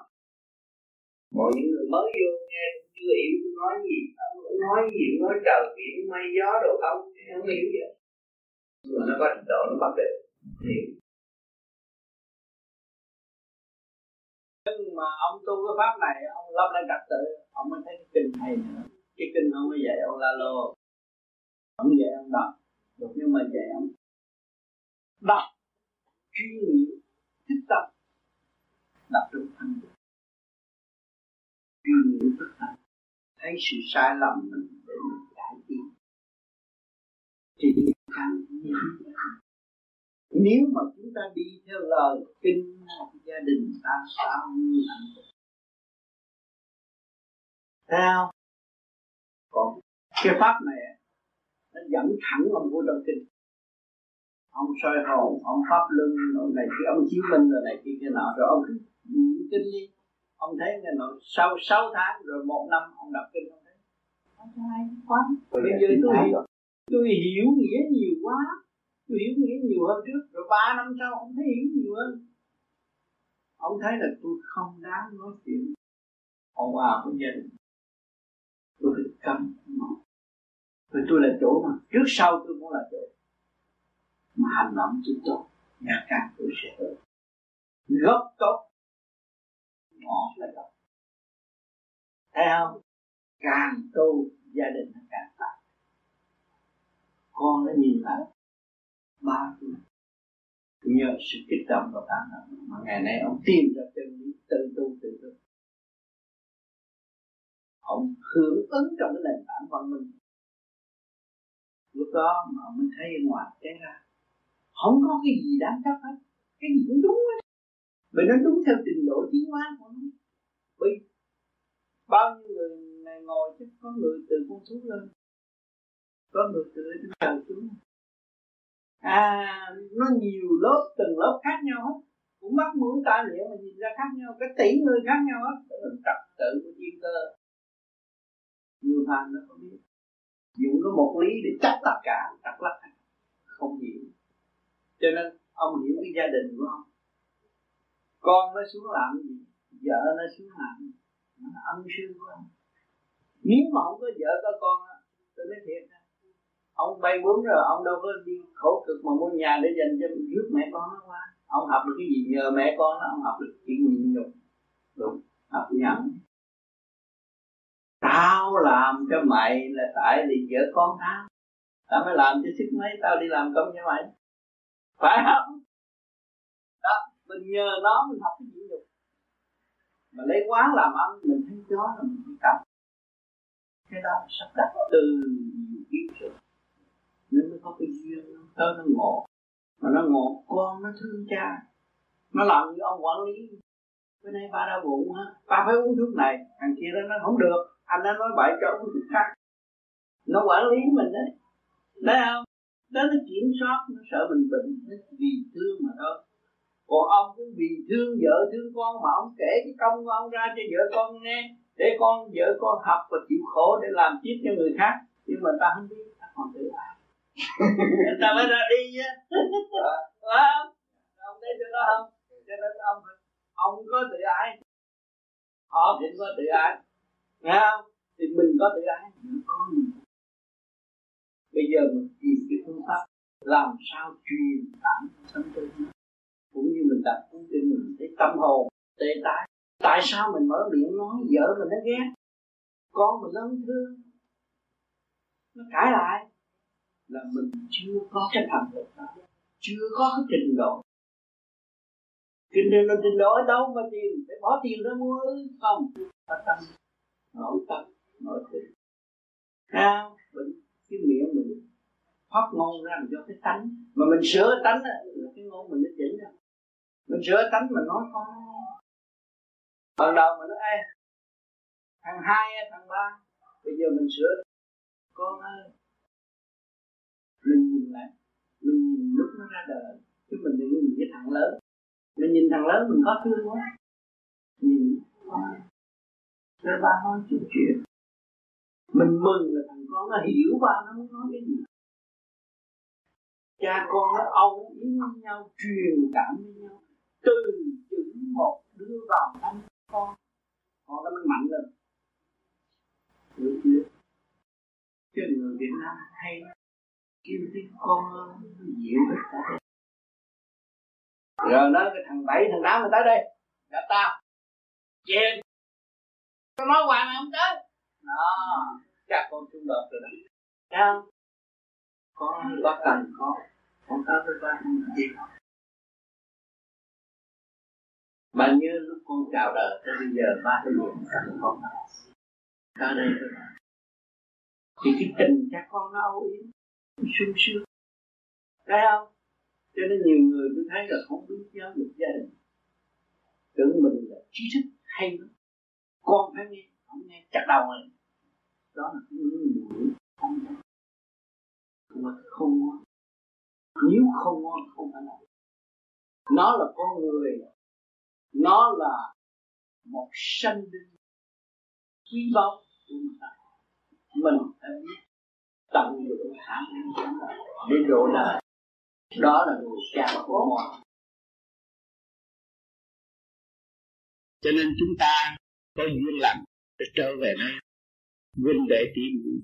mọi những người mới vô nghe chưa hiểu tôi nói gì ông nói gì nói trời biển, mây gió đồ không không hiểu gì. Mà nó có trình độ nó bắt được, hiểu. Nhưng mà ông tu cái pháp này, ông lập lại trật tự, ông mới thấy cái kinh hay nữa. Cái kinh ông mới dạy ông la lô. Ông dạy ông đọc. Được, nhưng mà dạy ông đọc chuyên nghiệp, thích tâm. Đọc trong thanh chuyên nghiệp, thích tâm. Thấy sự sai lầm mình để mình cải tiến thì càng nếu mà chúng ta đi theo lời kinh gia đình ta sao hạnh theo còn cái pháp này nó dẫn thẳng ông vô trong kinh. Ông soi hồn ông pháp luân ông này kia ông chiếu minh rồi này kia kia nọ rồi ông niệm kinh đi. Ông thấy cái nọ sau 6 tháng rồi một năm ông đọc kinh ông thấy. Ông hay quá bây giờ tôi tôi hiểu nghĩa nhiều quá tôi hiểu nghĩa nhiều hơn trước, rồi ba năm sau ông thấy hiểu nhiều hơn. Ông thấy là tôi không đáng nói chuyện. Ông à của gia đình. Tôi phải cấm rồi tôi là chỗ mà trước sau tôi cũng là chỗ. Mà hành động tôi tốt, nhà càng tôi sẽ tốt. Gốc tốt, ngọt là gốc thấy không? Càng tu, gia đình nó càng tốt con nó nhìn lại ba tuổi nhờ sự kích động và tán động mà ngày nay ông tìm ra chân lý tự tu tự tu. Ông hưởng ứng trong cái nền tảng văn minh. Lúc đó mà ông mới thấy ngoài cái ra, không có cái gì đáng chấp hết. Cái gì cũng đúng hết. Bởi nó đúng theo trình độ tiến hóa của nó. Bởi bao nhiêu người này ngồi chứ, có người từ con thú lên, có người từ trên trời xuống à nó nhiều lớp, từng lớp khác nhau hết. Cũng mắt mũi tai miệng mà nhìn ra khác nhau, cái tỷ người khác nhau hết. Trật tự của thiên cơ. Nhiều phàm nó không biết. Dùng có một lý để chắc tất cả chắc lắc, không hiểu. Cho nên, ông hiểu cái gia đình của ông. Con nó xuống làm gì, vợ nó xuống làm gì, nó là ân sư của ông. Nếu mà không có vợ có con tôi nói thiệt ông bay bướm rồi, ông đâu có đi khổ cực mà mua nhà để dành cho rước mẹ con nó qua ông học được cái gì nhờ mẹ con nó, ông học được chuyện nhịn nhục. Đúng, học nhận tao làm cho mày là tại vì vợ con tao. Tao mới làm cho sức mấy, tao đi làm công cho mày. Phải không? Đó, mình nhờ nó, mình học cái gì được mà lấy quán làm ăn, mình thấy gió là mình bị cầm. Cái đó sắp đặt từ nhiều kiếp rồi nên mới có cái duyên, nó tới nó ngộ. Mà nó ngộ, con nó thương cha. Nó làm như ông quản lý. Bữa nay ba đau bụng ha. Ba phải uống thuốc này. Thằng kia đó, nó không được. Anh nó nói bậy cho uống thuốc khác. Nó quản lý mình đấy. Đấy không? Đó nó kiểm soát, nó sợ mình bệnh. Nó vì thương mà thôi. Còn ông cũng vì thương vợ, thương con mà ông kể cái công của ông ra cho vợ con nghe. Để con, vợ con học và chịu khổ để làm tiếp cho người khác. Nhưng mà ta không biết, ta còn tự ái ta mới ra đi á. Phải không? Ông thấy chỗ đó không? Cho nên ông ông có tự ái. Họ cũng có tự ái. Nghe không? Thì mình có tự ái. Mình có mình bây giờ mình tìm cái phương pháp làm sao truyền tải tâm tư cũng như mình đặt cuốn kinh mình thấy tâm hồn tê tái. Tại sao mình mở miệng nói vợ mình nó ghét? Con mình nó không thương nó cãi lại là mình chưa có cái thần lực đó chưa có cái trình độ. Kinh độ là trình độ ở đâu mà tiền phải bỏ tiền ra mua không. Ta tâm nội tâm nội tình. Cao mình cái miệng mình phát ngôn ra do cái tánh. Mà mình sửa tánh là cái ngôn mình nó chỉnh ra. Mình sửa tánh mình nói con ban đầu mình nói Ê, thằng hai thằng ba bây giờ mình sửa con ơi mình nhìn lại. Mình nhìn lúc nó ra đời chứ mình đừng nhìn cái thằng lớn. Mình nhìn thằng lớn mình có thương quá. Nhìn. Con ba nói chuyện chuyện. Mình mừng là thằng con nó hiểu ba nó muốn nói cái gì. Cha con nó âu yếm với nhau, truyền cảm với nhau. Từ chữ một đưa vào tâm con. Con nó mới mạnh lên. Được chưa? Chứ người Việt Nam hay kêu tiếng con dịu hết cả rồi nói cái thằng bảy, thằng tám mình tới đây. Gặp tao. Chèn tao nói hoài mày không tới. Đó. Chắc con xung đột rồi đó. Thấy con có cần có con có với ba không gì mà như lúc con chào đời, tới bây giờ ba cái gì cần con. Ta đây thôi. Thì cái tình cha con nó âu yếm sung sướng. Thấy không? Cho nên nhiều người tôi thấy là không biết giáo dục gia đình. Tưởng mình là trí thức hay lắm. Con phải nghe, không nghe, chặt đầu rồi. Đó là cái người không mà không ngon. Nếu không ngon, không phải là nó là con người. Nó là một sanh linh quý báu của mình mình phải biết tận dụng khả năng để độ đời đó là người cha của mọi cho nên chúng ta có duyên lành để trở về đây vinh đệ tỷ muội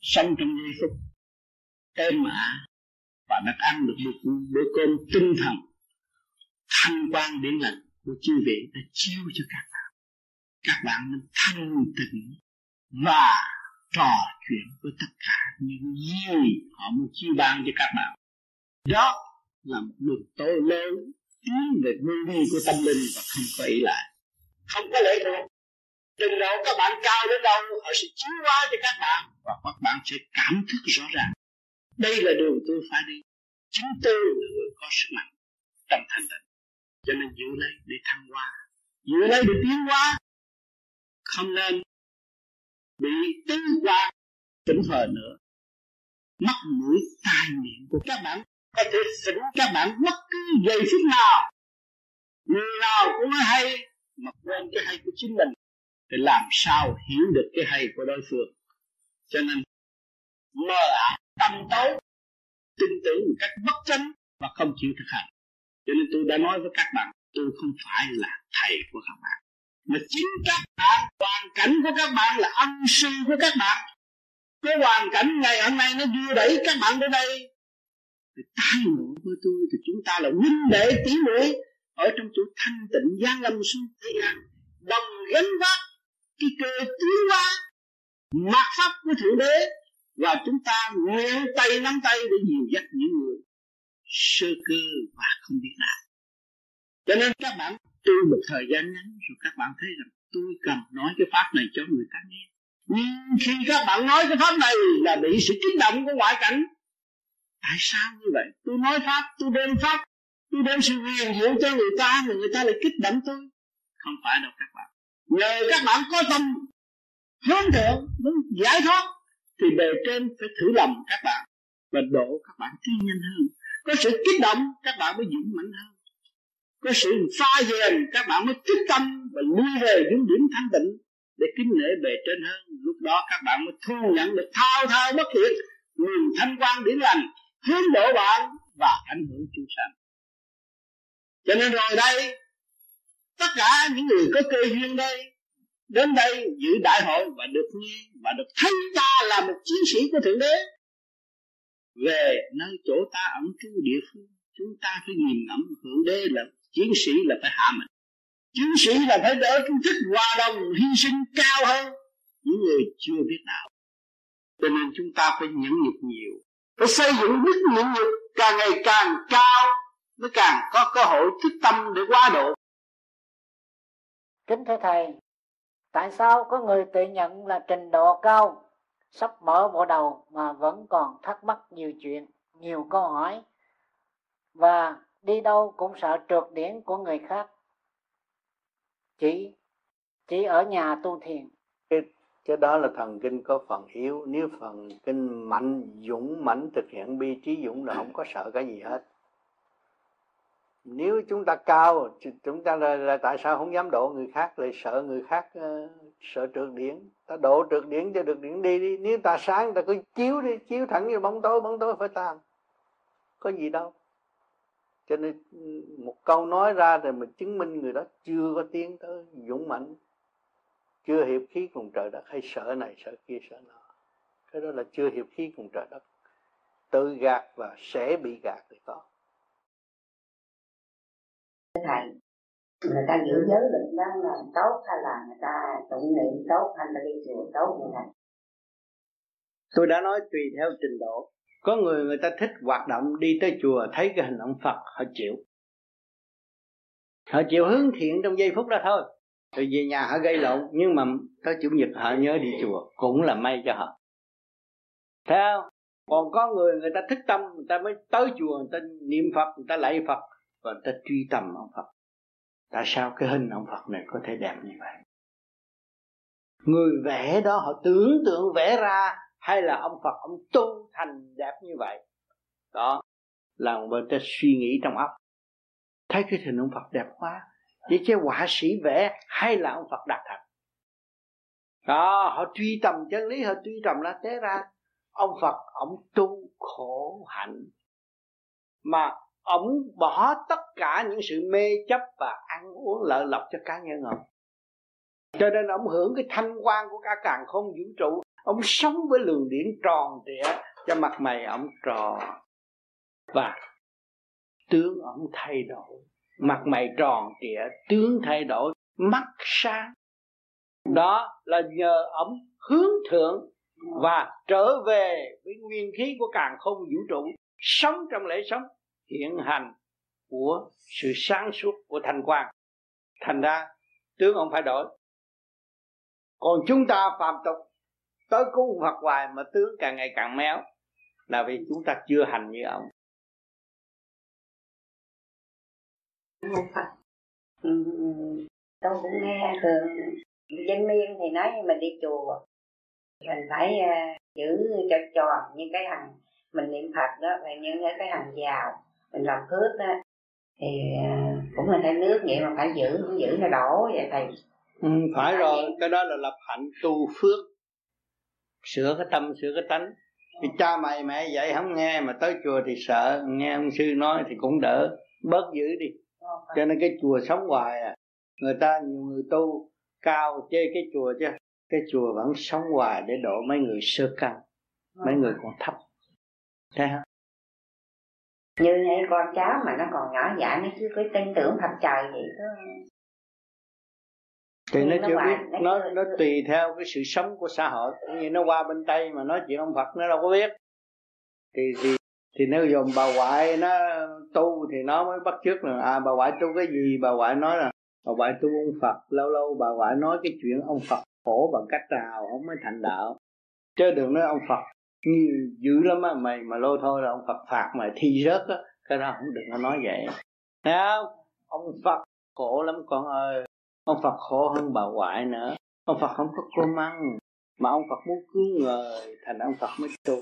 sống trong giây phút êm mã và nó ăn được một bữa cơm tinh thần, thanh quan điển lành của chư vị đã chiếu cho các bạn. Các bạn nên thanh tịnh và trò chuyện với tất cả những gì họ muốn chia ban cho các bạn. Đó là một đường tối lớn tiến về nguyên vi của tâm linh và không có ý lại. Không có lễ thuộc Từng độ các bạn cao đến đâu, Họ sẽ chiếu qua cho các bạn Và các bạn sẽ cảm thức rõ ràng. Đây là đường tôi phải đi. Chính tôi là người có sức mạnh Trong thanh tịnh. Cho nên giữ lấy để thăng hoa. Giữ lấy để tiến hóa. Không nên Bị tư quan tỉnh thờ nữa. Mắt mũi tai miệng của các bạn. Có thể xỉn các bạn bất cứ giây phút nào. Người nào cũng nói hay, mà quên cái hay của chính mình, thì làm sao hiểu được cái hay của đối phương? Cho nên mơ ảo, tâm tối, tin tưởng một cách bất chánh và không chịu thực hành. Cho nên tôi đã nói với các bạn, tôi không phải là thầy của các bạn mà chính các bạn hoàn cảnh của các bạn là ân sư của các bạn. Cái hoàn cảnh ngày hôm nay nó đưa đẩy các bạn tới đây. Thì tai ngộ với tôi thì chúng ta là huynh đệ tỷ muội ở trong chỗ thanh tịnh giang lâm xuống thế gian. Đồng gánh vác cái cơ tiến hóa mặt pháp của thượng đế. Và chúng ta nguyện tay nắm tay để nhiều dắt những người sơ cơ và không biết nào. Cho nên các bạn tu một thời gian ngắn, rồi các bạn thấy rằng tôi cần nói cái pháp này cho người ta nghe. Nhưng khi các bạn nói cái pháp này là bị sự kích động của ngoại cảnh. Tại sao như vậy? Tôi nói pháp, tôi đem pháp, tôi đem sự huyền diệu cho người ta mà người ta lại kích động tôi. Không phải đâu các bạn. Nhờ các bạn có tâm hướng thượng, muốn giải thoát, thì bề trên phải thử lòng các bạn và độ các bạn tiến nhanh hơn. Có sự kích động, các bạn mới dũng mạnh hơn cái sự pha dèm các bạn mới thức tâm và lui về những điểm thanh tịnh để kính nể bề trên hơn. Lúc đó các bạn mới thu nhận được thao thao bất tuyệt nguồn thanh quan điển lành, hướng độ bạn và ảnh hưởng chúng sanh. Cho nên rồi đây, tất cả những người có cơ duyên đây, đến đây dự đại hội và được nghe và được thấy ta là một chiến sĩ của thượng đế. Về nơi chỗ ta ẩn trú địa phương, chúng ta phải nhìn ngẫm thượng đế là chiến sĩ là phải hạ mình. Chiến sĩ là phải đỡ cái thức hòa đồng, hy sinh cao hơn những người chưa biết đạo cho nên chúng ta phải nhẫn nhục nhiều. Phải xây dựng đức nhẫn nhục càng ngày càng cao, mới càng có cơ hội thức tâm để qua độ. Kính thưa thầy, tại sao có người tự nhận là trình độ cao, sắp mở bộ đầu mà vẫn còn thắc mắc nhiều chuyện, nhiều câu hỏi, và đi đâu cũng sợ trượt điển của người khác. Chỉ chỉ ở nhà tu thiền. Cái, cái đó là thần kinh có phần yếu. Nếu phần kinh mạnh dũng mãnh thực hiện bi trí dũng là không có sợ cái gì hết. Nếu chúng ta cao chúng ta là, là tại sao không dám độ người khác lại sợ người khác uh, sợ trượt điển ta độ trượt điển cho được điển đi đi. Nếu ta sáng ta cứ chiếu đi chiếu thẳng như bóng tối bóng tối phải tan. Có gì đâu cho nên một câu nói ra thì mình chứng minh người đó chưa có tiến tới dũng mãnh chưa hiệp khí cùng trời đất hay sợ này sợ kia sợ nọ. Cái đó là chưa hiệp khí cùng trời đất. Tự gạt và sẽ bị gạt thì có. Thầy người ta giữ giới định đang làm tốt hay là người ta tụng niệm tốt hay là đi chùa tốt như này? Tôi đã nói tùy theo trình độ có người người ta thích hoạt động đi tới chùa, thấy cái hình ông Phật, họ chịu. Họ chịu hướng thiện trong giây phút đó thôi. Rồi về nhà họ gây lộn, nhưng mà tới chủ nhật họ nhớ đi chùa, cũng là may cho họ. Thấy không? Còn có người người ta thích tâm, người ta mới tới chùa, người ta niệm phật, người ta lạy phật, và người ta truy tầm ông phật. Tại sao cái hình ông phật này có thể đẹp như vậy? Người vẽ đó, họ tưởng tượng vẽ ra hay là ông phật, ông tu thành đẹp như vậy? Đó là người ta suy nghĩ trong óc. Thấy cái hình ông phật đẹp quá, vậy chứ họa sĩ vẽ hay là ông phật đạt thật? Đó, họ truy tầm chân lý, họ truy tầm ra thế ra. Ông phật, ông tu khổ hạnh. Mà ông bỏ tất cả những sự mê chấp và ăn uống lợi lộc cho cá nhân ông. Cho nên ông hưởng cái thanh quan của cả càng không vũ trụ ông sống với luồng điển tròn trịa cho mặt mày ông tròn và tướng ông thay đổi. Mặt mày tròn trịa, tướng thay đổi, mắt sáng. Đó là nhờ ông hướng thượng và trở về với nguyên khí của càng không vũ trụ. Sống trong lễ sống hiện hành của sự sáng suốt của thanh quan thành ra tướng ông phải đổi. Còn chúng ta phạm tục tới cứu Phật hoài mà tướng càng ngày càng méo là vì chúng ta chưa hành như ông. Phật ừ, tôi cũng nghe thường dân miên thì nói mình đi chùa. Mình phải uh, giữ cho tròn như cái hàng mình niệm phật đó và như cái hàng giàu mình làm phước đó. Thì uh, cũng là thay nước vậy mà phải giữ không giữ nó đổ vậy thầy. Ừ, phải rồi cái đó là lập hạnh tu phước sửa cái tâm, sửa cái tánh. Thì cha mày, mẹ dạy không nghe, mà tới chùa thì sợ. Nghe ông sư nói thì cũng đỡ. Bớt dữ đi. Cho nên cái chùa sống hoài à. Người ta, nhiều người tu cao chê cái chùa chứ. Cái chùa vẫn sống hoài để độ mấy người sơ căn. Mấy người còn thấp. Thấy không? Như này con cháu mà nó còn nhỏ dại, nó chưa có tin tưởng thật trời vậy đó thì nó nó chưa biết nó nó nó tùy theo cái sự sống của xã hội. Như nó qua bên tây mà nói chuyện ông phật nó đâu có biết. Thì thì thì nếu dòm bà ngoại nó tu thì nó mới bắt chước là à bà ngoại tu cái gì? Bà ngoại nói là bà ngoại tu ông phật. Lâu lâu bà ngoại nói cái chuyện ông phật khổ bằng cách nào ông mới thành đạo. Chứ đừng nói ông phật nhiều dữ lắm á mày mà lôi thôi là ông phật phạt mày thi rớt á. Cái đó không đừng có nói vậy. Thấy không? Ông phật khổ lắm con ơi ông phật khổ hơn bà ngoại nữa. Ông phật không có cơm ăn mà ông phật muốn cứu người thành ông phật mới tu.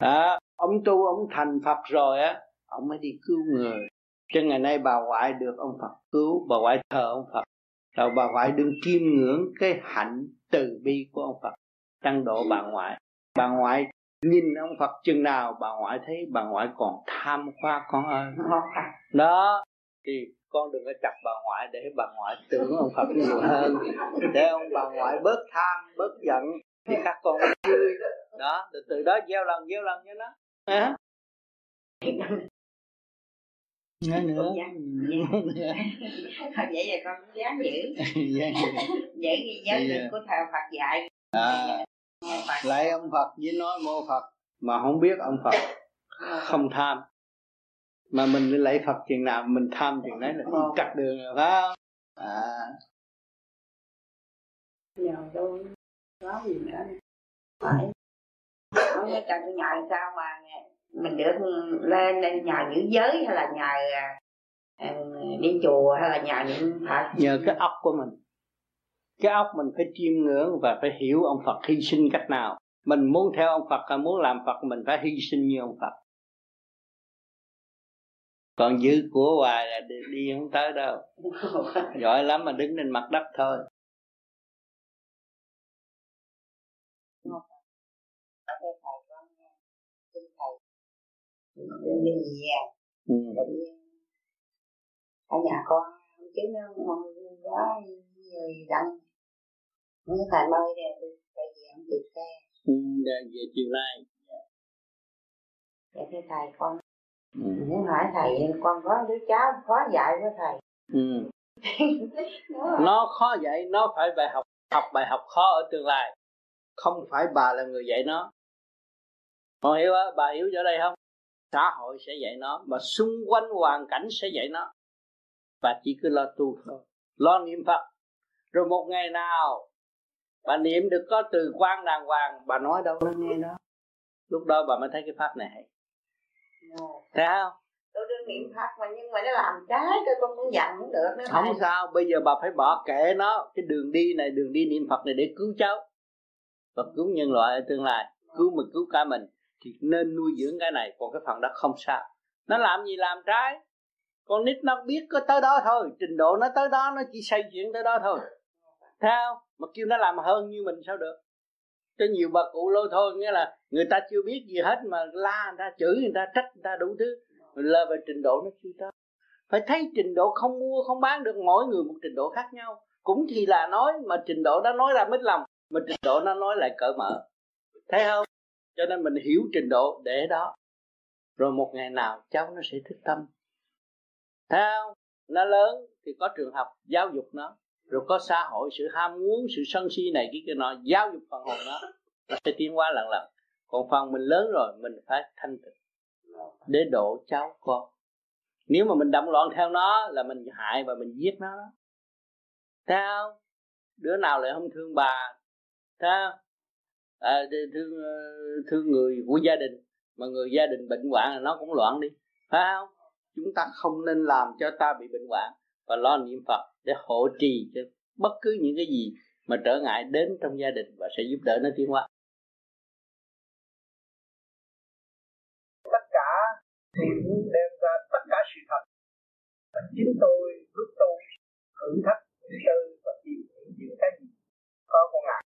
Đó ông tu ông thành phật rồi á ông mới đi cứu người. Cho ngày nay bà ngoại được ông phật cứu bà ngoại thờ ông phật. Rồi bà ngoại đừng kiêm ngưỡng cái hạnh từ bi của ông phật tăng độ bà ngoại. Bà ngoại nhìn ông phật chừng nào bà ngoại thấy bà ngoại còn tham khoa con ơi. Đó thì con đừng có chặt bà ngoại để bà ngoại tưởng ông phật nhiều hơn. Để ông bà ngoại bớt tham bớt giận thì các con vui. Đó từ từ đó gieo lần gieo lần cho nó à. Nói nữa. Thôi vậy là con cũng dám giữ. Dạ. giữ gì giáo giờ- của thờ Phật dạy. À, lại ông Phật với nói mô Phật mà không biết ông Phật không tham mà mình lấy Phật chừng nào mình tham chừng đấy là Ờ. cắt đường rồi phải không? À. Nhờ tôi có gì nữa phải. Không có nhờ sao mà mình được lên lên nhờ giữ giới hay là nhờ à, à, đi chùa hay là nhờ niệm phật? Nhờ cái óc của mình. Cái óc mình phải chiêm ngưỡng và phải hiểu ông Phật hy sinh cách nào. Mình muốn theo ông Phật hay muốn làm Phật mình phải hy sinh như ông Phật còn dư của hoài là đi, đi không tới đâu. Giỏi lắm mà đứng trên mặt đất thôi. Ừ. ở nhà con chứ nó mong quá người đặng những thầy mời đây tại vì ông kịp xe Ừ, về chiều nay dạ thưa thầy con ừ. muốn hỏi thầy? Con có đứa cháu khó dạy với thầy. Ừ. nó khó dạy nó phải bài học học bài học khó ở tương lai. Không phải bà là người dạy nó. Con hiểu á bà hiểu chỗ đây không? Xã hội sẽ dạy nó mà xung quanh hoàn cảnh sẽ dạy nó. Và chỉ cứ lo tu thôi lo niệm phật. Rồi một ngày nào bà niệm được có từ quan đàng hoàng bà nói đâu nó nghe đó. Lúc đó bà mới thấy cái pháp này hay thấy không? Tôi đương niệm phật mà nhưng mà nó làm trái tôi con cũng giận không được nữa không sao bây giờ bà phải bỏ kệ nó. Cái đường đi này đường đi niệm phật này để cứu cháu. Và cứu nhân loại ở tương lai cứu mình cứu cả mình. Thì nên nuôi dưỡng cái này còn cái phần đó không sao. Nó làm gì làm trái? Con nít nó biết có tới đó thôi. Trình độ nó tới đó nó chỉ xây chuyện tới đó thôi. Không? Mà kêu nó làm hơn như mình sao được cho nhiều bà cụ lôi thôi, nghĩa là người ta chưa biết gì hết mà la người ta chửi, người ta trách người ta đủ thứ. Là về trình độ nó chưa tới. Phải thấy trình độ không mua, không bán được, mỗi người một trình độ khác nhau. Cũng thì là nói, mà trình độ nó nói ra mít lòng, mà trình độ nó nói lại cởi mở. Thấy không? Cho nên mình hiểu trình độ để đó. Rồi một ngày nào cháu nó sẽ thức tâm. Thấy không? Nó lớn thì có trường học giáo dục nó rồi có xã hội sự ham muốn sự sân si này kia kia nọ giáo dục phần hồn nó nó sẽ tiến hóa lần lần. Còn phần mình lớn rồi mình phải thanh tịnh. Để độ cháu con. Nếu mà mình động loạn theo nó là mình hại và mình giết nó đó. Đứa nào lại không thương bà? Thấy à, thương ờ, thương người của gia đình mà người gia đình bệnh hoạn là nó cũng loạn đi. Phải không? Chúng ta không nên làm cho ta bị bệnh hoạn và lo niệm phật để hộ trì cho bất cứ những cái gì mà trở ngại đến trong gia đình và sẽ giúp đỡ nó tiến hóa. Tất cả thì muốn đem ra tất cả sự thật. Và chính tôi, lúc tôi thử thách tư và tìm hiểu những cái gì có con ngại.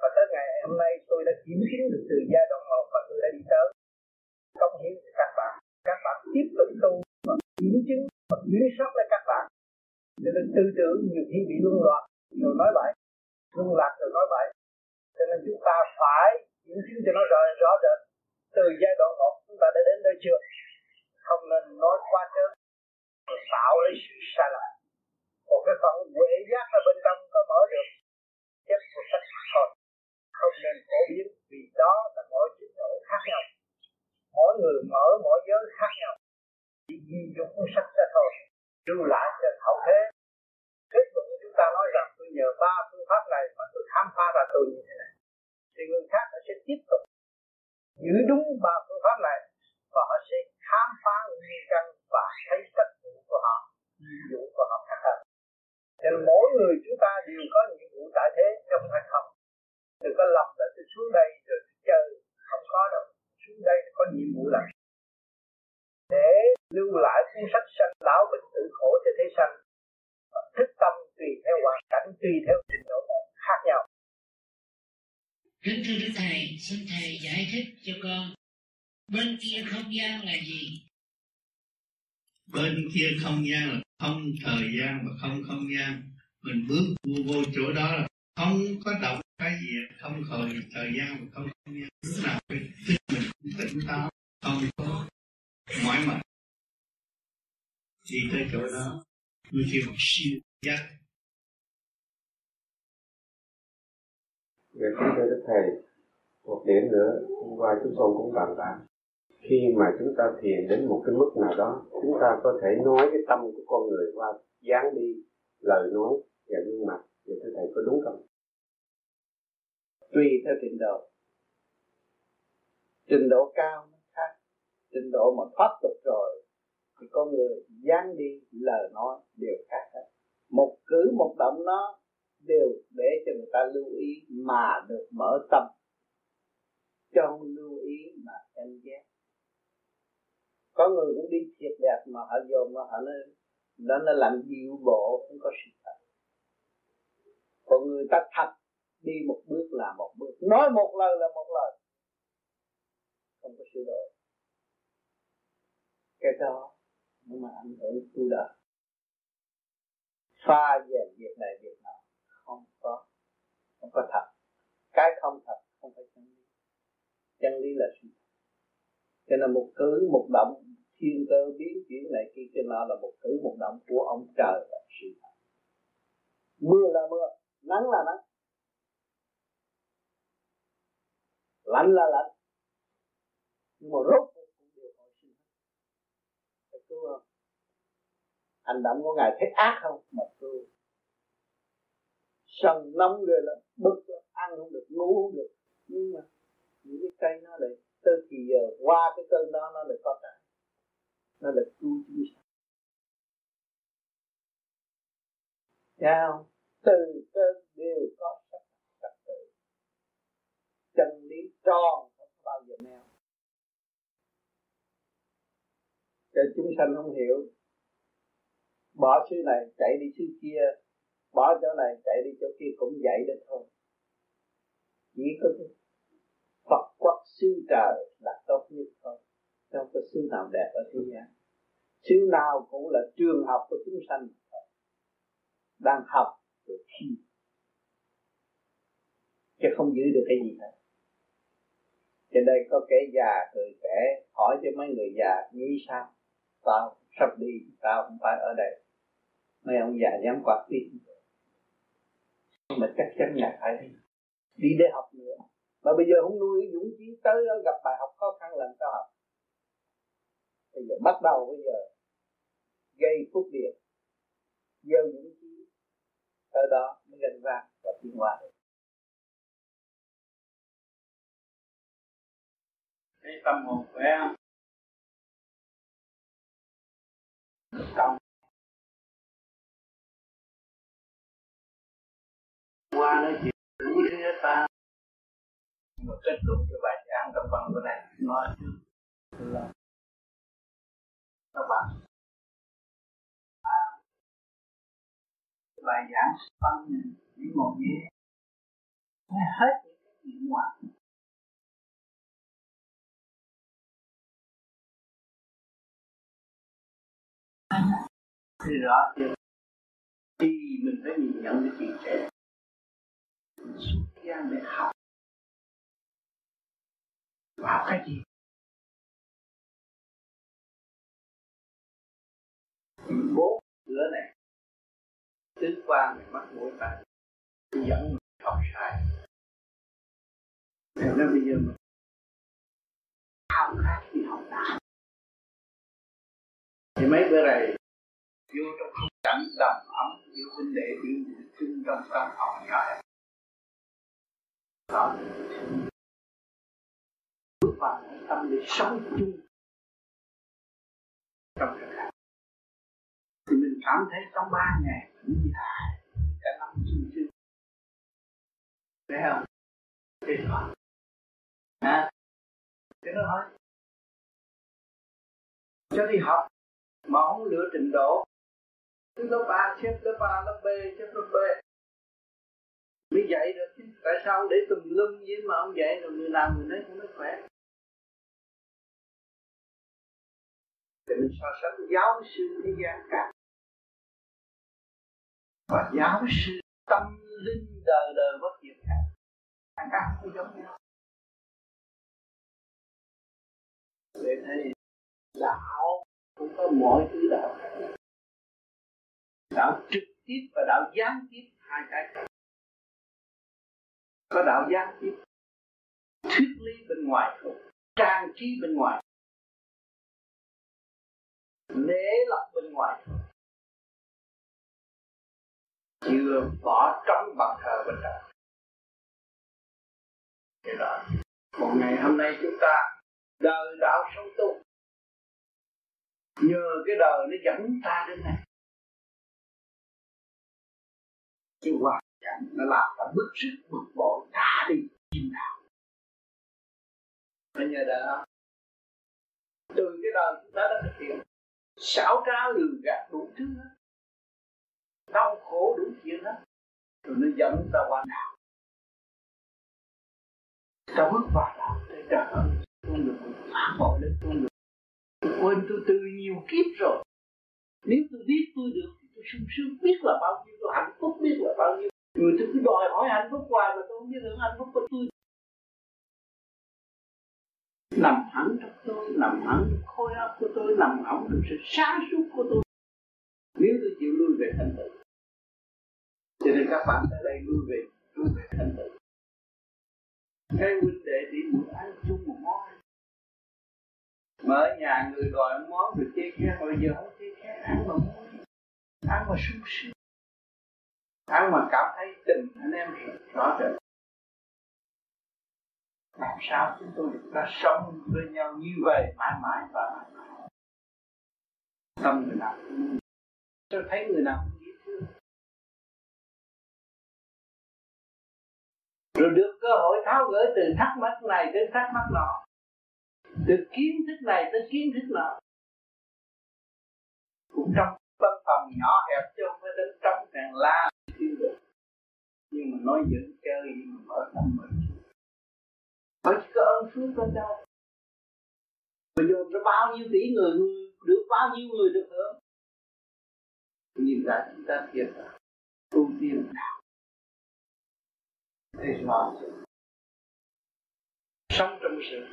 và tới ngày hôm nay tôi đã kiểm chứng được từ giai đoạn một và tôi đã đi tới. Công hiến các bạn các bạn tiếp tục tu và kiểm chứng và luyến sắp lại các bạn cho nên tư tưởng nhiều khi bị luân loạn. Rồi nói bậy. Luân lạc rồi nói bậy. Cho nên chúng ta phải những thứ cho nó rõ rõ rệt. Từ giai đoạn một, chúng ta đã đến nơi chưa? Không nên nói quá chớ tạo lấy sự sai lầm. Một cái phần huệ giác ở bên trong có mở được. Chất của sách thôi. Không nên phổ biến vì đó là mỗi chính độ khác nhau. Mỗi người mở, mỗi giới khác nhau chỉ di cuốn sách ra thôi. Lưu lại cho hậu thế. Kết luận chúng ta nói rằng tôi nhờ ba phương pháp này mà tôi khám phá ra tôi như thế này. Thì người khác họ sẽ tiếp tục giữ đúng ba phương pháp này và họ sẽ khám phá nguyên căn và thấy tất vụ của họ nhiệm vụ của họ khác hơn cho nên mỗi người chúng ta đều có nhiệm vụ tại thế trong phải không? Đừng có lầm là tôi xuống đây rồi tôi chơi. Không có đâu. Xuống đây có nhiệm vụ làm để lưu lại cuốn sách sanh lão bệnh tử khổ cho thế sanh. Thức tâm tùy theo hoàn cảnh tùy theo trình độ một khác nhau. Kính thưa đức thầy xin thầy giải thích cho con bên kia không gian là gì? Bên kia không gian là không thời gian và không không gian. Mình bước vô, vô chỗ đó là không có động cái gì không thời thời gian và không không gian. Lúc nào phải mình tỉnh táo không có mỏi mệt thì tới chỗ đó mới kêu một siêu giác Về chúng tôi Đức Thầy, một điểm nữa, hôm qua chúng con cũng bàn bạc Khi mà chúng ta thiền đến một cái mức nào đó, chúng ta có thể nói cái tâm của con người qua dán đi, lời nói và gương mặt. thì thưa Thầy có đúng không? Tùy theo trình độ. Trình độ cao. Trình độ mà thoát tục rồi, thì con người dáng đi lời nói đều khác hết. Một cử, một động nó đều để cho người ta lưu ý mà được mở tâm. Cho không lưu ý mà cảnh giác có người cũng đi thiệt đẹp mà họ dồn mà họ nói nó nó làm dịu bộ, không có sự thật. Còn người ta thật, đi một bước là một bước. Nói một lời là một lời. Không có sự đổi cái đó nhưng mà ảnh hưởng tu đời pha về việc này, việc nào không có không có thật. Cái không thật không phải chân lý. Chân lý là sự thật. Cho nên một cứ một động, thiên cơ biến chuyển này kia, cho nó là một cứ một động của ông trời là sự thật. Mưa là mưa, nắng là nắng. Lạnh là lạnh. Nhưng mà rốt cứu không hành động của ngài thấy ác không? Mà tôi sân nóng rồi là bực lắm, ăn không được, ngủ không được. Nhưng mà những cái cây nó lại, tới thì giờ qua cái cơn đó nó lại có cả nó lại cứu chúng sanh. Từ cơn đều có sắc trật tự. Chân lý tròn không bao giờ neo cho chúng sanh không hiểu bỏ xứ này chạy đi xứ kia, bỏ chỗ này chạy đi chỗ kia cũng vậy đó thôi. Chỉ có Phật quốc xứ trời là tốt nhất thôi. Trong cái xứ nào đẹp ở thế gian. Xứ nào cũng là trường học của chúng sanh. Đang học để thi. Chứ không giữ được cái gì hết. Trên đây có kẻ già, người trẻ hỏi cho mấy người già, nghĩ sao? Tao sắp đi, tao không phải ở đây mấy ông già dám quạt đi. Mà chắc chắn là phải đi. Đi để học nữa. Mà bây giờ không nuôi dũng chí tới đó, gặp bài học khó khăn làm sao học? Bây giờ bắt đầu bây giờ, gây phúc điện gieo dũng chí. Tới đó mới gần ra và tiến hóa được. Tâm hồn khỏe không? Công qua nói chuyện đủ thứ hết ta. Mà kết thúc cái bài giảng trong bằng cái này nói. Là các bạn. À, bài giảng phân chỉ một nhé hết những cái chuyện ngoại thì rõ chưa? Thì mình phải nhìn nhận cái chuyện trẻ gian để học. Học cái gì? Bốn cửa này, tứ quan này mắt mũi tai dẫn mình học sai. Thế nên bây giờ mình học khác thì học đạo thì mấy bữa này, vô trong không cảnh đầm ấm giữa huynh đệ biểu chung trong tâm học nhỏ hẹp bước vào tâm để sống chung trong thực hành thì mình cảm thấy trong ba ngày cũng dài cả năm chung chung thấy không thế đó à thế nó thôi cho đi học mà không lựa trình độ thứ lớp A xếp lớp A lớp B xếp lớp B mới dạy được. Chứ tại sao để tùm lum với mà ông dạy rồi người làm người nấy cũng mới khỏe? Thì mình so sánh giáo sư thế gian cả và giáo sư tâm linh đời đời bất diệt khác cả cả không giống nhau. Để thấy đạo cũng có mọi thứ đạo đạo trực tiếp và đạo gián tiếp, hai cái khác có đạo gián tiếp thuyết lý bên ngoài không? Trang trí bên ngoài. Lễ lập bên ngoài chưa bỏ trống bằng thờ bên trong. Thế đó. Một ngày hôm nay chúng ta đời đạo sống tu. Nhờ cái đời nó dẫn ta đến này. Cái qua Dạ, nó làm ta bức sức bực bội ta đi. Chim đạo phải nhờ đó từ cái đời chúng ta đã thực hiện, xảo trá lừa gạt đủ thứ hết. Đau khổ đủ chuyện hết. Rồi nó dẫn ta qua đạo ta bước vào đạo để trời ơi con được phá bỏ lên con được tôi quên tôi từ nhiều kiếp rồi. Nếu tôi biết tôi được, thì tôi sung sướng biết là bao nhiêu, tôi hạnh phúc biết là bao nhiêu người tôi cứ đòi hỏi hạnh phúc hoài mà tôi không biết hưởng hạnh phúc của tôi. Nằm hẳn trong tôi, nằm hẳn trong khối óc của tôi, nằm hẳn trong sự sáng suốt của tôi. Nếu tôi chịu lui về thanh tịnh cho nên các bạn tới đây lui về lui về thanh tịnh cái huynh đệ đi một ăn chung một món mà ở nhà người gọi món được chê khen bây giờ không chê khen ăn mà muốn ăn mà sung sướng ăn mà cảm thấy tình anh em rõ rệt. Làm sao chúng tôi được ta sống với nhau như vậy, mãi mãi và mãi mãi. Tâm người nào tôi thấy người nào cũng dễ thương rồi được cơ hội tháo gỡ từ thắc mắc này đến thắc mắc nọ. Từ kiến thức này tới kiến thức nọ. Cũng trong văn phòng nhỏ hẹp chứ không phải đến trong càng la nhưng mà nói giỡn chơi mà mở tâm mình bởi chỉ có ơn phước bên đâu Bây giờ ra bao nhiêu tỷ người, được bao nhiêu người được hưởng? Nhìn ra chúng ta thiệt là ưu tiên nào? Thế mà Sống trong sự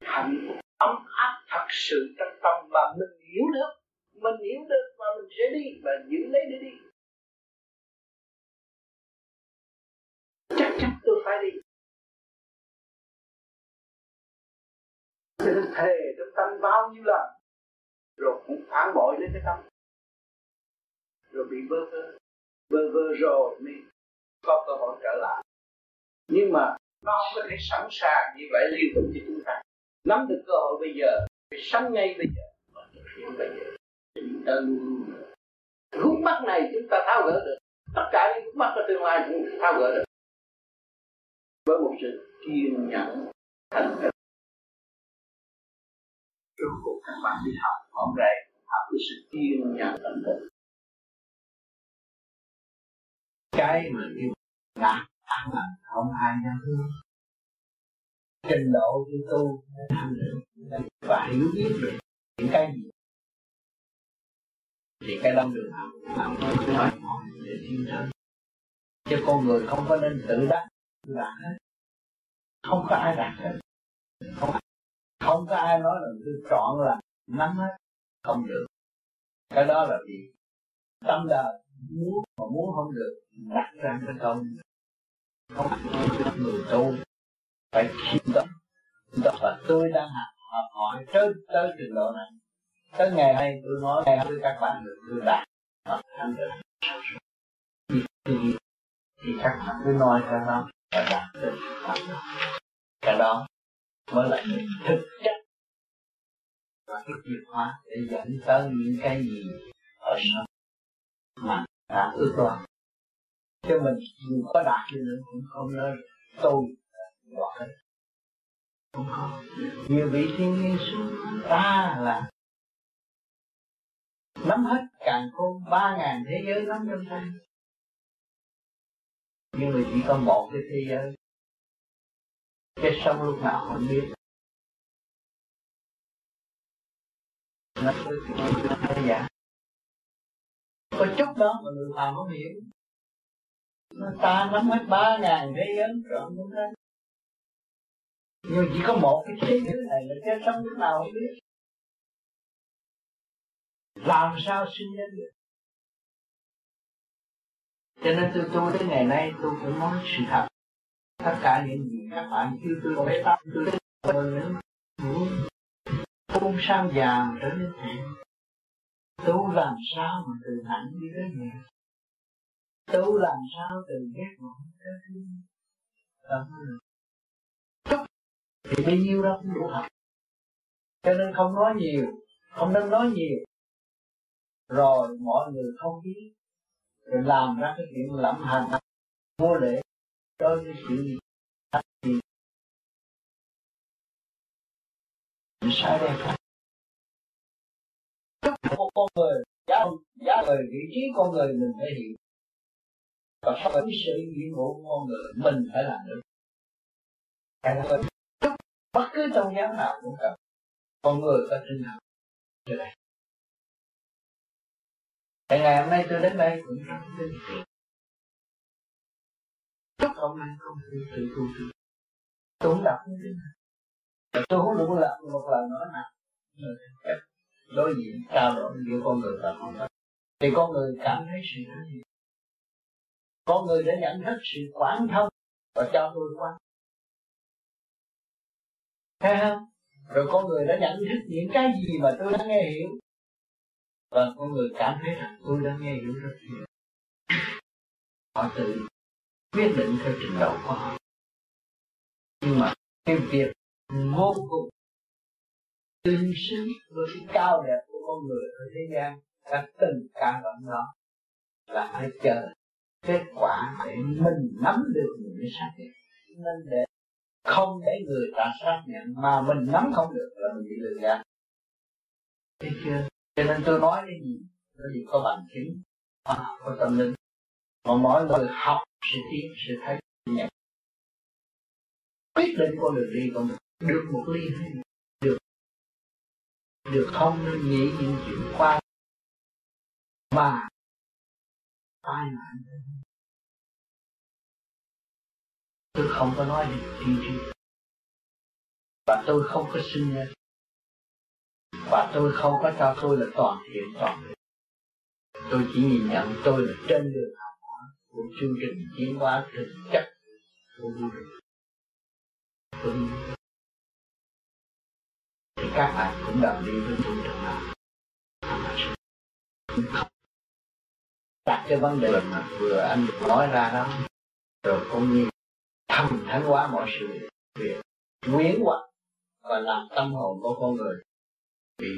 hạnh phúc ấm áp thật sự trong tâm mà mình hiểu được mình hiểu được mà mình sẽ đi và giữ lấy để đi. Chắc chắn tôi phải đi. Cho thề trong tâm bao nhiêu lần? Rồi cũng phản bội lên cái tâm. Rồi bị vơ vơ. Vơ vơ rồi mới có cơ hội trở lại. Nhưng mà nó không có thể sẵn sàng như vậy liên tục cho chúng ta. Nắm được cơ hội bây giờ, phải sống ngay bây giờ. Và thực hiện bây giờ. Chúng ta luôn khúc này chúng ta tháo gỡ được. Tất cả những khúc mắt ở tương lai cũng tháo gỡ được với một sự kiên nhẫn thành thực rốt cuộc các bạn đi học hôm nay học cái sự kiên nhẫn thành thực cái mà kêu là ăn là không ai nhau thương trình độ như tu tham được và hiểu biết được những cái gì thì cái đó được học làm nói đòi hỏi để thiên thân chứ con người không có nên tự đắc đạt hết không có ai đạt hết không, không có ai nói là tôi chọn là nắm hết không được. Cái đó là gì? Tâm đời muốn mà muốn không được đặt ra cái công không người tu phải khiêm tốn. Và tôi đang học, học hỏi tới tới trình độ này. Tới ngày nay tôi nói ngày với các bạn được tôi đạt thành thì, thì, thì các bạn cứ nói cho nó và đạt được cái đó mới là những thực chất và cái chìa khóa để dẫn tới những cái gì ở sau mà đã ước đoán. Cho mình dù có đạt đi nữa cũng không nói tôi gọi không có. Nhiều vị thiên nhiên xuống ta là nắm hết càng khôn ba ngàn thế giới nắm trong tay nhưng mà chỉ có một cái thế giới ờ, cái sống lúc nào không biết. Nó đơn giả có chút đó mà người phàm không hiểu. Nó ta nắm hết ba ngàn thế giới trọn trong tay nhưng chỉ có một cái thế giới này là cái sống lúc nào không biết. Làm sao sinh ra được? Cho nên tôi tu tới ngày nay tôi phải nói sự thật. Tất cả những gì các bạn kêu tôi bế tâm tôi đến tôi không sao già trở nên thiện. Tu làm sao mà từ hẳn đi tới nhẹ tu làm sao từ ghét bỏ tới thương tâm thì bấy nhiêu đó cũng đủ học cho nên không nói nhiều, không nên nói nhiều. Rồi mọi người không biết để làm ra cái chuyện lẫm hành vô lễ. Đối với sự gì sai đẹp một con người, giá giá người vị trí con người mình phải hiểu và sau cái sự nhiệm vụ của con người mình phải làm được. Bất cứ tôn giáo nào cũng cần. Con người có tinh thần như đây Tại ngày hôm nay tôi đến đây. Cũng trong tin Chúc hôm nay không tự tự tu tu Tôi không đọc. Như thế này Tôi không đủ làm một lần nữa nào Đối diện trao đổi giữa con người và con người Thì con người cảm thấy sự khác gì Con người đã nhận thức sự quán thông Và cho tôi quan Thấy không? Rồi con người đã nhận thức những cái gì mà tôi đã nghe hiểu và con người cảm thấy rằng tôi đã nghe hiểu rất nhiều. Họ tự quyết định theo trình độ của họ. Nhưng mà cái việc vô cùng tương xứng với cái cao đẹp của con người ở thế gian các tình cảm động đó là phải chờ kết quả để mình nắm được những cái xác nhận. Nên để không để người ta xác nhận mà mình nắm không được là mình bị lừa gạt. Thấy chưa? Cho nên tôi nói cái gì cái gì có bằng chứng có tâm linh mà mỗi người học sự tiến, sự thấy nhận quyết định con đường đi con mình được một ly hay được được không nên nghĩ những chuyện qua. Mà tai nạn tôi không có nói gì chi chi và tôi không có sinh ra và tôi không có cho tôi là toàn thiện toàn thiện tôi chỉ nhìn nhận tôi là trên đường học hỏi của chương trình tiến hóa thực chất của vũ trụ thì các bạn cũng đồng đi với tôi trong đó đặt cái vấn đề mà vừa anh nói ra đó, rồi cũng như thầm thánh hóa mọi sự việc, quyến hoặc và làm tâm hồn của con người bị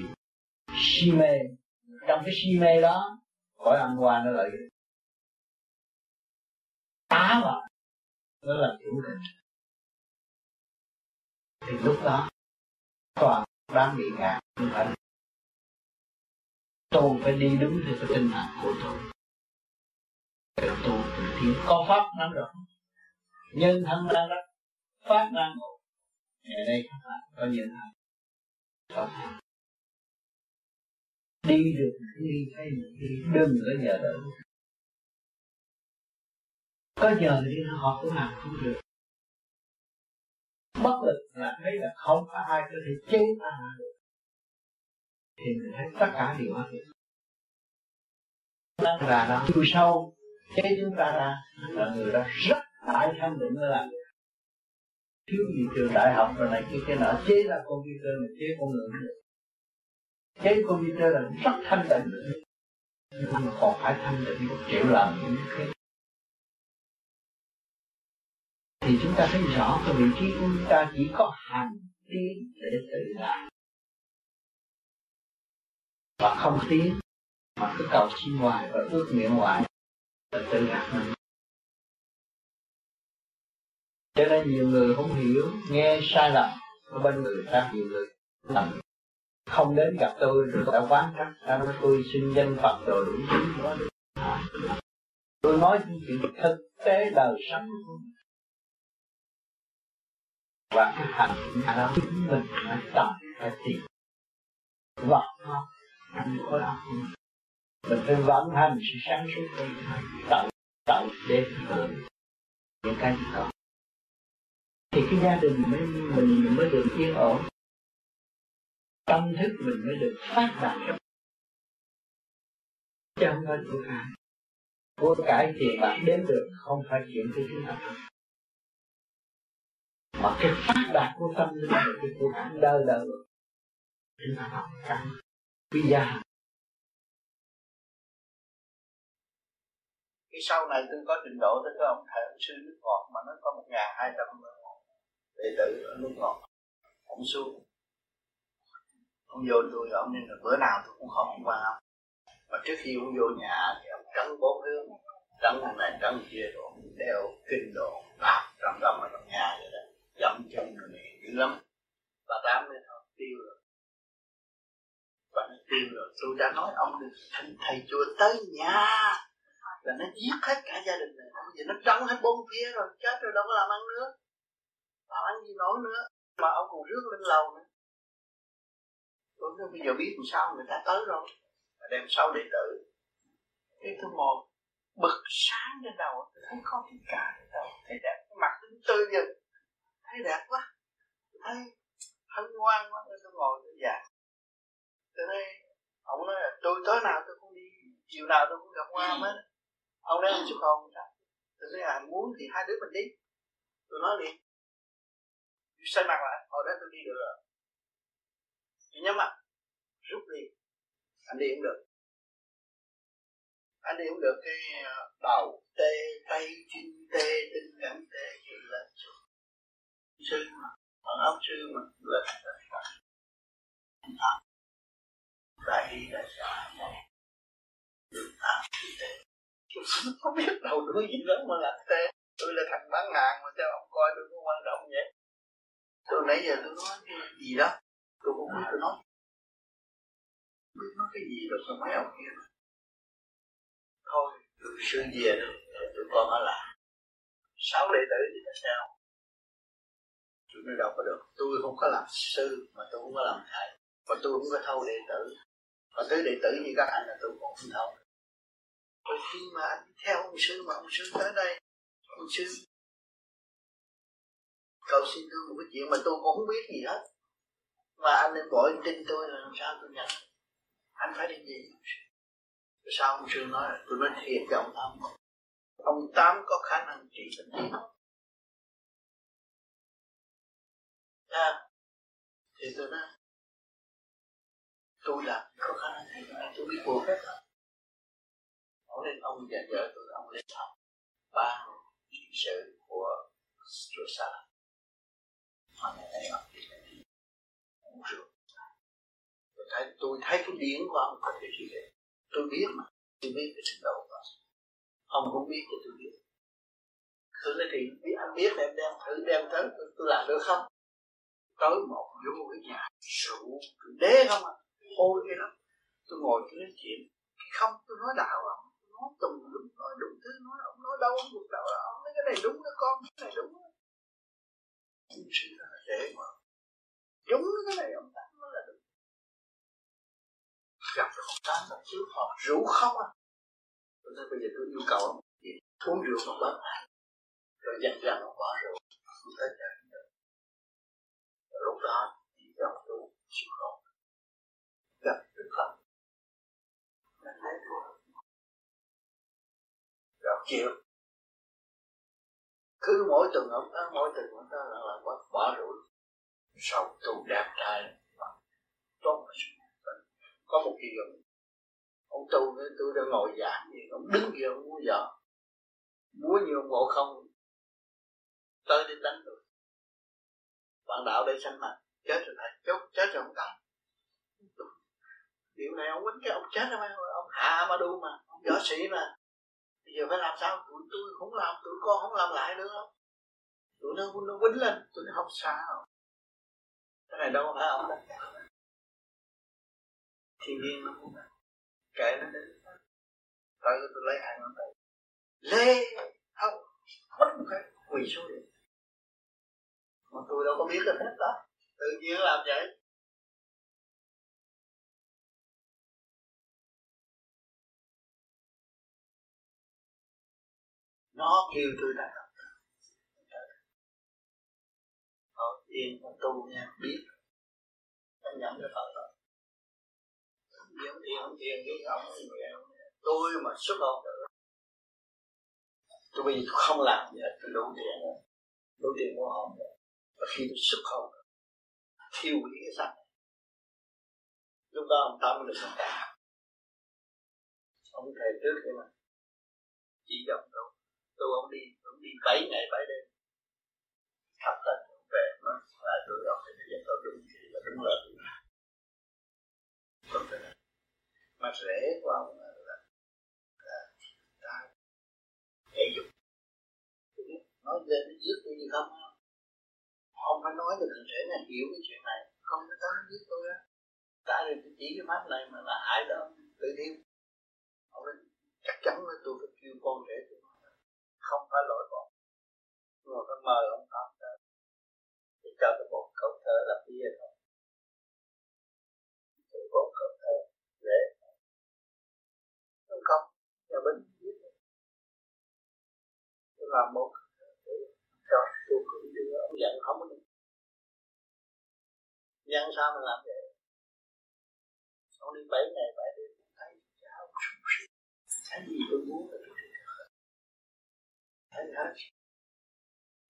si mê trong cái si mê đó khỏi ăn qua nó lại tá vào, nó là chủ định thì lúc đó, toàn đang bị ngạt không phải tôi phải đi đúng theo cái tinh thần của tôi. Để tôi tự tiến có pháp nắm được nhân thân đang rất phát đang ngộ ngày đây các bạn có nhân thân. Có đi được đi hay đi đừng có giờ đợi có giờ đi họ cũng làm không được. Bất lực là thấy là không có ai có thể chế ta được. Thì mình thấy tất cả đều hết đang ra đó chui sâu, chế chúng ta ra, là người ta rất đại tham định nó làm thiếu gì trường đại học rồi này kia kia nọ, chế ra computer mà chế con người được chế computer là rất thanh tịnh. Nhưng mà còn phải thanh tịnh một triệu lần. Thì chúng ta thấy rõ cái vị trí của chúng ta chỉ có hành tiến để tự làm. Và không tiến mà cứ cầu xin hoài và ước nguyện hoài là tự gạt mình. Cho nên nhiều người không hiểu, nghe sai lầm ở bên người ta nhiều người lầm không đến gặp tôi rồi đã quán trách sao nói tôi xin danh phật rồi đủ thứ đó tôi nói những chuyện thực tế đời sống. Và cái hành là chính mình phải tập phải tìm vật nó có làm mình phải vận hành sự sáng suốt của mình, tạo tạo để những cái gì đó. Thì cái gia đình mới mình mới được yên ổn tâm thức mình mới được phát đạt trong chẳng có của ai của cải tiền bạc đến được không phải chuyện của chúng ta. Mà cái phát đạt của tâm linh là cái của cải đời đời chúng ta học cái bây giờ cái sau này tôi có trình độ, tôi có ông thầy, ông sư nước ngọt, mà nó có một ngàn hai trăm đệ tử ở nước ngọt, ông xuống ông vô tôi, ông nên là bữa nào tôi cũng hỏi ông qua ông. Mà trước khi ông vô nhà thì ông trấn bốn hướng trấn thằng này trấn kia rồi đeo kinh đồ đạp rầm rầm ở trong nhà vậy đó. Dậm chân người này dữ lắm. Và đám lên họ tiêu rồi. Và nó tiêu rồi. Tôi đã nói, ông đừng thỉnh thầy chùa tới nhà. Là nó giết hết cả gia đình này. Bây gì nó trắng hết bốn phía rồi, chết rồi, đâu có làm ăn nữa. Làm ăn gì nổi nữa. Mà ông còn rước lên lầu nữa tôi nói bây giờ biết làm sao người ta tới rồi. Đem sau đệ tử. Cái tôi ngồi bực sáng trên đầu tôi thấy có cái cả đầu thấy đẹp cái mặt tôi tươi dần thấy đẹp quá. Thấy hân ngoan quá tôi ngồi tôi già. Tôi nói ông nói là tôi tối nào tôi cũng đi chiều nào tôi cũng gặp qua hết ông nói xuất hồn tôi nói là muốn thì hai đứa mình đi. Tôi nói đi xoay mặt lại hồi đó tôi đi được rồi tôi nhắm mặt rút đi. Anh đi cũng được. Anh đi cũng được, cái ờ, đầu tê, tay, chân tê, tinh cảm tê gì là sư mà bằng áo sư mà là đại đi đại xã đường tam tê. Không biết đầu đuôi gì đó mà là tê. Tôi là thằng bán hàng mà sao ông coi tôi có quan trọng vậy? Tôi nãy giờ tôi nói cái gì đó tôi cũng biết tôi nói biết nói cái gì được rồi mấy ông kia thôi tôi sư về rồi tụi con ở lại sáu đệ tử thì là sao? Tụi nó đâu có được. Tôi không có làm sư, mà tôi không có làm thầy. Và tôi không có thâu đệ tử. Và tới đệ tử như các anh là tôi cũng không thâu. Rồi khi mà anh theo ông sư mà ông sư tới đây, ông sư. Cầu xin tôi một cái chuyện mà tôi cũng không biết gì hết mà anh nên gọi tin tôi là làm sao tôi nhận. Anh phải đi gì rồi sao ông sư nói tôi nói thiệt cho ông tám ông tám có khả năng trị bệnh gì à, thì tôi nói tôi là có khả năng trị tôi biết buộc hết rồi. Ông lên ông dạy vợ tôi ông lên học ba sự của chùa sa mà ngày nay ông uống rượu tôi thấy tôi thấy cái điển của ông có thể trị liệu tôi biết mà tôi biết cái trình độ của ông. Cũng biết thì tôi biết. Thử nói thì biết anh biết em đem thử đem tới tôi, tôi làm được không? Tới một vô cái nhà rượu đế không à hôi cái lắm tôi ngồi tôi nói chuyện. Không tôi nói đạo ông nói tùm lum nói đủ thứ nói ông nói đâu ông đạo là ông nói cái này đúng cái con cái này đúng ông sư là mà đúng cái này ông ta nói là đúng. Gặp được ông tám là trước họ rượu không à? Tôi nói bây giờ tôi yêu cầu ông gì uống rượu một bát rồi dần dần ông bỏ rượu. Không được. Rồi lúc đó thì ông đủ chịu khổ. Gặp được không là thấy thua rồi chịu. Cứ mỗi tuần ông ta mỗi tuần ông ta là, là bỏ, bỏ rượu sau tu đẹp trai tốt có một kỳ ông ông tu với tôi đang ngồi giảng gì? Ông đứng kia, ông múa giờ múa nhiều ngộ không. Tới đến đánh tôi. Bạn đạo đây sanh mà, chết rồi thầy chốt, chết rồi ông có điều này ông quýnh cái ông chết rồi ông hạ mà đu mà, ông võ sĩ mà. Bây giờ phải làm sao? Tụi tôi không làm, tụi con không làm lại nữa. Không tụi nó nó quýnh lên, tụi nó không sao? Cái này đâu phải ông đâu thiên nhiên nó cũng kệ nó đi. Rồi tôi lấy hai ngón tay. Lê! Không mất một cái, quỳ xuống đi. Mà tôi đâu có biết được hết đó. Tự nhiên làm vậy. Nó kêu tôi đã tiền ở mà tu nha, biết. Anh nhận cái phật rồi. Tiền không tiền cái ông tôi mà xuất hồn được, tôi bây giờ tôi không làm gì hết, tôi đủ tiền rồi đủ tiền mua hồn rồi và khi tôi xuất hồn thiêu hủy cái xác. Lúc đó ông tâm được sạch cả ông thầy trước thế mà, chỉ dòng đâu. Tôi ông đi ông đi bảy ngày, bảy đêm. Khắp hết về nó là tôi đọc thì bây giờ tôi đúng thì là đúng là đúng không thể mà rễ của ông là, là, là ta thể dục. Nói lên nó giết tôi gì không. Ông phải nói được thằng rể này hiểu cái chuyện này. Không nó tao giết tôi á. Tại vì tôi chỉ cái pháp này mà là hại đó tự nhiên ông nói chắc chắn là tôi phải kêu con rể tôi. Không phải lỗi con nhưng mà phải mời ông tám cho cái bộ câu thơ là bia thôi cái bộ câu thơ để không không nhà binh biết tôi làm một cho tôi không đưa ông giận, không được. Nhân sao mà làm vậy? Ông đi bảy ngày, bảy đêm, thấy cháu thấy gì tôi muốn là tôi thấy hết.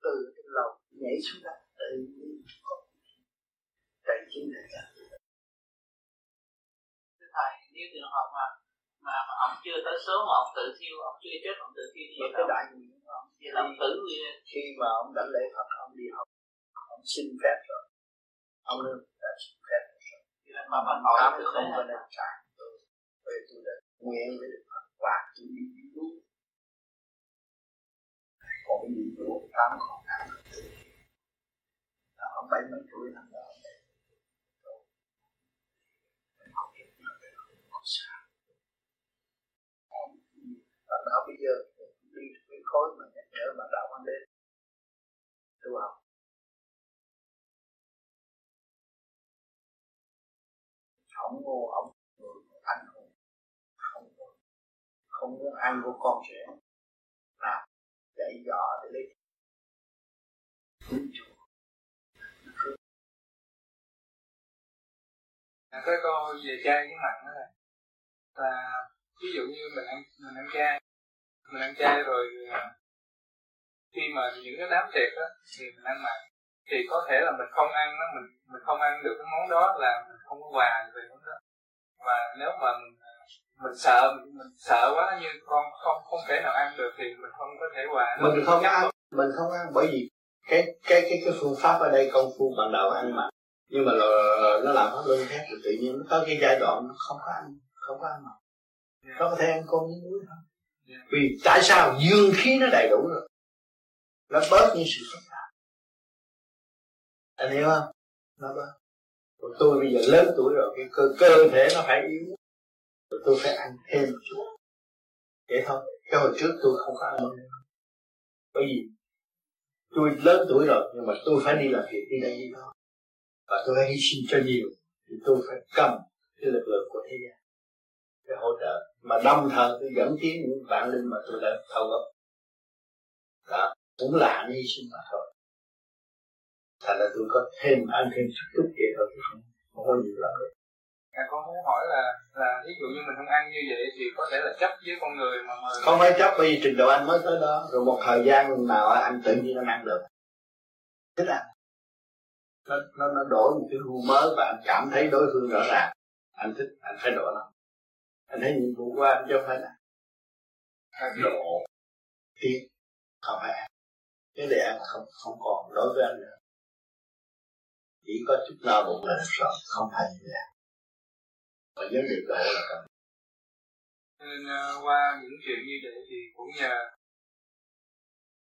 Từ cái lòng nhảy xuống đất tự nhiên đầy chính là cả thầy nếu trường hợp mà mà, ông chưa tới số mà ông tự thiêu ông chưa chết ông tự thiêu như cái đại nguyện thì ông vậy là tử khi mà ông đã lễ Phật ông đi học ông xin phép rồi ông đã xin phép rồi mà mà hỏi ông không có nên trả tôi về tôi đã nguyện với được Phật và tôi đi đúng còn cái gì tám còn tám ông bảy mấy tuổi thằng đó và đó bây giờ đi cái khối mà nhắc nhở mà đạo anh đến tu học không ngô ông anh hùng không không muốn ăn của con trẻ. Là dạy dò để lấy. À, cái câu về chay với mặn đó là, là ví dụ như mình ăn mình ăn chay mình ăn chay rồi à, khi mà những cái đám tiệc đó thì mình ăn mặn. Thì có thể là mình không ăn nó mình mình không ăn được cái món đó là mình không có quà về món đó. Và nếu mà mình, à, mình sợ mình, mình sợ quá như con không không thể nào ăn được thì mình không có thể quà mình không ăn mình không ăn bởi vì cái cái cái cái phương pháp ở đây công phu ban đầu ăn mặn nhưng mà nó làm pháp luân khác thì tự nhiên nó có cái giai đoạn nó không có ăn không có ăn mà nó có thể ăn cơm với muối thôi. Vì tại sao dương khí nó đầy đủ rồi? Nó bớt những sự phức tạp anh hiểu không? Nó bớt. Còn tôi bây giờ lớn tuổi rồi cái cơ, cơ thể nó phải yếu. Rồi tôi phải ăn thêm một chút. Vậy thôi cái hồi trước tôi không có ăn bởi vì tôi lớn tuổi rồi nhưng mà tôi phải đi làm việc đi đây đi đó và tôi hy sinh cho nhiều thì tôi phải cầm cái lực lượng của thế gian để hỗ trợ. Mà đồng thời tôi dẫn tiến những bạn linh mà tôi đã thâu góp đó cũng là hy sinh mà thôi. Thành ra tôi có thêm ăn thêm chút chút vậy thôi chứ không không có nhiều lắm được. À, con muốn hỏi là là ví dụ như mình không ăn như vậy thì có thể là chấp với con người mà mời không phải chấp bởi vì trình độ anh mới tới đó. Rồi một thời gian nào anh tự nhiên anh ăn được. Thích ăn nó nó nó đổi một cái gu mới và anh cảm thấy đối phương rõ ràng. Anh thích anh phải độ nó anh thấy nhiệm vụ của anh chứ không phải là anh độ tiến không phải. Cái để anh không không còn đối với anh nữa. Chỉ có chút nào bụng là rồi không phải như vậy. Mà vấn đề độ là cần. Nên uh, qua những chuyện như vậy thì cũng nhờ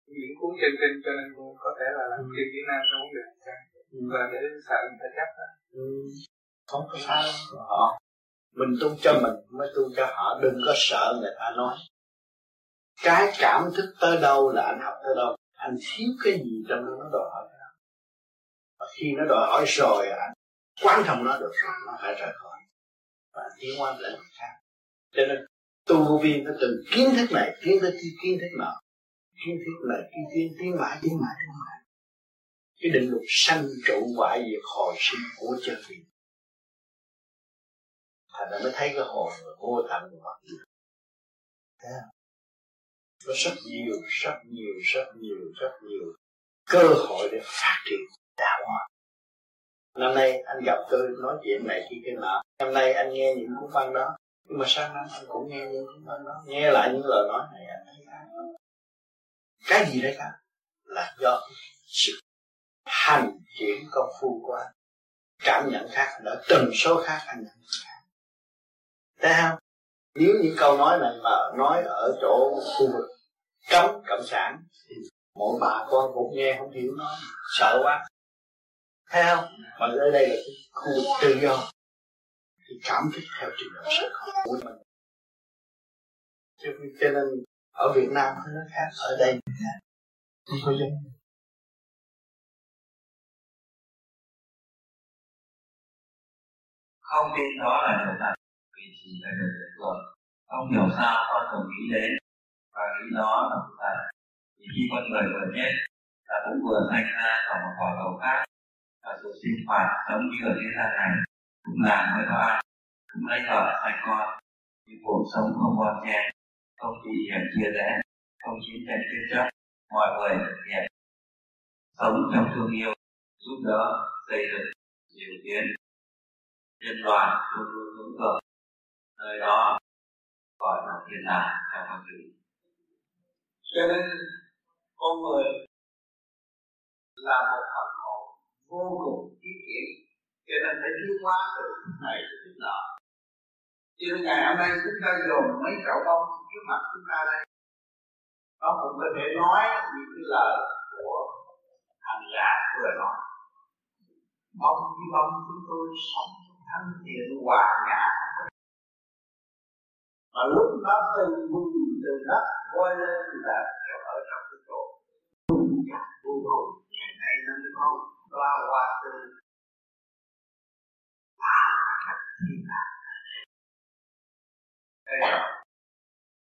những cuốn trên kinh cho nên cũng có thể là làm chuyện Việt Nam trong vấn đề và để sợ người ta chấp đó. Ừ. không có sao họ. Mình tu cho mình mới tu cho họ. Đừng có sợ người ta nói. Cái cảm thức tới đâu là anh học tới đâu. Anh thiếu cái gì trong đó, nó đòi hỏi và khi nó đòi hỏi rồi, anh quan trọng nó được. Rồi nó phải rời khỏi. Và tiến qua lĩnh vực khác. Cho nên, tu viên nó từ kiến thức này, kiến thức kia, kiến thức nọ. Kiến thức này, kiến thức tiến mãi tiến mãi tiến mãi cái định luật sanh trụ hoại diệt hồi sinh của chân lý. Thành ra mới thấy cái hồn vô tận của mặt thấy không? có rất nhiều rất nhiều rất nhiều rất nhiều cơ hội để phát triển đạo hóa năm nay anh gặp tôi nói chuyện này khi cái nọ năm nay anh nghe những cuốn văn đó. Nhưng mà sang năm anh cũng nghe những cuốn văn đó. Nghe lại những lời nói này, anh thấy cái gì đấy cả? Là do sự hành chuyển công phu qua cảm nhận khác đã từng số khác anh nhận khác thấy không? Nếu những câu nói này mà nói ở chỗ khu vực cấm cộng sản thì mỗi bà con cũng nghe không hiểu nó sợ quá. Thấy không? Mà ở đây là cái khu vực tự do. Thì cảm thức theo trình độ sự của mình. Cho, nên ở Việt Nam nó khác ở đây không có giống. Không tin đó là điều thật, vì chỉ là điều tuyệt vời không hiểu sao con thường nghĩ đến, và nghĩ đó là sự thật. Vì khi con người vừa chết là cũng vừa sanh ra vào một quả cầu khác, và sự sinh hoạt sống như ở thế gian này cũng là với có ăn, cũng lấy vợ sanh con. Nhưng cuộc sống không bon chen không chỉ hiểm chia rẽ không chiến tranh chiến chấp mọi người thực hiện. Sống trong thương yêu, giúp đỡ, xây dựng, điều tiến liên đoàn luôn luôn hướng thượng nơi đó gọi là thiên đàng theo con lý. Cho nên con người là một phần hồn vô cùng chi tiết, cho nên phải tiến hóa từ này tới thứ nọ. Cho nên ngày hôm nay chúng ta dồn mấy chậu bông trước mặt chúng ta đây. Nó cũng có thể nói những cái lời của hành giả vừa nói. Bông với bông chúng tôi sống thanh thiện hòa nhã. Mà lúc đó từ vùng, từ đất, quay lên là ở trong cái chỗ. Vùng chặt vô cùng. Ngày nay nó mới có loa hoa từ à,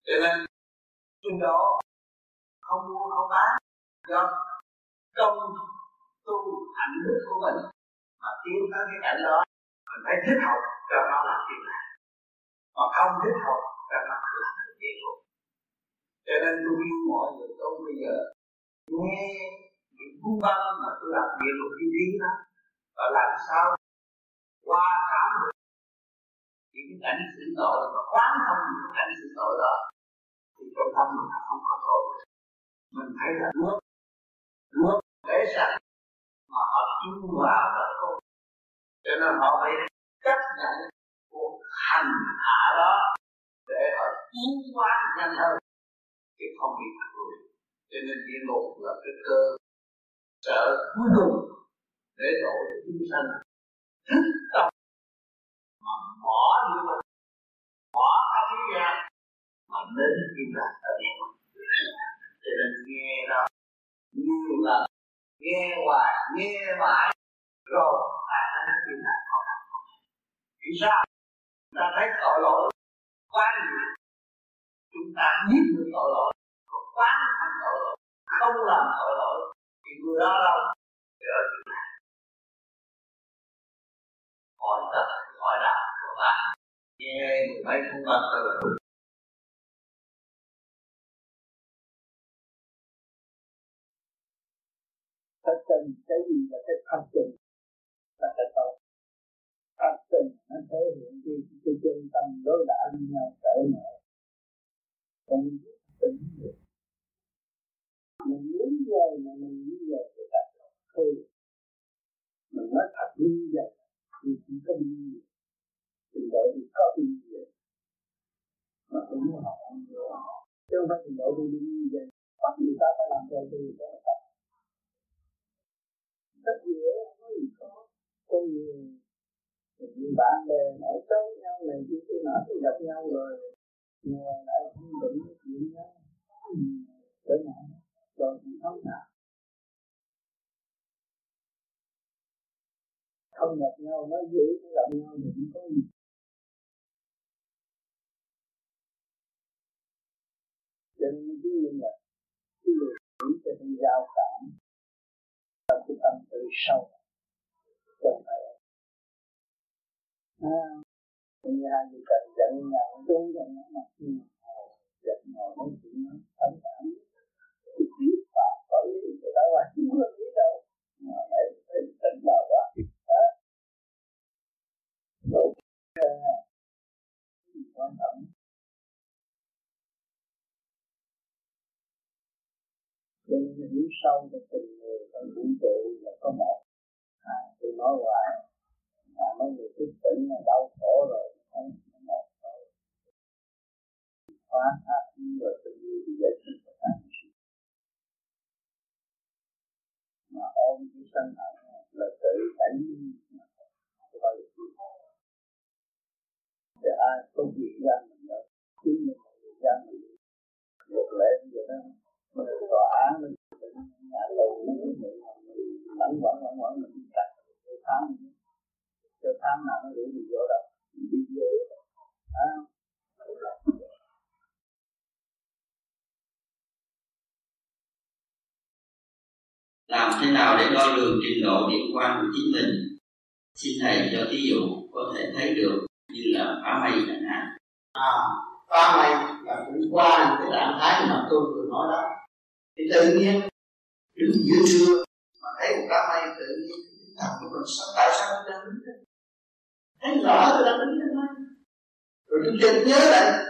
cho nên, trên đó không mua, không bán. Do công tu hạnh đức của mình mà tiến tới cái cảnh đó mình phải thích học cho nó làm chuyện này mà không thích học cho nó làm việc luôn cho nên tôi yêu mọi người, tôi bây giờ nghe những cuốn văn mà tôi làm địa luật như lý đó và làm sao qua cảm được những cái cảnh sự tội và quán thông những cảnh sự tội đó, thì trong tâm mình không có tội mình thấy là nước nước để sạch mà họ chung vào và cho nên họ phải chấp nhận cuộc hành hạ đó để họ tiến hóa nhanh hơn, chứ không bị thất lùi cho nên địa ngục là cái cơ sở cuối cùng để độ được chúng sanh. Thức tâm mà bỏ như ngục bỏ ta thế gian mà đến kim lạc ở địa ngục cho nên nghe đó nhiều lần nghe hoài, nghe mãi rồi ta đến kim lạc còn vì sao ta thấy tội lỗi quá nhiều chúng ta biết được tội lỗi còn quán thành tội lỗi, không làm tội lỗi, thì người đó đâu? Thì ở chỗ này. Hỏi thật, hỏi đạo của bạn nghe mười mấy không văn tôi là đúng thật tình, cái gì là cái thất tình? Là cái tội thật tình, nó thể hiện đi cái chân tâm đối đã với nhau cởi mở. Không tính được. Mình muốn vậy mà mình như vậy thì đặt thôi. Mình nói thật như vậy, thì chỉ có đi thì vậy thì có đi vậy mà không muốn học chứ không phải trình độ đi như vậy. Bắt người ta phải làm theo tôi đó là thật rất dễ không có gì khó có nhiều những bạn bè nói xấu nhau này kia kia nọ thì gặp nhau rồi nghe lại không định chuyện nhau ừ, tới nào còn thì không nào không gặp nhau, nói dữ, không gặp nhau thì cũng có gì. Cho nên cái gì là cái điều chỉ cho đi giao cảm trong cái tâm tự sâu trong phải à, như hai người cần giận nhau đúng giận nó mặt nhưng mà giận ngồi nói chuyện nó thấm cảm cái biết và có ý thì đâu ai không biết đâu. Mà phải phải tỉnh vào quá. Đó. Rồi quan trọng? Cho nên hiểu sâu về tình người và vũ trụ là có một. À, tôi nói hoài à, mấy người thức tỉnh là đau khổ rồi không một rồi phá tha rồi tự nhiên thì giải thích và tan mà ôm cái sân hận là tự đẩy không bao giờ thì ai không việc ra mình đâu chính mình là việc ra mình một lẽ như vậy đó mình tòa án mình nhà tù mình lẫn quẩn lẫn quẩn mình chặt cái tháng cái tháng nào nó để mình vô đâu đi vô à. làm thế nào để đo lường trình độ điện quan của chính mình? Xin thầy cho ví dụ có thể thấy được như là phá mây chẳng hạn. À phá mây là cũng qua cái trạng thái mà tôi vừa nói đó. Thì tự nhiên đứng giữa trưa mà thấy một đám mây tự nhiên thằng của mình sao tại sao đang đứng thấy rõ tôi đang đứng đây rồi tôi chợt nhớ lại,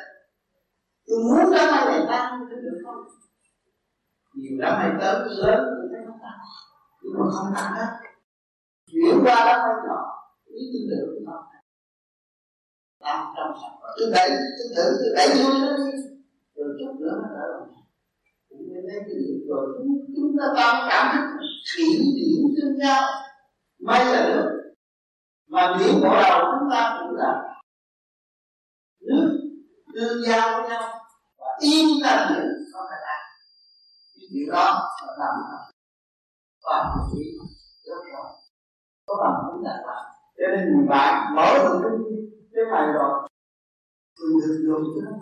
tôi muốn đám mây này tan tôi được không? Nhiều đám mây tới lớn tôi thấy nó tan nhưng mà không tan hết. Chuyển qua đám mây nhỏ ý tôi được nó tan trong sạch. Tôi đẩy, tôi thử, tôi đẩy xuống nó đi. Rồi chút nữa nó trở lại. Nên thấy cái điểm rồi. Chúng ta tam cảm thức thủy điểm tương nhau may là được mà điểm bộ đầu chúng ta cũng là nước tương giao với nhau và yên là điểm nó phải làm những điều đó là làm và chỉ rất rõ. Có bằng cũng là làm cho nên bạn mở được cái cái này rồi mình được dùng cho nó.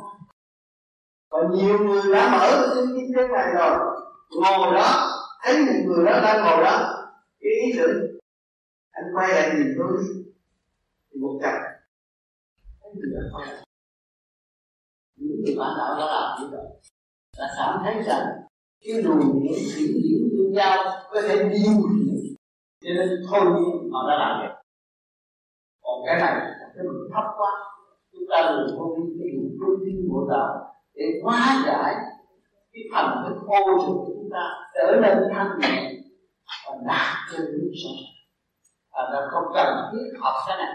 Và nhiều người đã mở trên cái cái này rồi ngồi đó, thấy một người đó đang ngồi đó, cái ý tưởng anh quay lại nhìn tôi đi. Thì một cặp. Anh người quay lại. Những người bạn đạo đã làm như vậy. Đã cảm thấy rằng cái luồng điển chuyển điển tương giao có thể điều khiển. Cho nên thôi nhiên họ đã làm vậy. Còn cái này cái mình thấp quá. Chúng ta đừng có đi cái luồng trung tin bộ đạo để hóa giải cái phần cái khô trượt của chúng ta. Trở nên thanh nhẹ và đạt trên lý sống Ờ, và là không cần thiết học cái này.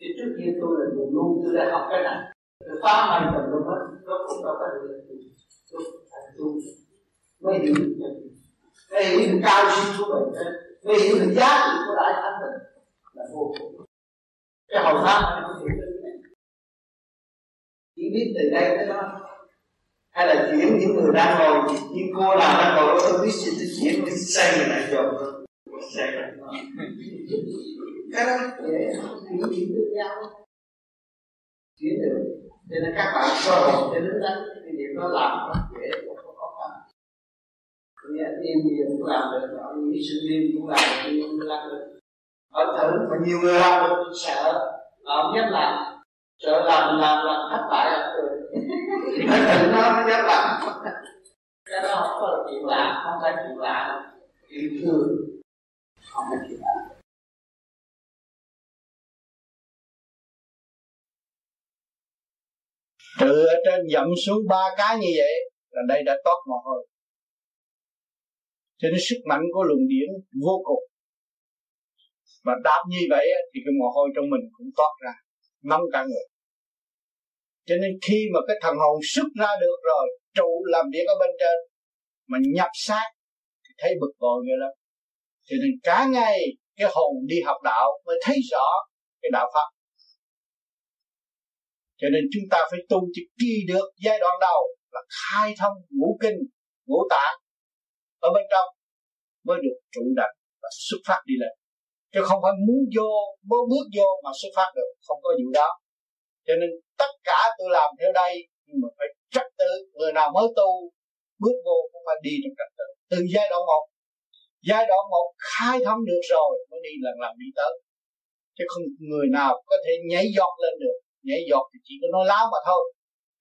Thì trước kia tôi là buồn luôn tôi đã học cái này. Tôi phá mày tầm luôn hết nó cũng đâu có được tôi thành tu. Mới hiểu được mới hiểu được cao siêu của mình mới hiểu được giá trị của đại thánh mình là vô cùng. Cái hậu pháp này không hiểu được cái chỉ biết từ đây tới đó. Hay là chuyển những người đang ngồi, những cô nào đang ngồi tôi biết gì tôi chuyển tôi xây người này rồi sẽ cái đó để chuyển điểm được nhau chuyển được cho nên các bạn cơ hội cho đến đó cái điểm đó làm nó dễ không khó khăn như yên nhiên cũng làm được ở những sự liên cũng làm được nhưng không làm được ở thử mà nhiều người làm được sợ họ không dám làm sợ làm làm làm thất bại là cười nó thử nó nó dám làm cái đó không phải là chuyện lạ không phải chuyện lạ chuyện thường trừ ở trên dậm xuống ba cái như vậy, là đây đã tốt mồ hôi cho nên sức mạnh của luồng điển vô cùng. Mà đáp như vậy thì cái mồ hôi trong mình cũng toát ra, nóng cả người. Cho nên khi mà cái thần hồn xuất ra được rồi, trụ làm việc ở bên trên, mà nhập sát, thì thấy bực bội người lắm cho nên cả ngày cái hồn đi học đạo mới thấy rõ cái đạo pháp cho nên chúng ta phải tu cho kỳ được giai đoạn đầu là khai thông ngũ kinh, ngũ tạng ở bên trong mới được trụ đặt và xuất phát đi lên. Chứ không phải muốn vô mới bước vô mà xuất phát được, không có vụ đó. Cho nên tất cả tôi làm theo đây, nhưng mà phải trật tự, người nào mới tu, bước vô cũng phải đi trong trật tự. Từ giai đoạn một giai đoạn một khai thông được rồi, mới đi lần lần đi tới. Chứ không người nào có thể nhảy giọt lên được. Nhảy giọt thì chỉ có nói láo mà thôi.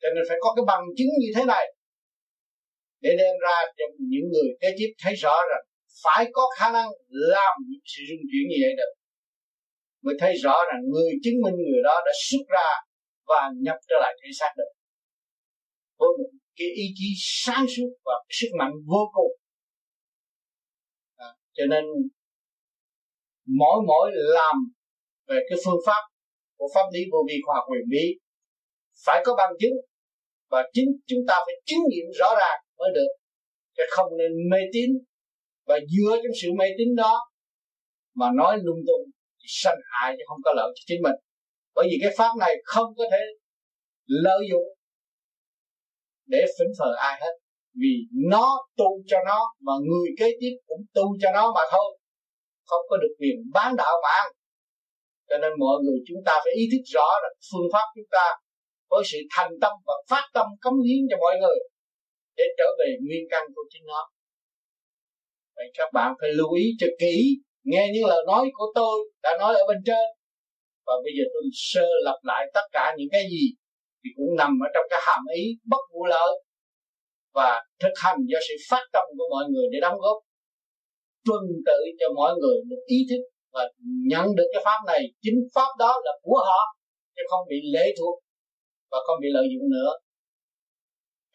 Cho nên phải có cái bằng chứng như thế này. Để đem ra cho những người kế tiếp thấy rõ rằng phải có khả năng làm những sự rung chuyển như vậy được. Mới thấy rõ rằng người chứng minh người đó đã xuất ra và nhập trở lại thể xác được. Với một cái ý chí sáng suốt và sức mạnh vô cùng cho nên, mỗi mỗi làm về cái phương pháp của pháp lý vô vi khoa học quyền bí phải có bằng chứng. Và chính chúng ta phải chứng nghiệm rõ ràng mới được, chứ không nên mê tín. Và dựa trong sự mê tín đó mà nói lung tung thì sanh hại chứ không có lợi cho chính mình. Bởi vì cái pháp này không có thể lợi dụng để phỉnh phờ ai hết vì nó tu cho nó mà người kế tiếp cũng tu cho nó mà thôi. Không có được quyền bán đạo mà ăn. Cho nên mọi người chúng ta phải ý thức rõ là phương pháp chúng ta với sự thành tâm và phát tâm cống hiến cho mọi người để trở về nguyên căn của chính nó. Vậy các bạn phải lưu ý cho kỹ, nghe những lời nói của tôi đã nói ở bên trên. Và bây giờ tôi sơ lập lại tất cả những cái gì thì cũng nằm ở trong cái hàm ý bất vụ lợi và thực hành do sự phát tâm của mọi người để đóng góp. Tuân tự cho mọi người được ý thức và nhận được cái pháp này. Chính pháp đó là của họ, chứ không bị lệ thuộc và không bị lợi dụng nữa.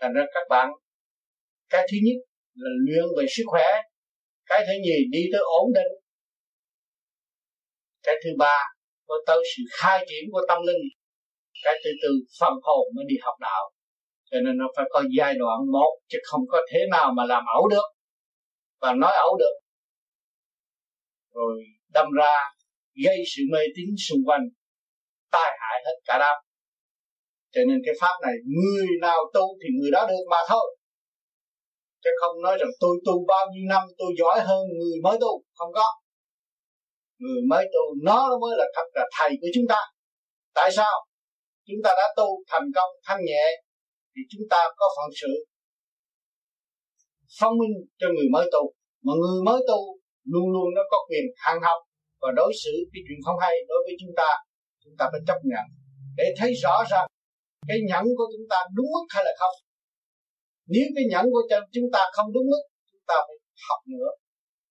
Thành ra các bạn, cái thứ nhất là luyện về sức khỏe, cái thứ nhì đi tới ổn định, cái thứ ba có tới sự khai triển của tâm linh, cái thứ tư phần hồn mới đi học đạo cho nên nó phải có giai đoạn một, chứ không có thế nào mà làm ẩu được. Và nói ẩu được. Rồi đâm ra gây sự mê tín xung quanh, tai hại hết cả đám. Cho nên cái pháp này, người nào tu thì người đó được mà thôi. Chứ không nói rằng tôi tu bao nhiêu năm, tôi giỏi hơn người mới tu. Không có. Người mới tu, nó mới là thật là thầy của chúng ta. Tại sao? Chúng ta đã tu thành công thanh nhẹ thì chúng ta có phận sự phong minh cho người mới tu. Mà người mới tu luôn luôn nó có quyền hàng học và đối xử cái chuyện không hay đối với chúng ta chúng ta phải chấp nhận. Để thấy rõ rằng cái nhẫn của chúng ta đúng mức hay là không. Nếu cái nhẫn của chúng ta không đúng mức, chúng ta phải học nữa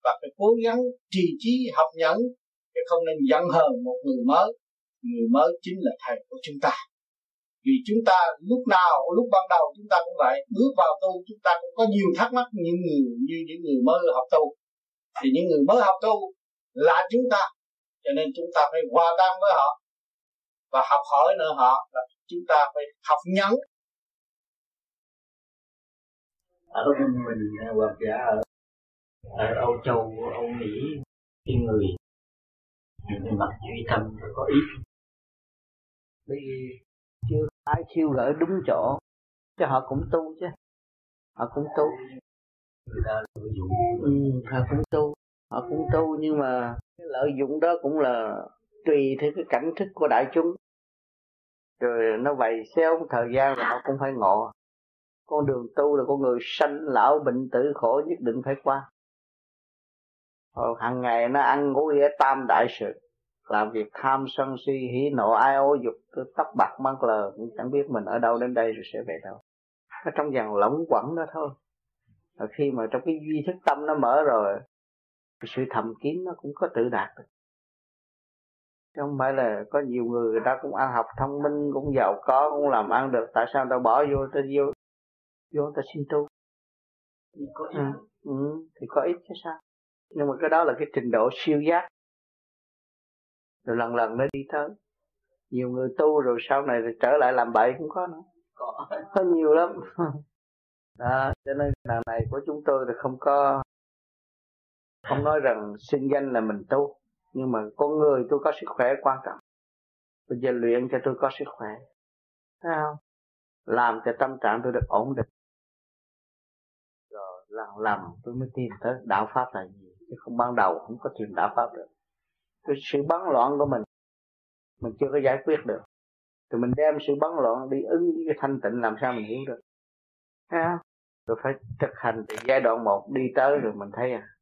và phải cố gắng trì trí học nhẫn chứ không nên giận hờn một người mới. Người mới chính là thầy của chúng ta vì chúng ta lúc nào lúc ban đầu chúng ta cũng vậy bước vào tu chúng ta cũng có nhiều thắc mắc như người như những người mới học tu. Thì những người mới học tu là chúng ta cho nên chúng ta phải hòa tan với họ và học hỏi nữa họ là chúng ta phải học nhẫn. Ở bên mình à, hoặc giả dạ, ở, ở Âu Châu Âu Mỹ khi người về mặt duy tâm có ý bởi vì chưa ai khiêu gỡ đúng chỗ. Cho họ cũng tu chứ. Họ cũng tu. Ừ, họ cũng tu. Họ cũng tu nhưng mà cái lợi dụng đó cũng là tùy theo cái cảnh thức của đại chúng. Rồi nó vậy xéo thời gian rồi họ cũng phải ngộ. Con đường tu là con người sanh lão bệnh tử khổ nhất định phải qua. Rồi hàng ngày nó ăn ngủ ghé tam đại sự làm việc tham sân si hỉ nộ ai ô dục tôi tóc bạc mang lờ cũng chẳng biết mình ở đâu đến đây rồi sẽ về đâu. Nó trong dàn lỏng quẩn đó thôi. Và khi mà trong cái duy thức tâm nó mở rồi cái sự thầm kín nó cũng có tự đạt được. Chứ không phải là có nhiều người người ta cũng ăn học thông minh cũng giàu có cũng làm ăn được. Tại sao người ta bỏ vô ta vô vô người ta xin tu? Có ừ, ừ, thì có ít chứ sao? Nhưng mà cái đó là cái trình độ siêu giác rồi lần lần nó đi tới. Nhiều người tu rồi sau này rồi trở lại làm bậy cũng có nữa. Có, có nhiều lắm. Đó cho nên lần này của chúng tôi thì không có không nói rằng sinh danh là mình tu. Nhưng mà con người tôi có sức khỏe quan trọng. Bây giờ luyện cho tôi có sức khỏe. Thấy không làm cho tâm trạng tôi được ổn định. Rồi lần lần tôi mới tìm tới đạo pháp là gì? Chứ không ban đầu không có tìm đạo pháp được cái sự bấn loạn của mình. Mình chưa có giải quyết được. Thì mình đem sự bấn loạn đi ứng với cái thanh tịnh làm sao mình hiểu được. Thấy không? Rồi phải thực hành từ giai đoạn một đi tới rồi mình thấy à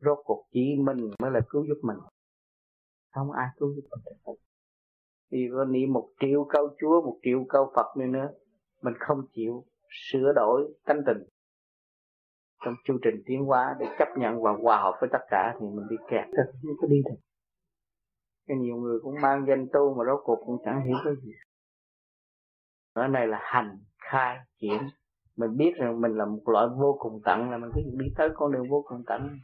rốt cuộc chỉ mình mới là cứu giúp mình. Không ai cứu giúp mình được. Vì có niệm một triệu câu chúa, một triệu câu phật nữa nữa, mình không chịu sửa đổi tánh tình. Trong chu trình tiến hóa để chấp nhận và hòa hợp với tất cả thì mình đi kẹt. Không có đi được cái nhiều người cũng mang danh tu mà rốt cuộc cũng chẳng hiểu cái gì. Ở này là hành, khai triển mình biết rằng mình là một loại vô cùng tận, là mình cứ đi tới con đường vô cùng tận.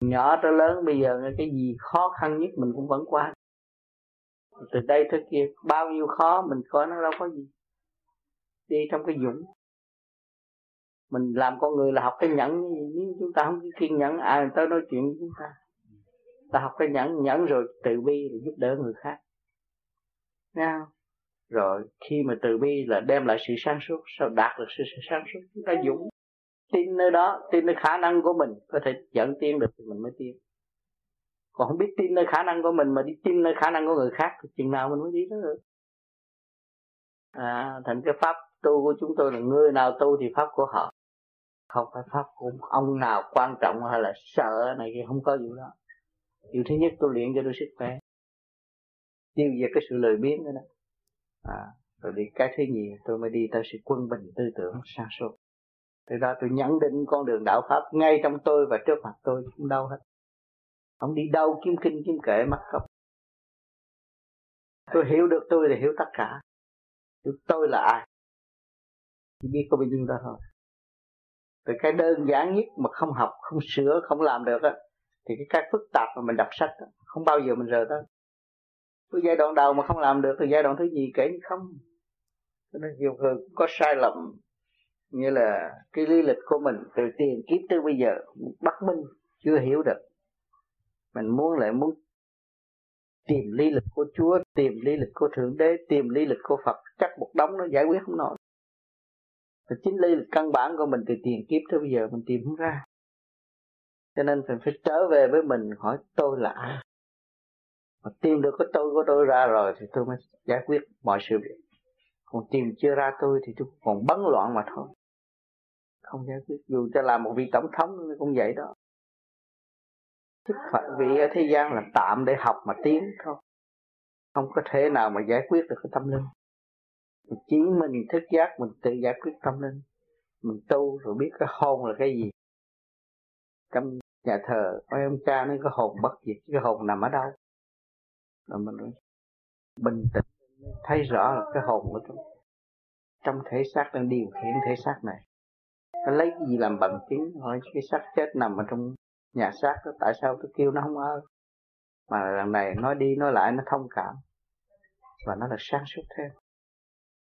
Nhỏ tới lớn, bây giờ cái gì khó khăn nhất mình cũng vẫn qua. Từ đây tới kia, bao nhiêu khó, mình coi nó đâu có gì. Đi trong cái dũng. Mình làm con người là học cái nhẫn nhưng chúng ta không có kiên nhẫn, ai tới nói chuyện với chúng ta? Ta học cái nhẫn nhẫn rồi từ bi để giúp đỡ người khác. Nghe không? rồi khi mà từ bi là đem lại sự sáng suốt sao đạt được sự, sự sáng suốt? Chúng ta dũng. Tin nơi đó tin nơi khả năng của mình có thể dẫn tiên được thì mình mới tiên còn không biết tin nơi khả năng của mình mà đi tin nơi khả năng của người khác thì chừng nào mình mới đi tới được. À, thành cái pháp tu của chúng tôi là người nào tu thì pháp của họ. Không phải pháp của ông nào quan trọng hay là sợ này kia không có gì đó điều thứ nhất tôi luyện cho tôi sức khỏe. Tiêu diệt cái sự lười biếng đó, đó. À, rồi đi cái thứ nhì tôi mới đi tới sự quân bình tư tưởng sáng suốt từ đó tôi nhận định con đường đạo pháp ngay trong tôi và trước mặt tôi không đâu hết. Không đi đâu kiếm kinh kiếm kệ mắc không tôi hiểu được tôi thì hiểu tất cả. Tôi là ai? Chỉ biết có bao nhiêu đó thôi. Từ cái đơn giản nhất mà không học không sửa không làm được á thì cái cách phức tạp mà mình đọc sách đó, không bao giờ mình rời tới. Cái giai đoạn đầu mà không làm được thì giai đoạn thứ gì kể như không. Cho nên nhiều người cũng có sai lầm như là cái lý lịch của mình từ tiền kiếp tới bây giờ bất minh chưa hiểu được. Mình muốn lại muốn tìm lý lịch của Chúa tìm lý lịch của Thượng Đế tìm lý lịch của Phật chắc một đống nó giải quyết không nổi. Chính lý lịch căn bản của mình từ tiền kiếp tới bây giờ mình tìm không ra cho nên mình phải trở về với mình, hỏi tôi là ai? Mà tìm được cái tôi của tôi ra rồi thì tôi mới giải quyết mọi sự việc. Còn tìm chưa ra tôi thì tôi còn bấn loạn mà thôi. Không giải quyết, dù cho là một vị tổng thống cũng vậy đó. Chức phận vị ở thế gian là tạm để học mà tiến thôi. Không có thể nào mà giải quyết được cái tâm linh. Chỉ mình thức giác, mình tự giải quyết tâm linh. Mình tu rồi biết cái hôn là cái gì. Trong nhà thờ có ông cha nó có hồn bất diệt cái hồn nằm ở đâu? Rồi mình bình tĩnh thấy rõ là cái hồn của tôi. Trong thể xác đang điều khiển thể xác này. Nó lấy cái gì làm bằng chứng? Hỏi cái xác chết nằm ở trong nhà xác đó tại sao tôi kêu nó không ơi mà lần này nói đi nói lại nó thông cảm. Và nó là sáng suốt thêm.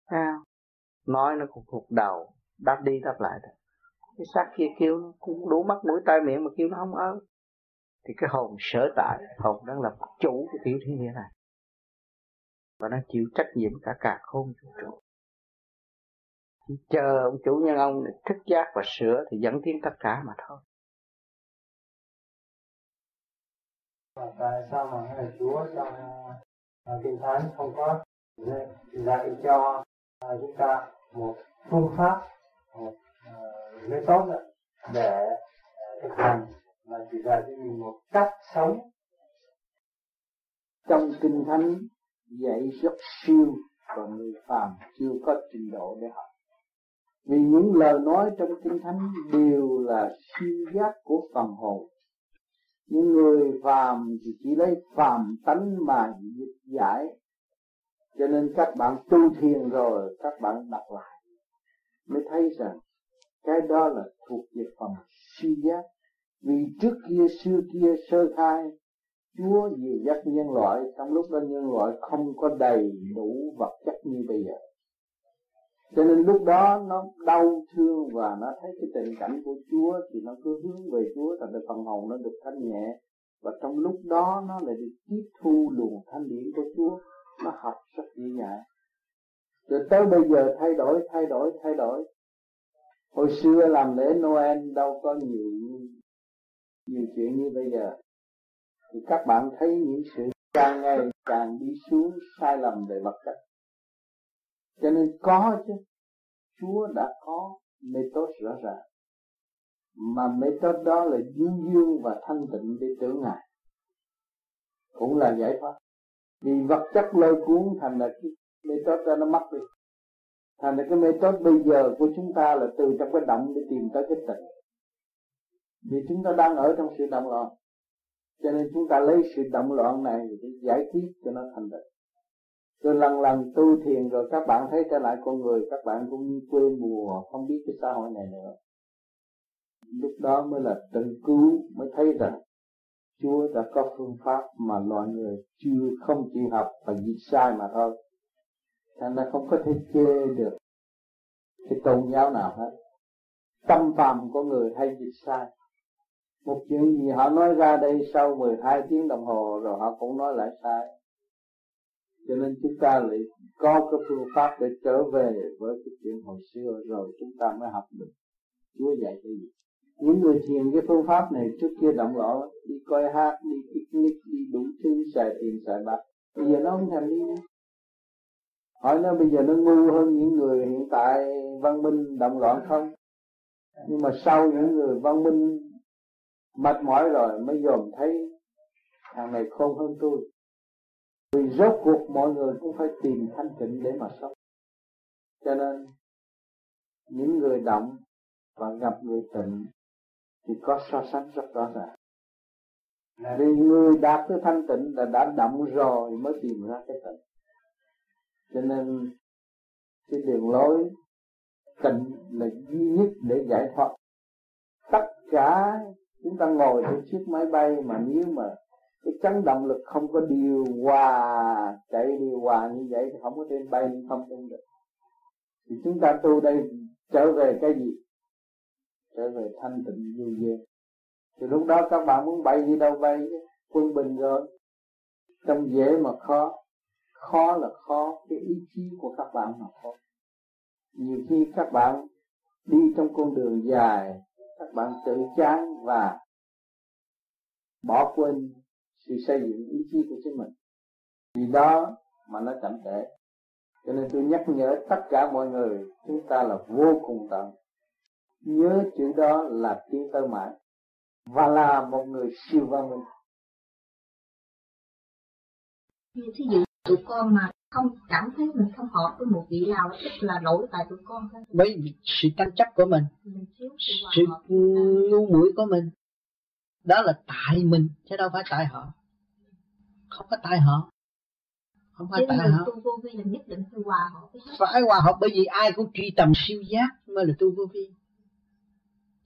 À, nói nó cũng thuộc đầu đáp đi đáp lại thôi cái xác kia kêu nó cũng đủ mắt mũi tai miệng mà kêu nó không ơi thì cái hồn sở tại, hồn đang là chủ của tiểu thiên địa này. Và nó chịu trách nhiệm cả cả khôn vũ trụ chỉ chờ ông chủ nhân ông thức giác và sửa thì dẫn tiến tất cả mà thôi. Tại sao mà ngài chúa trong à, kinh thánh không có dạy cho à, chúng ta một phương pháp, một uh, tốt để ờ, thực hành mà chỉ dạy cho mình một cách sống. Trong kinh thánh dạy rất siêu và người phàm chưa có trình độ để học. Vì những lời nói trong kinh thánh đều là siêu giác của phần hồn. Những người phàm thì chỉ lấy phàm tánh mà dịch giải. Cho nên các bạn tu thiền rồi các bạn đọc lại mới thấy rằng cái đó là thuộc về phần suy giác. Vì trước kia, xưa kia, sơ khai, Chúa dìu dắt nhân loại, trong lúc đó nhân loại không có đầy đủ vật chất như bây giờ. Cho nên lúc đó nó đau thương và nó thấy cái tình cảnh của Chúa thì nó cứ hướng về Chúa, thành phần hồn nó được thanh nhẹ. Và trong lúc đó nó lại được tiếp thu luồng thanh điển của Chúa, nó học rất dễ dàng. Rồi tới bây giờ thay đổi thay đổi thay đổi hồi xưa làm lễ Noel đâu có nhiều nhiều chuyện như bây giờ. Thì các bạn thấy những sự càng ngày càng đi xuống sai lầm về vật chất cho nên có chứ. Chúa đã có method rõ ràng. Mà method đó là dương dương và thanh tịnh để tưởng ngài. Cũng là giải pháp vì vật chất lôi cuốn thành là cái method đó nó mất đi thành ra cái mê tốt bây giờ của chúng ta là từ trong cái động để tìm tới cái tịnh vì chúng ta đang ở trong sự động loạn. Cho nên chúng ta lấy sự động loạn này để giải quyết cho nó thành tịnh rồi lần lần tu thiền rồi các bạn thấy trở lại con người, các bạn cũng như quên mùa, không biết cái xã hội này nữa. Lúc đó mới là tự cứu, mới thấy rằng Chúa đã có phương pháp mà loài người chưa không chịu học và dịch sai mà thôi thành ra không có thể chê được cái tôn giáo nào hết. Tâm phàm của người hay dịch sai. Một chuyện gì họ nói ra đây sau 12 tiếng đồng hồ rồi họ cũng nói lại sai. Cho nên chúng ta lại có cái phương pháp để trở về với cái chuyện hồi xưa rồi chúng ta mới học được Chúa dạy cái gì. Những người thiền cái phương pháp này trước kia động loạn, đi coi hát, đi picnic, đi đủ thứ, xài tiền, xài bạc. Bây giờ nó không thèm đi nữa hỏi nó bây giờ nó ngu hơn những người hiện tại văn minh động loạn không? Nhưng mà sau những người văn minh mệt mỏi rồi mới dòm thấy thằng này khôn hơn tôi. Vì rốt cuộc mọi người cũng phải tìm thanh tịnh để mà sống. Cho nên, những người động và gặp người tịnh thì có so sánh rất rõ ràng. Vì người đạt tới thanh tịnh là đã động rồi mới tìm ra cái tịnh cho nên cái đường lối tịnh là duy nhất để giải thoát. Tất cả chúng ta ngồi trên chiếc máy bay mà nếu mà cái chấn động lực không có điều hòa chạy điều hòa như vậy thì không có trên bay, không trên được. Thì chúng ta tu đây trở về cái gì? Trở về thanh tịnh vui vẻ thì lúc đó các bạn muốn bay đi đâu bay? Chứ quân bình rồi. Trong dễ mà khó khó là khó, cái ý chí của các bạn mà khó. Nhiều khi các bạn đi trong con đường dài, các bạn tự chán và bỏ quên sự xây dựng ý chí của chính mình. Vì đó mà nó chậm trễ. Cho nên tôi nhắc nhở tất cả mọi người, chúng ta là vô cùng tận. Nhớ chữ đó là tiến tới mãi và là một người siêu văn minh. Thí dụ tụi con mà không cảm thấy mình không hợp với một vị nào tức là lỗi tại tụi con thôi. Vì sự tranh chấp của mình sự ngu muội của mình đó là tại mình chứ đâu phải tại họ. Không có tại họ. Không phải tại họ. Tu vô vi là nhất định phải hòa hợp phải hòa hợp bởi vì ai cũng truy tầm siêu giác mới là tu vô vi.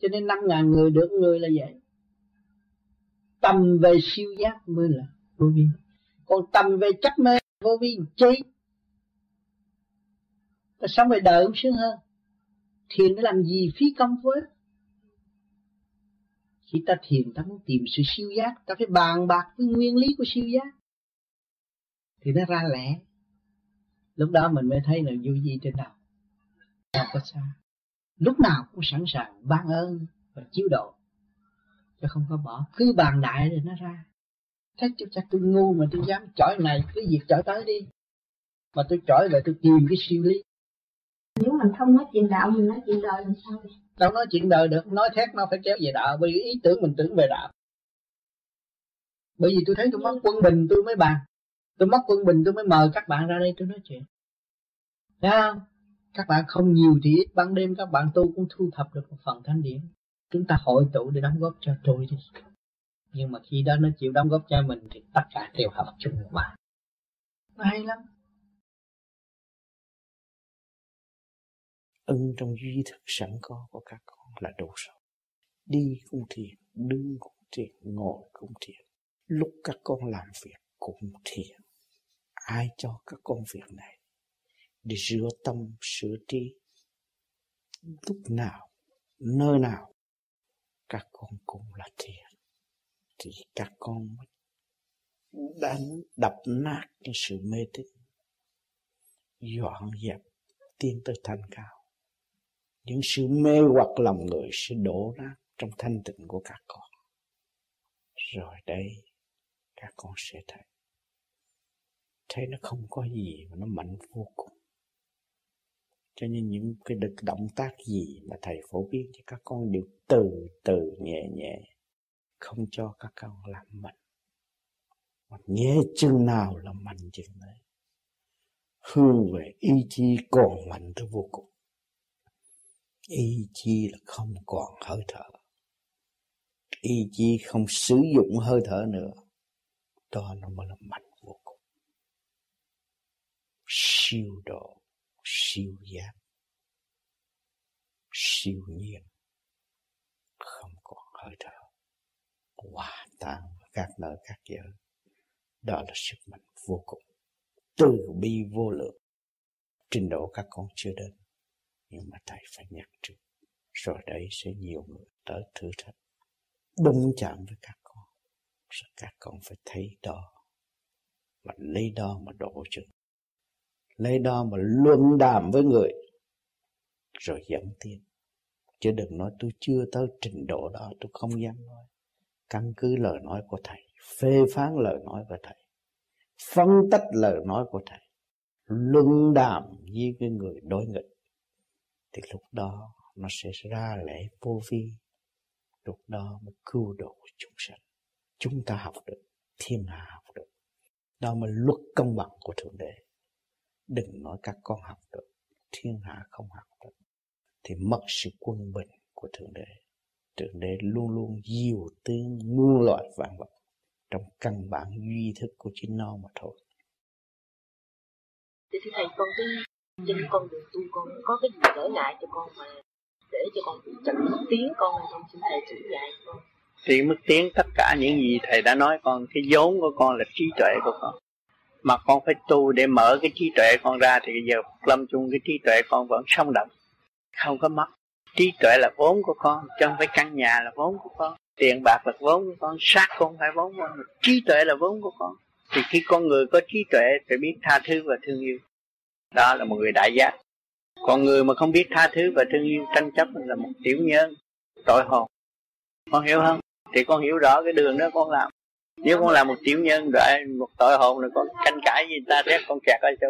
Cho nên năm ngàn người được người là vậy. Tầm về siêu giác mới là vô vi. Còn tầm về chấp mê vô vi chi? Ta sống về đời cũng sướng hơn thiền để làm gì phí công với khi ta thiền, ta muốn tìm sự siêu giác. Ta phải bàn bạc với nguyên lý của siêu giác. Thì nó ra lẽ. Lúc đó mình mới thấy là vô vi trên đầu. Không có xa. Lúc nào cũng sẵn sàng ban ơn và chiếu độ. Chứ không có bỏ. Cứ bàn đại rồi nó ra thấy cho chắc tôi ngu mà tôi dám chọi này cứ việc chọi tới đi mà tôi chọi về tôi tìm cái siêu lý nếu mình không nói chuyện đạo mình nói chuyện đời làm sao vậy đâu nói chuyện đời được nói thét nó phải kéo về đạo bởi vì ý tưởng mình tưởng về đạo bởi vì tôi thấy tôi mất quân bình tôi mới bàn tôi mất quân bình tôi mới mời các bạn ra đây tôi nói chuyện Thấy không? Các bạn không nhiều thì ít ban đêm các bạn tu cũng thu thập được một phần thanh điển. Chúng ta hội tụ để đóng góp cho trôi đi. Nhưng mà khi đó nó chịu đóng góp cho mình thì tất cả đều hợp chung một bài nó hay lắm. Ân trong duy thức sẵn có của các con là đủ rồi. Đi cũng thiền đứng cũng thiền ngồi cũng thiền. Lúc các con làm việc cũng thiền. Ai cho các con việc này? Để rửa tâm sửa trí. Lúc nào nơi nào các con cũng là thiền thì các con đánh đập nát cái sự mê tín dọn dẹp tiến tới thanh cao. Những sự mê hoặc lòng người sẽ đổ nát trong thanh tịnh của các con. Rồi đây, các con sẽ thấy. Thấy nó không có gì mà nó mạnh vô cùng. Cho nên những cái động tác gì mà thầy phổ biến cho các con đều từ từ nhẹ nhẹ không cho các con làm mạnh mà nhẹ chừng nào là mạnh chừng đấy. Hướng về ý chí còn mạnh tới vô cùng. Ý chí là không còn hơi thở. Ý chí không sử dụng hơi thở nữa. Đó nó mới là mạnh vô cùng. Siêu độ, siêu giác, siêu nhiên, không còn hơi thở hòa tan các nơi các giới đó là sức mạnh vô cùng, từ bi vô lượng. Trình độ các con chưa đến, nhưng mà thầy phải nhắc trước, rồi đấy sẽ nhiều người tới thử thách. Đụng chạm với các con, rồi các con phải thấy đó mà lấy đó mà độ chừng lấy đó mà luận đàm với người, rồi dẫn tiên chứ đừng nói tôi chưa tới trình độ đó, tôi không dám nói căn cứ lời nói của thầy, phê phán lời nói của thầy, phân tích lời nói của thầy luận đàm với cái người đối nghịch, thì lúc đó nó sẽ ra lễ vô vi. Lúc đó mới cứu độ chúng sanh. Chúng ta học được, thiên hạ học được. Đó mới luật công bằng của thượng đế. Đừng nói các con học được, thiên hạ không học được, thì mất sự quân bình của thượng đế thượng đế luôn luôn diều tiếng muôn loại vạn vật trong căn bản duy thức của chính nó mà thôi. Thì thưa thầy con cái trên con đường tu con có cái gì trở ngại cho con mà để cho con chậm tiến con không? Xin thầy chỉ dạy con. Tiến mức tiến tất cả những gì thầy đã nói con cái vốn của con là trí tuệ của con. Mà con phải tu để mở cái trí tuệ con ra thì giờ lâm chung cái trí tuệ con vẫn sống động không có mất trí tuệ là vốn của con, chứ không phải căn nhà là vốn của con, tiền bạc là vốn của con sát không phải vốn của con. Trí tuệ là vốn của con. Thì khi con người có trí tuệ, phải biết tha thứ và thương yêu. Đó là một người đại giác. Còn người mà không biết tha thứ và thương yêu, tranh chấp là một tiểu nhân, tội hồn. Con hiểu không? Thì con hiểu rõ cái đường đó con làm. Nếu con làm một tiểu nhân, rồi một tội hồn, rồi con tranh cãi gì, ta rét con kẹt ở chỗ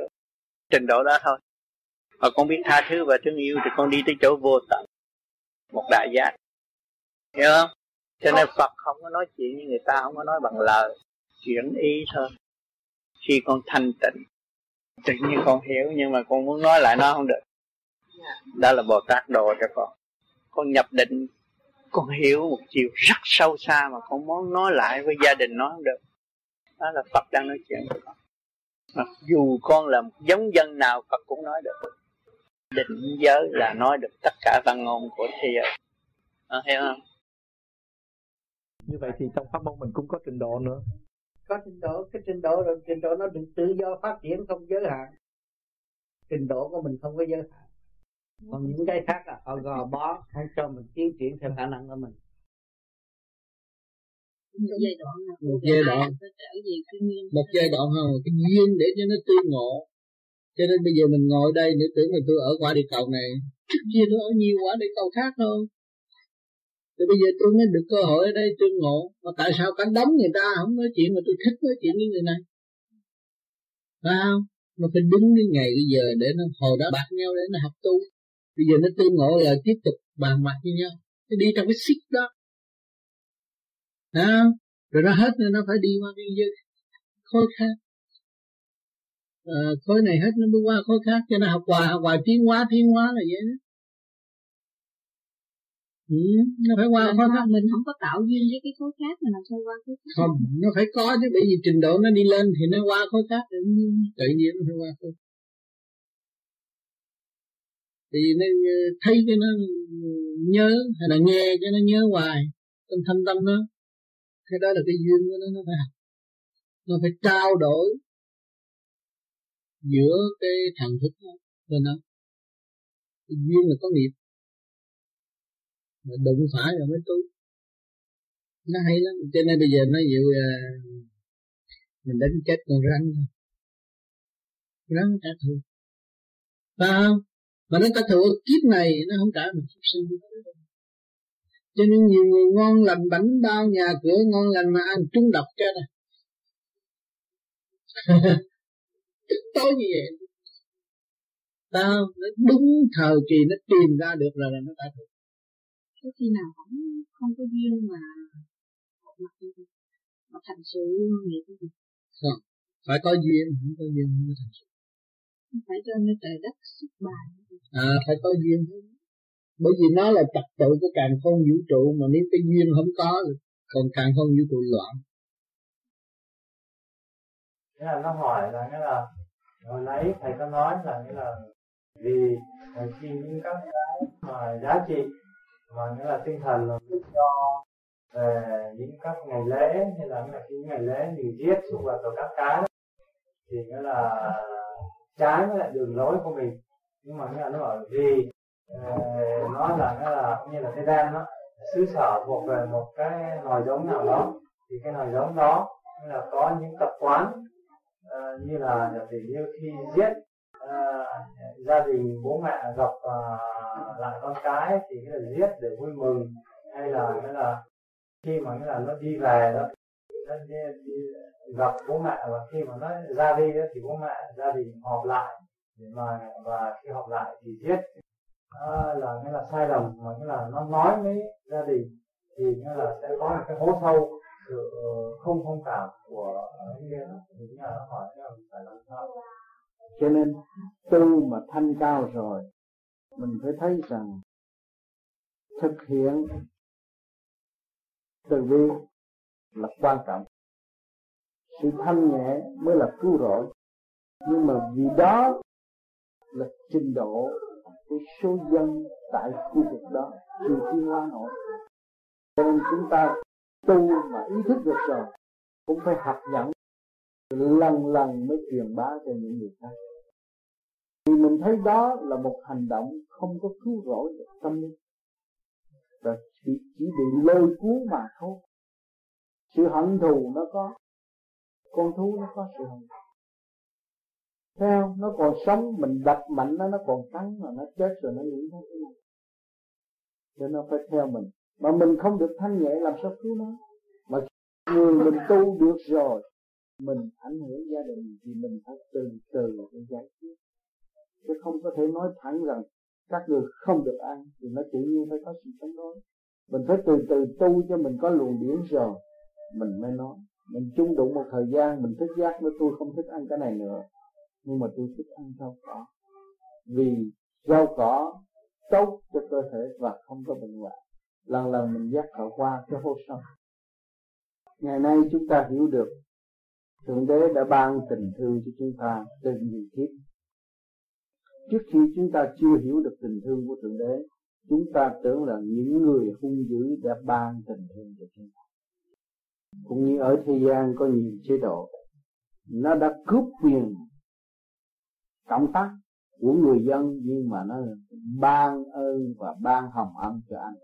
trình độ đó thôi. Mà con biết tha thứ và thương yêu, thì con đi tới chỗ vô tận một đại giác hiểu không? Cho nên phật không có nói chuyện với người ta không có nói bằng lời. Chuyển ý thôi. Khi con thanh tịnh tự nhiên con hiểu nhưng mà con muốn nói lại nó không được. Đó là bồ tát đồ cho con. Con nhập định con hiểu một chiều rất sâu xa mà con muốn nói lại với gia đình nó không được. Đó là phật đang nói chuyện với con. Mặc dù con là một giống dân nào phật cũng nói được định giới là nói được tất cả văn ngôn của thế giới. À, hiểu không? Như vậy thì trong pháp môn mình cũng có trình độ nữa. Có trình độ cái trình độ rồi trình độ nó được tự do phát triển không giới hạn. Trình độ của mình không có giới hạn. Còn những cái khác là họ gò bó không cho mình tiến triển theo khả năng của mình. Một giai đoạn một giai đoạn. Một giai đoạn hơn cái duyên để cho nó tư ngộ cho nên bây giờ mình ngồi đây, nếu tưởng là tôi ở quả địa cầu này trước kia tôi ở nhiều quả địa cầu khác thôi thì bây giờ tôi mới được cơ hội ở đây, tôi ngộ. Mà tại sao cánh đóng người ta không nói chuyện mà tôi thích nói chuyện với người này? Phải không? Nó phải đứng đến ngày bây giờ để nó hồi đó bạc nhau, để nó học tu. Bây giờ nó tương ngộ là tiếp tục bàn bạc với nhau. Nó đi trong cái xích đó. Thấy không? rồi nó hết rồi nó phải đi qua cái giới khối khác à, khối này hết nó mới qua khối khác cho nó học hoài học hoài tiến hóa tiến hóa là vậy đó. Ừ, nó phải qua mình, không, mình không có tạo duyên với cái khối khác mà làm sao qua khối khác? Không nó phải có chứ bởi vì trình độ nó đi lên thì nó qua khối khác. Tự nhiên. Tự nhiên nó phải qua khối thì nó thấy cho nó nhớ hay là nghe cho nó nhớ hoài trong thâm tâm nó cái đó là cái duyên của nó nó phải nó phải trao đổi giữa cái thần thức đó bên nó duyên là có nghiệp. Mà đụng phải rồi mới tu nó hay lắm. Cho nên bây giờ nó dịu à, mình đánh chết con rắn thôi. Rắn trả thù. Phải không? Mà nó trả thù kiếp này nó không trả một kiếp sinh. Cho nên nhiều người ngon lành bánh bao nhà cửa ngon lành mà ăn trúng độc chết à tối như vậy? Tao nó đúng thời kỳ nó tìm ra được rồi là nó đã được. Có khi nào không không có duyên mà một mặt mà thành sự nghiệp không phải có duyên không có duyên không có thành sự. Phải cho nên trời đất xuất bài à phải có duyên. Bởi vì nó là trật tự của càng không vũ trụ mà nếu cái duyên không có còn càng không vũ trụ loạn thế là nó hỏi là nghĩa là hồi nãy thầy có nói là nghĩa là vì khi những các cái mà giá trị mà nghĩa là tinh thần là giúp cho về những các ngày lễ hay là nghĩa là những ngày lễ mình giết xung vật rồi các cái. Thì nghĩa là trái với lại đường lối của mình. Nhưng mà nghĩa là nó bảo vì uh, nó là nghĩa là như là cái đen đó xứ sở thuộc về một cái nòi giống nào đó. Thì cái nòi giống đó là có những tập quán Ờ, như là nhập tỷ như khi giết uh, gia đình bố mẹ gặp uh, lại con cái thì cái là giết để vui mừng hay là cái là khi mà cái là nó đi về đó nó đi, đi, gặp bố mẹ và khi mà nó ra đi đó, thì bố mẹ gia đình họp lại để mà và khi họp lại thì giết. À, là nghĩa là sai lầm mà nghĩa là nó nói với gia đình thì nghĩa là sẽ có một cái hố sâu sự không thông cảm của anh em thì nghĩa hỏi là phải làm sao? Cho nên, tu mà thanh cao rồi, mình phải thấy rằng thực hiện từ bi là quan trọng. Sự thanh nhẹ mới là cứu rỗi. Nhưng mà vì đó là trình độ của số dân tại khu vực đó chưa tiến hóa nổi. Cho nên chúng ta tu mà ý thức được rồi cũng phải học nhận lần lần mới truyền bá cho những người khác. Thì mình thấy đó là một hành động không có cứu rỗi được tâm linh. Và chỉ, chỉ bị lôi cuốn mà thôi. Sự hận thù nó có con thú nó có sự hận theo nó còn sống mình đập mạnh nó nó còn cắn mà nó chết rồi nó nghĩ nó thế nào. Cho nó phải theo mình mà mình không được thanh nhẹ làm sao cứu nó. Mà người mình tu được rồi, mình ảnh hưởng gia đình thì mình phải từ từ để giải quyết. Chứ không có thể nói thẳng rằng các người không được ăn thì nó tự nhiên phải có sự chống đối mình phải từ từ tu cho mình có luồng điển rồi, mình mới nói. Mình chung đụng một thời gian, mình thức giác với tôi không thích ăn cái này nữa. Nhưng mà tôi thích ăn rau cỏ. Vì rau cỏ tốt cho cơ thể và không có bệnh hoạn lần lần mình dắt họ qua cái hố sâu ngày nay chúng ta hiểu được, thượng đế đã ban tình thương cho chúng ta từ nhiều kiếp. Trước khi chúng ta chưa hiểu được tình thương của thượng đế, chúng ta tưởng là những người hung dữ đã ban tình thương cho chúng ta. Cũng như ở thế gian có nhiều chế độ, nó đã cướp quyền cộng tác của người dân nhưng mà nó ban ơn và ban hồng ân cho anh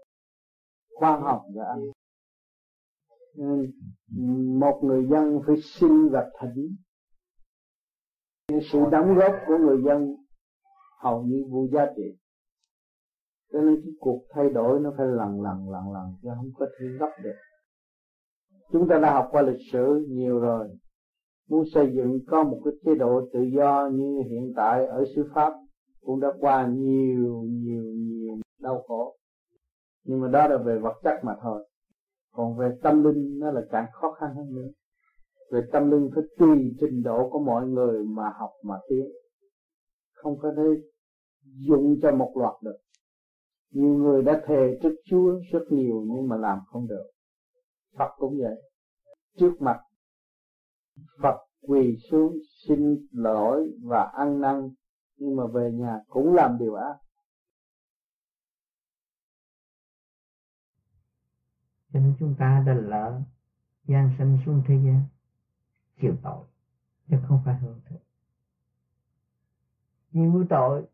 khoan hồng cho anh. Nên, một người dân phải xin và thỉnh. Sự đóng góp của người dân hầu như vô giá trị. Cho nên cái cuộc thay đổi nó phải lần lần lần lần, chứ không có thể gấp được. Chúng ta đã học qua lịch sử nhiều rồi. Muốn xây dựng có một cái chế độ tự do như hiện tại ở xứ Pháp cũng đã qua nhiều nhiều nhiều đau khổ nhưng mà đó là về vật chất mà thôi. Còn về tâm linh, nó là càng khó khăn hơn nữa. Về tâm linh phải tùy trình độ của mọi người mà học mà tiến. Không có thể dùng cho một loạt được. Nhiều người đã thề trước Chúa rất nhiều nhưng mà làm không được. Phật cũng vậy. Trước mặt Phật quỳ xuống xin lỗi và ăn năn, nhưng mà về nhà cũng làm điều ác. Cho nên chúng ta đã lỡ gian sanh xuống thế gian, chịu tội, chứ không phải hưởng thụ. Chịu tội,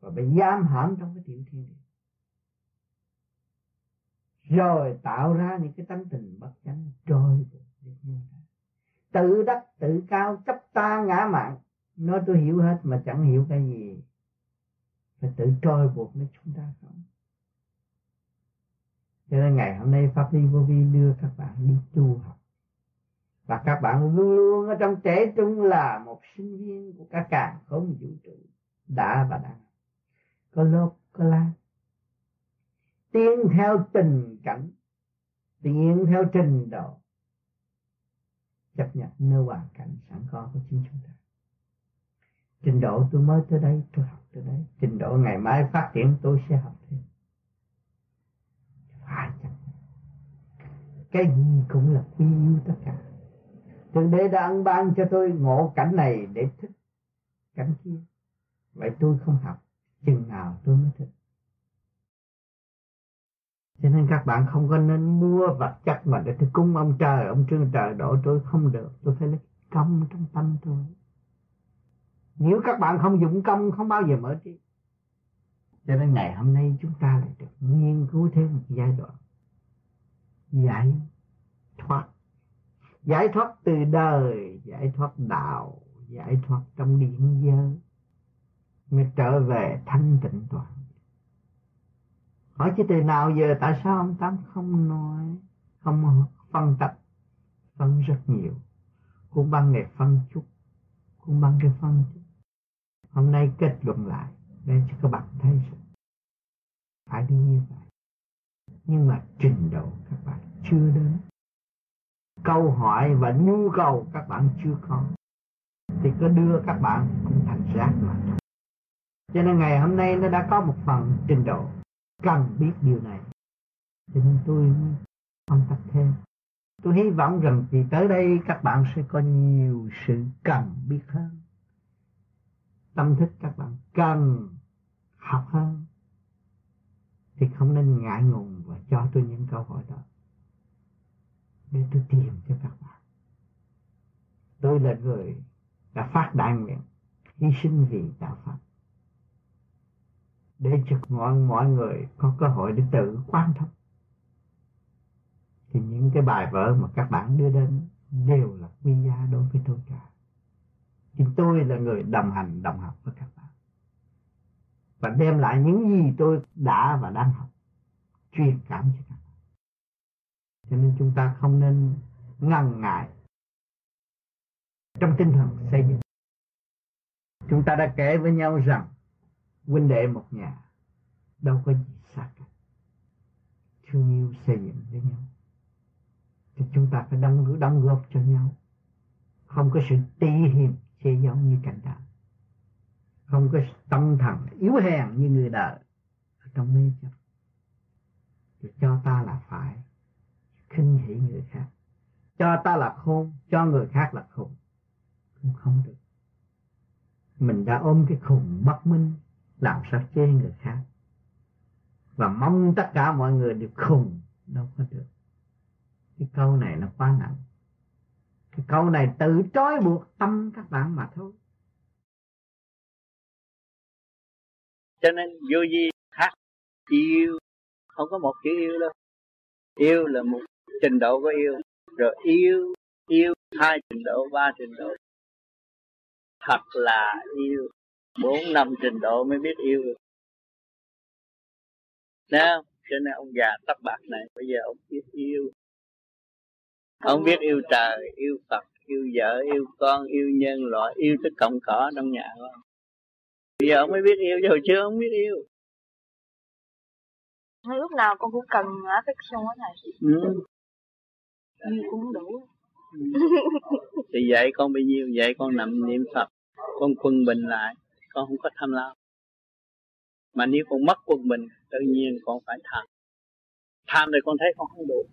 và bị giam hãm trong cái tiểu thiên địa. Rồi tạo ra những cái tánh tình bất chánh, trôi tự đắc, tự cao, chấp ta, ngã mạng, nói tôi hiểu hết mà chẳng hiểu cái gì. Phải tự trôi buộc nó chúng ta không? Cho nên ngày hôm nay pháp lý vô vi đưa các bạn đi tu học. Và các bạn luôn luôn ở trong trẻ trung là một sinh viên của các càng không vũ trụ, đã và đang. Có lớp, có la tiến theo tình cảnh, tiến theo trình độ. Chấp nhận nơi hoàn cảnh sẵn có của chính chúng ta. Trình độ tôi mới tới đây, tôi học tới đây. Trình độ ngày mai phát triển, tôi sẽ học thêm phải chấp cái gì cũng là quý yêu tất cả. Thượng Đế đã ăn ban cho tôi ngộ cảnh này để thích cảnh kia. Vậy tôi không học, Chừng nào tôi mới thích cho nên các bạn không có nên mua vật chất mà để tôi cúng ông trời, ông trương trời đổ tôi không được. Tôi phải lấy công trong tâm tôi. Nếu các bạn không dụng công, không bao giờ mở trí cho nên ngày hôm nay chúng ta lại được nghiên cứu thêm một giai đoạn. Giải thoát. Giải thoát từ đời, giải thoát đạo, giải thoát trong điện giới. Mới trở về thanh tịnh toàn. Hỏi chứ từ nào giờ, tại sao ông tám không nói, không phân tập, phân rất nhiều. Cũng ban ngày phân chút, cũng ban cái phân chút. Hôm nay kết luận lại để cho các bạn thấy phải đi như vậy. Nhưng mà trình độ các bạn chưa đến. Câu hỏi và nhu cầu các bạn chưa có. Thì có đưa các bạn cũng thành rác mà cho nên ngày hôm nay nó đã có một phần trình độ cần biết điều này. Cho nên tôi phân tích thêm. Tôi hy vọng rằng thì tới đây các bạn sẽ có nhiều sự cần biết hơn tâm thức các bạn cần học hơn thì không nên ngại ngùng và cho tôi những câu hỏi đó để tôi tìm cho các bạn. Tôi là người đã phát đại nguyện, hy sinh vì đạo Phật. Để cho mọi mọi người có cơ hội để tự quan thông. Thì những cái bài vở mà các bạn đưa đến đều là quý giá đối với tôi cả thì tôi là người đồng hành, đồng học với các bạn. Và đem lại những gì tôi đã và đang học, truyền cảm cho các bạn. Cho nên chúng ta không nên ngần ngại trong tinh thần xây dựng. Chúng ta đã kể với nhau rằng, huynh đệ một nhà, đâu có gì xa cách thương yêu xây dựng với nhau. Thì chúng ta phải đóng đóng góp cho nhau. Không có sự ti hiềm sẽ giấu như cảnh đạo. Không có tâm thần yếu hèn như người đời ở trong mê chấp. Thì cho ta là phải khinh hỉ người khác. Cho ta là khôn, cho người khác là khùng. Cũng không được. Mình đã ôm cái khùng bất minh, làm sao chê người khác? Và mong tất cả mọi người đều khùng, đâu có được. Cái câu này nó quá nặng cái câu này tự trói buộc tâm các bạn mà thôi. Cho nên vô gì hát yêu, không có một chữ yêu đâu. Yêu là một trình độ của yêu. Rồi yêu yêu hai trình độ, ba trình độ. Thật là yêu. Bốn, năm trình độ mới biết yêu được. Đấy không? Cho nên ông già tóc bạc này, bây giờ ông biết yêu. Ông biết yêu trời, yêu Phật, yêu vợ, yêu con, yêu nhân loại, yêu tất cộng cỏ trong nhà không? Bây giờ ông mới biết yêu, chứ hồi chưa? Ông biết yêu. Lúc nào con cũng cần affection á thầy. Ừ. yêu cũng đủ. Ừ. thì vậy con bao nhiêu? Vậy con nằm niệm phật con quân bình lại. Con không có tham lam. Mà nếu con mất quân bình tự nhiên con phải tham. Tham thì con thấy con không đủ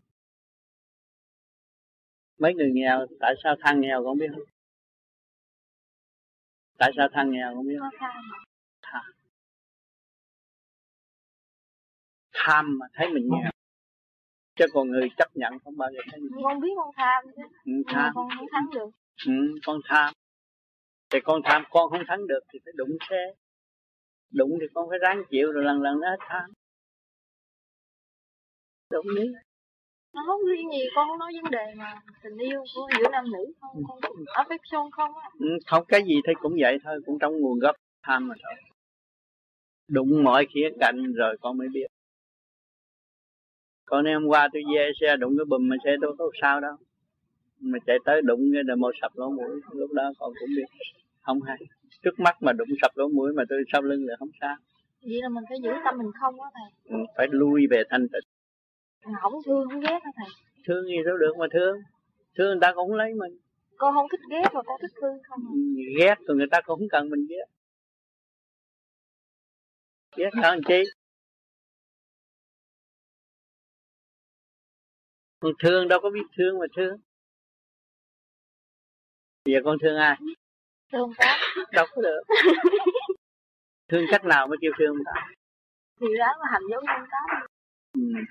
mấy người nghèo tại sao than nghèo con biết? Không tại sao than nghèo con biết? Không tham tham mà thấy mình nghèo. Chứ còn người chấp nhận không bao giờ thấy mình con biết con tham chứ. Ừ, tham. con không thắng được. Ừ, con tham. Thì con tham con không thắng được thì phải đụng xe. Đụng thì con phải ráng chịu rồi lần lần nó hết tham. Đụng đi nó không riêng gì con nói vấn đề mà tình yêu của giữa nam nữ không con affection không á. Ừ, không cái gì thì cũng vậy thôi cũng trong nguồn gốc tham mà thôi. Đụng mọi khía cạnh rồi con mới biết. Còn hôm qua tôi về xe đụng cái bùm mà xe tôi có sao đâu. Mà chạy tới đụng cái là một sập lỗ mũi lúc đó con cũng biết. Không hay. Trước mắt mà đụng sập lỗ mũi mà tôi sau lưng là không sao. Vậy là mình phải giữ tâm mình không á thầy. Ừ, phải lui về thanh tịnh không thương không ghét hả thầy? Thương gì đâu được mà thương? Thương người ta cũng lấy mình. Con không thích ghét mà con thích thương không à? ghét rồi người ta cũng không cần mình ghét. Ghét làm chi? Con thương đâu có biết thương mà thương. Bây giờ con thương ai? Thương tám đâu có được. Thương cách nào mới kêu thương ta? Thì đó là hành giống ông tám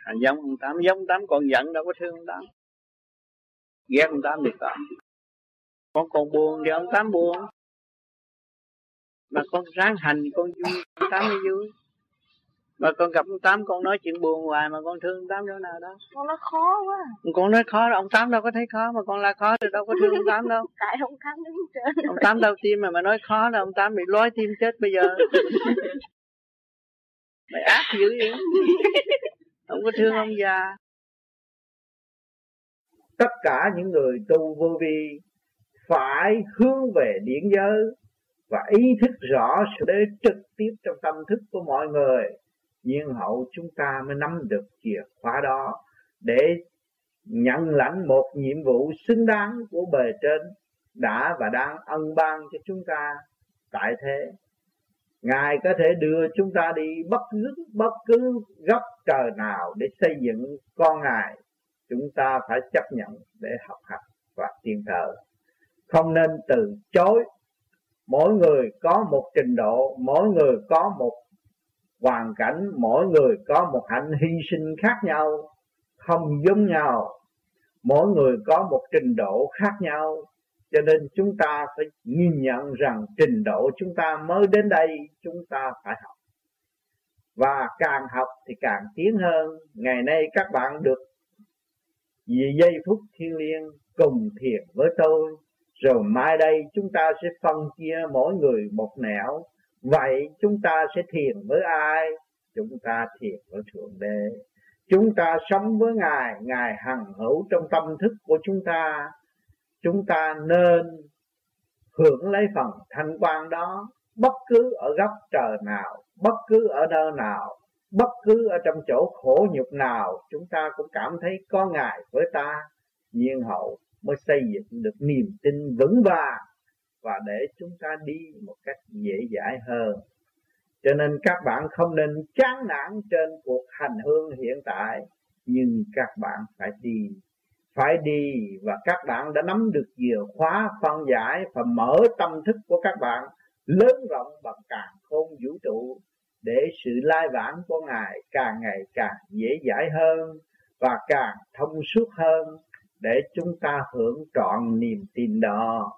hành giống ông tám giống tám còn giận đâu có thương ông tám. Ghét ông tám được không con còn buồn thì ông tám buồn. Mà con ráng hành con vui ông tám mới vui. Mà con gặp ông tám con nói chuyện buồn hoài mà con thương ông tám đâu nào đó. Con nói khó quá. Con nói khó ông tám đâu có thấy khó mà con la khó thì đâu có thương ông tám đâu. Tại ông tám đứng trên ông tám đau tim mà mà nói khó là ông tám bị lói tim chết bây giờ. Mày ác dữ vậy không có thương ông già. Tất cả những người tu vô vi phải hướng về điển giới và ý thức rõ sự đế trực tiếp trong tâm thức của mọi người. Nhiên hậu chúng ta mới nắm được chìa khóa đó để nhận lãnh một nhiệm vụ xứng đáng của bề trên đã và đang ân ban cho chúng ta tại thế ngài có thể đưa chúng ta đi bất cứ bất cứ góc trời nào để xây dựng con ngài. Chúng ta phải chấp nhận để học hành và tiên thờ. Không nên từ chối. Mỗi người có một trình độ, mỗi người có một hoàn cảnh, mỗi người có một hạnh hy sinh khác nhau, không giống nhau. Mỗi người có một trình độ khác nhau cho nên chúng ta phải nhìn nhận rằng trình độ chúng ta mới đến đây, chúng ta phải học. Và càng học thì càng tiến hơn. Ngày nay các bạn được vì giây phút thiên liêng cùng thiền với tôi. Rồi mai đây chúng ta sẽ phân chia mỗi người một nẻo. Vậy chúng ta sẽ thiền với ai? Chúng ta thiền với thượng đế. Chúng ta sống với ngài. Ngài hằng hữu trong tâm thức của chúng ta chúng ta nên hưởng lấy phần thanh quan đó, bất cứ ở góc trời nào, bất cứ ở nơi nào, bất cứ ở trong chỗ khổ nhục nào, chúng ta cũng cảm thấy có ngài với ta. Nhiên hậu mới xây dựng được niềm tin vững vàng và để chúng ta đi một cách dễ dãi hơn. Cho nên các bạn không nên chán nản trên cuộc hành hương hiện tại, nhưng các bạn phải đi phải đi và các bạn đã nắm được chìa khóa, phân giải và mở tâm thức của các bạn lớn rộng bằng càng khôn vũ trụ để sự lai vãng của ngài càng ngày càng dễ dãi hơn và càng thông suốt hơn để chúng ta hưởng trọn niềm tin đó.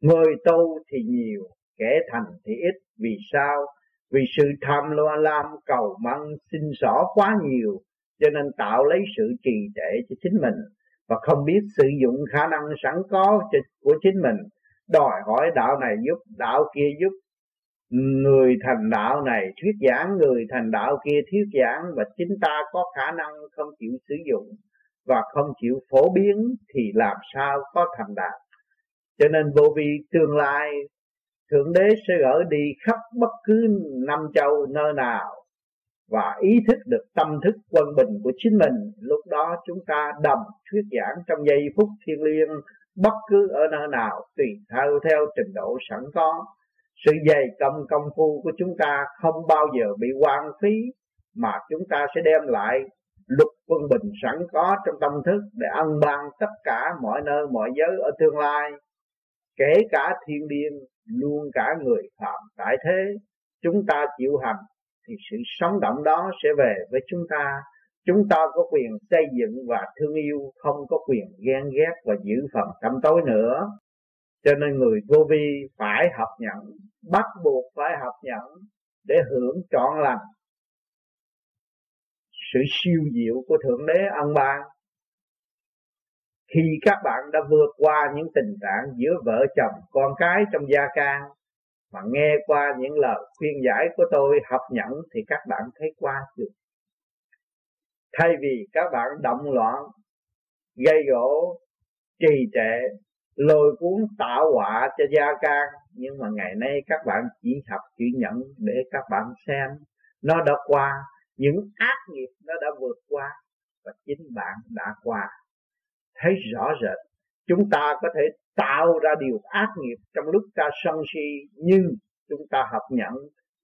Người tu thì nhiều, kẻ thành thì ít. Vì sao? Vì sự tham lo lam cầu mong xin xỏ quá nhiều cho nên tạo lấy sự trì trệ cho chính mình và không biết sử dụng khả năng sẵn có của chính mình. Đòi hỏi đạo này giúp, đạo kia giúp. Người thành đạo này thuyết giảng, người thành đạo kia thuyết giảng và chính ta có khả năng không chịu sử dụng và không chịu phổ biến thì làm sao có thành đạt? Cho nên vô vi tương lai, thượng đế sẽ gửi đi khắp bất cứ năm châu nơi nào và ý thức được tâm thức quân bình của chính mình, lúc đó chúng ta đầm thuyết giảng trong giây phút thiêng liêng, bất cứ ở nơi nào, tùy theo theo trình độ sẵn có. Sự dày công công phu của chúng ta không bao giờ bị hoang phí, mà chúng ta sẽ đem lại luật quân bình sẵn có trong tâm thức để ăn ban tất cả mọi nơi, mọi giới ở tương lai. Kể cả thiên điên luôn cả người phạm tại thế, chúng ta chịu hành thì sự sống động đó sẽ về với chúng ta. Chúng ta có quyền xây dựng và thương yêu, không có quyền ghen ghét và giữ phần tâm tối nữa. Cho nên người vô vi phải học nhận, bắt buộc phải học nhận để hưởng trọn lành. Sự siêu diệu của thượng đế ân ban khi các bạn đã vượt qua những tình trạng giữa vợ chồng con cái trong gia can mà nghe qua những lời khuyên giải của tôi, học nhận thì các bạn thấy qua được thay vì các bạn động loạn, gây gỗ, trì trệ, lôi cuốn tạo họa cho gia can, nhưng mà ngày nay các bạn chỉ học chỉ nhận để các bạn xem, nó đã qua, những ác nghiệp nó đã vượt qua và chính bạn đã qua. Thấy rõ rệt chúng ta có thể tạo ra điều ác nghiệp trong lúc ta sân si, nhưng chúng ta hợp nhận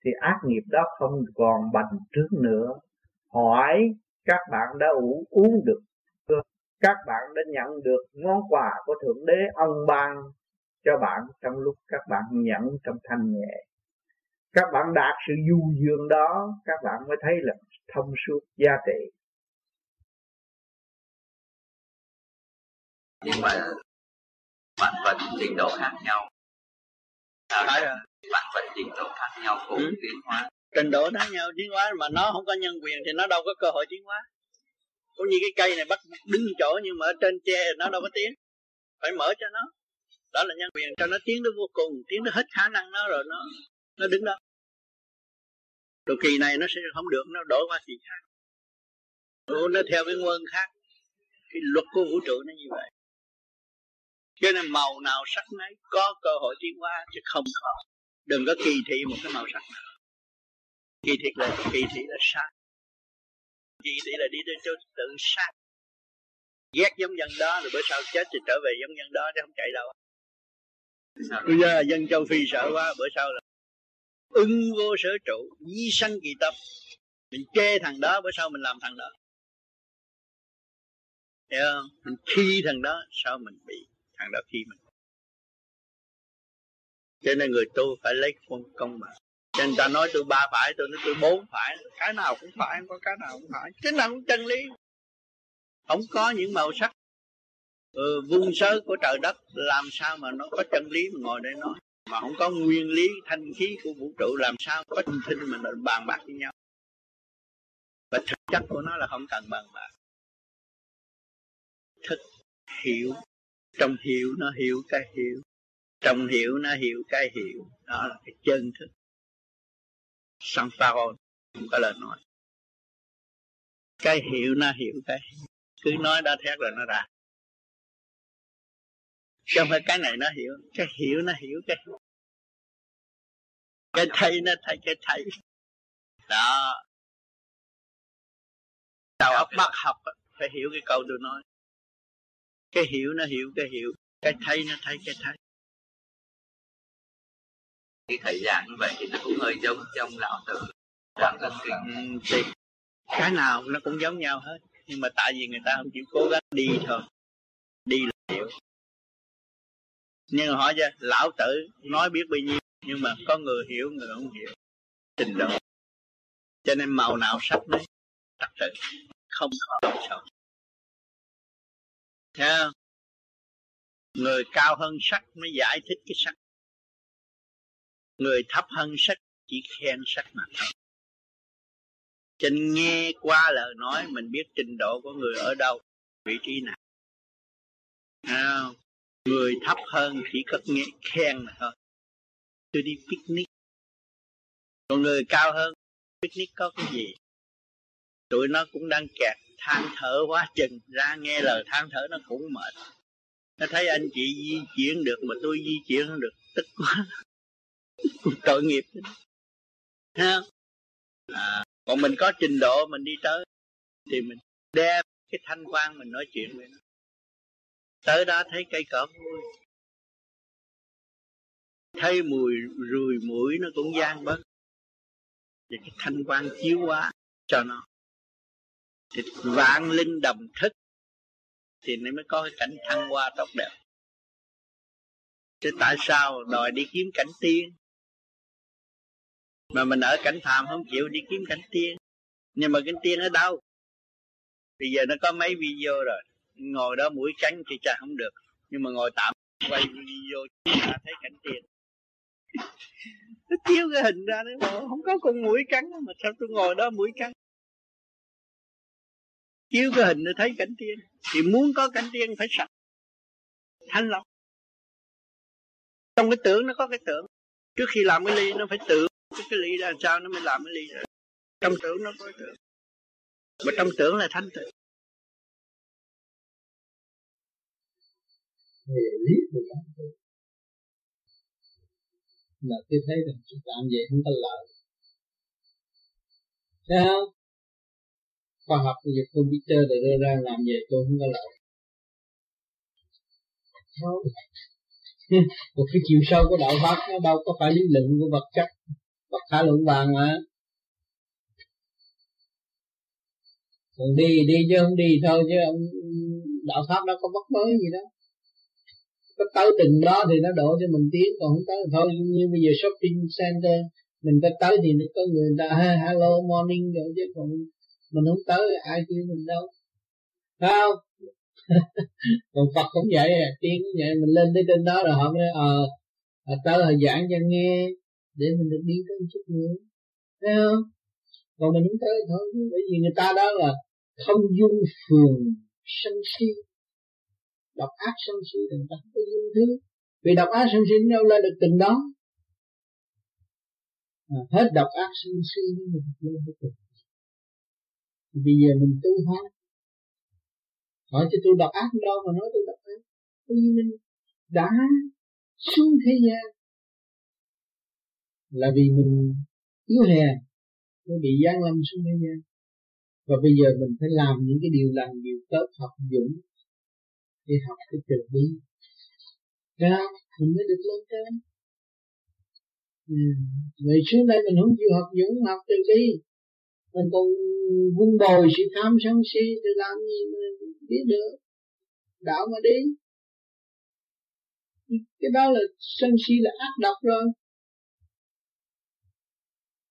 thì ác nghiệp đó không còn bằng trước nữa. Hỏi các bạn đã uống uống được, các bạn đã nhận được món quà của thượng đế ân ban cho bạn trong lúc các bạn nhận trong thanh nhẹ. Các bạn đạt sự du dương đó, các bạn mới thấy là thông suốt giá trị. Nhưng mà bạn vật trình độ khác nhau. Phải rồi bạn vật trình độ khác nhau cũng ừ. tiến hóa. Trình độ khác nhau tiến hóa mà nó không có nhân quyền thì nó đâu có cơ hội tiến hóa. Cũng như cái cây này bắt đứng chỗ nhưng mà ở trên tre nó đâu có tiến. Phải mở cho nó. Đó là nhân quyền cho nó tiến đến vô cùng tiến đến hết khả năng nó rồi nó nó đứng đó. Rồi kỳ này nó sẽ không được nó đổi qua kỳ khác. Nó theo cái nguồn khác. Cái luật của vũ trụ nó như vậy cho nên màu nào sắc nấy, có cơ hội tiến hóa chứ không có. Đừng có kỳ thị một cái màu sắc nào. Kỳ thị là, kỳ thị là sai. Kỳ thị là đi tới chỗ tự sát ghét giống dân đó rồi bữa sau chết thì trở về giống dân đó chứ không chạy đâu. Bây giờ dân châu phi sợ quá, bữa sau là ưng vô sở trụ di sanh kỳ tập mình chê thằng đó, bữa sau mình làm thằng đó. Hiểu không? Mình khi thằng đó, sao mình bị thằng đó khi mình. Cho nên người tu phải lấy công công bằng cho nên ta nói tôi ba phải tôi nói tôi bốn phải. Cái nào cũng phải không có cái nào cũng phải. Cái nào cũng chân lý. Không có những màu sắc. Ừ, vuông sớ của trời đất làm sao mà nó có chân lý mà ngồi đây nói? Mà không có nguyên lý thanh khí của vũ trụ làm sao có thông tin mà bàn bạc với nhau? Và thực chất của nó là không cần bàn bạc. Thức hiểu trong hiểu nó hiểu cái hiểu. Trong hiểu nó hiểu cái hiểu. Đó là cái chân thức. Sang không có lời nói. Cái hiểu nó hiểu cái hiểu. cứ nói đã thét rồi nó ra. Không phải cái này nó hiểu. Cái hiểu nó hiểu cái hiểu. Cái thấy nó thấy cái thấy. Đó. Đầu óc bắt học phải hiểu cái câu tôi nói cái hiểu nó hiểu cái hiểu. Cái thấy nó thấy cái thấy. Cái thời gian như vậy thì nó cũng hơi giống trong lão tử. Quảng tân kinh thì cái nào nó cũng giống nhau hết. Nhưng mà tại vì người ta không chịu cố gắng đi thôi. Đi là hiểu. Nhưng mà hỏi cho lão tử nói biết bao nhiêu nhưng mà có người hiểu người không hiểu. Trình độ. Cho nên màu nào sắc đấy thật sự không có sao Thấy không? Người cao hơn sắc mới giải thích cái sắc. Người thấp hơn sắc chỉ khen sắc mà thôi. Trên nghe qua lời nói mình biết trình độ của người ở đâu Vị trí nào. À, Người thấp hơn chỉ có nghe khen mà thôi. Tôi đi picnic. Còn người cao hơn Picnic có cái gì? Tụi nó cũng đang kẹt than thở quá chừng. Ra nghe lời than thở nó cũng mệt. Nó thấy anh chị di chuyển được mà tôi di chuyển không được tức quá. Tội nghiệp. Ha à, còn mình có trình độ mình đi tới thì mình đem cái thanh quan mình nói chuyện với nó. Tới đó thấy cây cỏ vui. Thấy mùi rùi mũi nó cũng gian bớt. Và cái thanh quan chiếu quá cho nó thì vạn linh đồng thức thì nó mới có cái cảnh thăng hoa tốt đẹp. Chứ tại sao đòi đi kiếm cảnh tiên? Mà mình ở cảnh phàm không chịu đi kiếm cảnh tiên. Nhưng mà cảnh tiên ở đâu? Bây giờ nó có mấy video rồi. Ngồi đó mũi cánh thì chả không được. Nhưng mà ngồi tạm quay video ta thấy cảnh tiền nó chiếu cái hình ra đấy, mà không có con mũi cắn mà sao tôi ngồi đó mũi cắn? Chiếu cái hình để thấy cảnh tiên. Thì muốn có cảnh tiên phải sạch. Thanh lọc. Trong cái tưởng nó có cái tưởng. Trước khi làm cái ly nó phải tưởng. Cái, cái ly ra sao nó mới làm cái ly ra trong tưởng nó có cái tưởng. Mà trong tưởng là thanh tịnh. Về lý của cảm là tôi thấy rằng chúng ta vậy không có lợi thấy không? Khoa học giờ computer để đưa ra làm vậy tôi không có lợi. Không một cái chiều sâu của đạo pháp nó đâu có phải lý luận của vật chất bất khả luận bàn mà. Còn đi đi chứ không đi thôi chứ ông đạo pháp đó có bất mới gì đâu. Có tới từng đó thì nó đổ cho mình tiến còn không tới thôi. Như bây giờ shopping center mình có tới thì nó có người ta hello morning rồi chứ còn mình không tới ai kêu mình đâu. Phải không? Còn Phật cũng vậy à tiên cũng vậy. Mình lên tới trên đó rồi họ mới ờ à, tới họ giảng cho nghe để mình được đi tới chút nữa. Thấy không? Còn mình không tới thôi bởi vì người ta đó là không dung phường sân si. Độc ác sân si đừng ta không có dung thứ. Vì độc ác sân si đâu lên được từng đó. À, hết độc ác sân si mới được lên được từng bây giờ mình tu hết hỏi cho tôi đọc ác đâu mà nói tôi đọc ác. Bởi vì mình đã xuống thế gian là vì mình yếu hèn mới bị gian lâm xuống thế gian. Và bây giờ mình phải làm những cái điều lành, điều tốt, học dũng để học cái từ bi. Ra mình mới được lên trên ừ. vậy xuống đây mình không chịu học dũng, học từ bi mình còn vun bồi sự tham sân si để làm gì mà biết được? Đạo mà đi. Cái đó là sân si là ác độc rồi.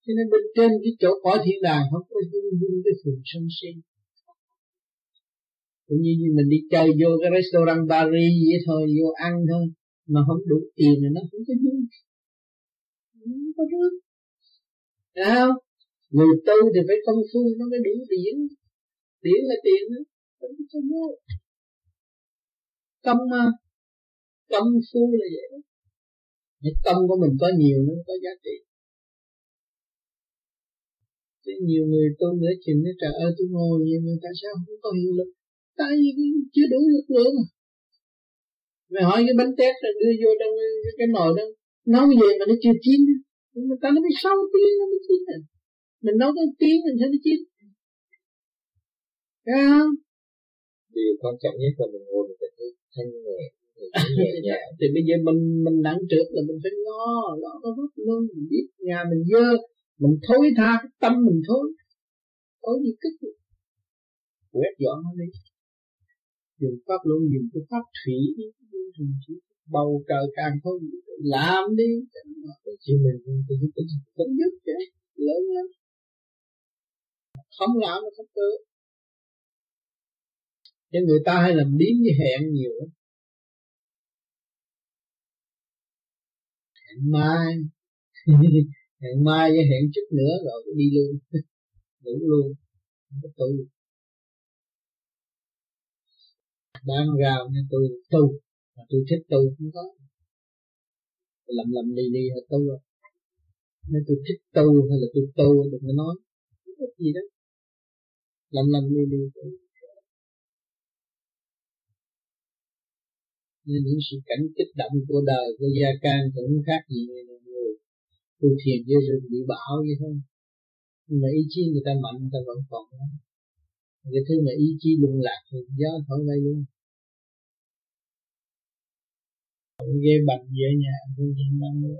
Cho nên bên trên cái chỗ cõi thiên đàng không có dung dung cái phường sân si. Cũng như mình đi chơi vô cái restaurant Paris vậy thôi, vô ăn thôi, mà không đủ tiền thì nó không có vui. Không có được. Đấy không? Người tu thì phải công phu nó mới đủ điển điển là tiền đó không có vô công mà công phu là vậy đó. Cái công của mình có nhiều nó có giá trị. Thế nhiều người tu nữa chừng nói trời ơi tôi ngồi vậy mà tại sao không có hiệu lực? Tại vì chưa đủ lực lượng. Mày hỏi cái bánh tét rồi đưa vô trong cái, cái nồi đó nấu về mà nó chưa chín. Mà ta nó mới 6 tiếng nó mới chín rồi mình nấu có tiếng mình thấy nó chín Thấy không? Điều quan trọng nhất là mình ngồi mình phải thanh nhẹ thì bây giờ mình mình nặng trượt là mình phải ngó ngó có vất luôn mình biết nhà mình dơ mình thối tha cái tâm mình thôi có gì kích quét dọn nó đi. Dùng pháp luôn dùng cái pháp thủy dùng chỉ bầu trời càng thôi làm đi. Chứ mình cũng giúp chứ lớn lắm không làm nó không tới. Nhưng người ta hay làm biến với hẹn nhiều lắm. Hẹn mai. Hẹn mai với hẹn chút nữa rồi đi luôn. Ngủ luôn. Không có tu. Đang rào nên tôi tu. Mà tôi thích tu cũng có. Lầm lầm đi đi là tu rồi. Nên tôi thích tu hay là tôi tu, đừng có nói. Cái gì đó lầm lầm đi đi nên những sự cảnh kích động của đời của gia can cũng khác gì người tu thiền với rừng bị bão vậy thôi. Nhưng mà ý chí người ta mạnh người ta vẫn còn cái thứ mà ý chí lung lạc thì gió thổi bay luôn. Ông ghé bằng về nhà tôi nhìn mang mua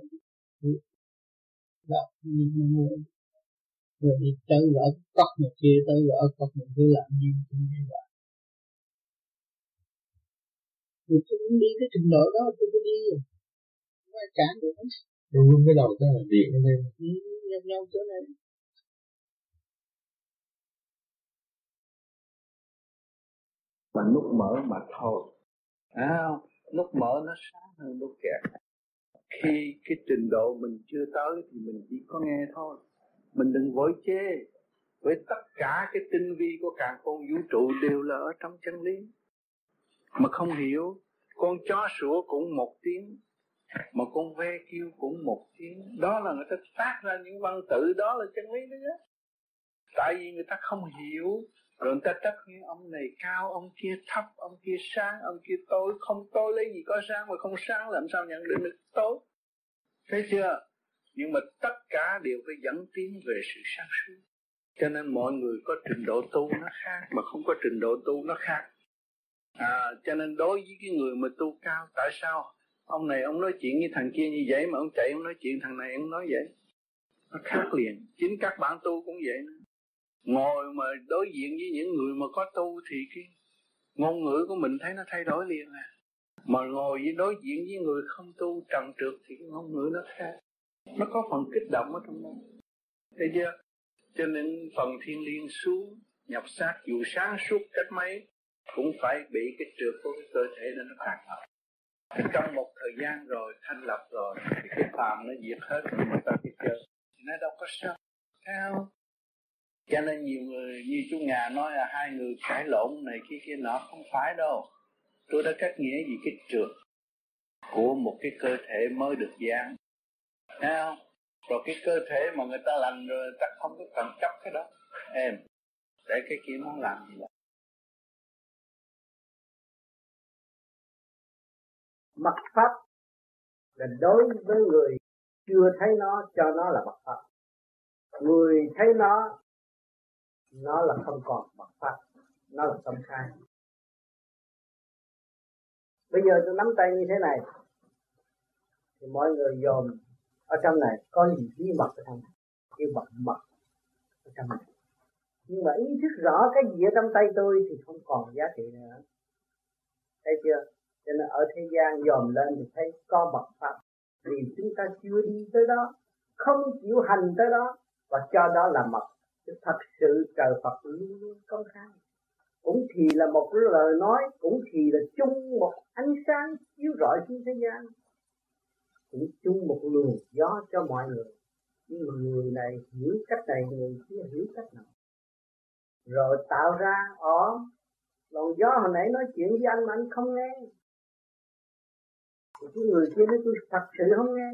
Đó, nhìn mang mua rồi đi tới gỡ cốc một kia tới gỡ cốc một kia làm gì cũng như vậy. Rồi tôi cũng đi cái trình độ đó tôi cứ đi. Rồi không ai cản được hết Đúng luôn cái đầu cái là điện lên ừ, nhập nhau chỗ này. Mà nút mở mà thôi. À, nút mở nó sáng hơn nút kẹt. Khi cái trình độ mình chưa tới thì mình chỉ có nghe thôi mình đừng vội chê. Với tất cả cái tinh vi của cả con vũ trụ đều là ở trong chân lý. Mà không hiểu, con chó sủa cũng một tiếng, mà con ve kêu cũng một tiếng. Đó là người ta phát ra những văn tự, đó là chân lý đó tại vì người ta không hiểu, rồi người ta trách như ông này cao, ông kia thấp, ông kia sáng, ông kia tối. Không tối lấy gì có sáng mà không sáng, làm sao nhận được được tối? Thấy chưa? Nhưng mà tất cả đều phải dẫn tiến về sự sáng suốt. Cho nên mọi người có trình độ tu nó khác mà không có trình độ tu nó khác. À, cho nên đối với cái người mà tu cao tại sao ông này ông nói chuyện với thằng kia như vậy mà ông chạy ông nói chuyện thằng này ông nói vậy? Nó khác liền. Chính các bạn tu cũng vậy. Nữa ngồi mà đối diện với những người mà có tu thì cái ngôn ngữ của mình thấy nó thay đổi liền à. Mà ngồi với đối diện với người không tu trần trượt thì cái ngôn ngữ nó khác nó có phần kích động ở trong đó. Thấy chưa cho nên phần thiên liêng xuống, nhập xác dù sáng suốt cách mấy, cũng phải bị cái trượt của cái cơ thể nên nó khác thật trong một thời gian rồi, thanh lập rồi, thì cái phàm nó diệt hết rồi, mà ta đi chơi thì nó đâu có sao. Sao? Cho nên nhiều người như chú Ngà nói là hai người cãi lộn này kia kia nọ không phải đâu. Tôi đã cách nghĩa gì cái trượt của một cái cơ thể mới được giang thấy không? Rồi cái cơ thể mà người ta lành rồi người ta không có cần chấp cái đó. Em, để cái kia nó làm gì vậy? Mặt pháp là đối với người chưa thấy nó, cho nó là mặt pháp. Người thấy nó nó là không còn mặt pháp, nó là tâm khai. Bây giờ tôi nắm tay như thế này, thì mọi người dòm ở trong này có gì bí mật ở trong này. Cái mật mật ở trong này. Nhưng mà ý thức rõ cái gì ở trong tay tôi thì không còn giá trị nữa. Thấy chưa? Cho nên ở thế gian dòm lên thì thấy có bậc pháp. Vì chúng ta chưa đi tới đó, không chịu hành tới đó, và cho đó là mật. Thật sự trời Phật luôn luôn công khai. Cũng thì là một lời nói, cũng thì là chung một ánh sáng chiếu rọi trên thế gian cũng chung một luồng gió cho mọi người. Nhưng mà người này hiểu cách này, người kia hiểu cách nào. Rồi tạo ra ở luồng gió hồi nãy nói chuyện với anh mà anh không nghe. Thì cái người kia nói, tôi thật sự không nghe.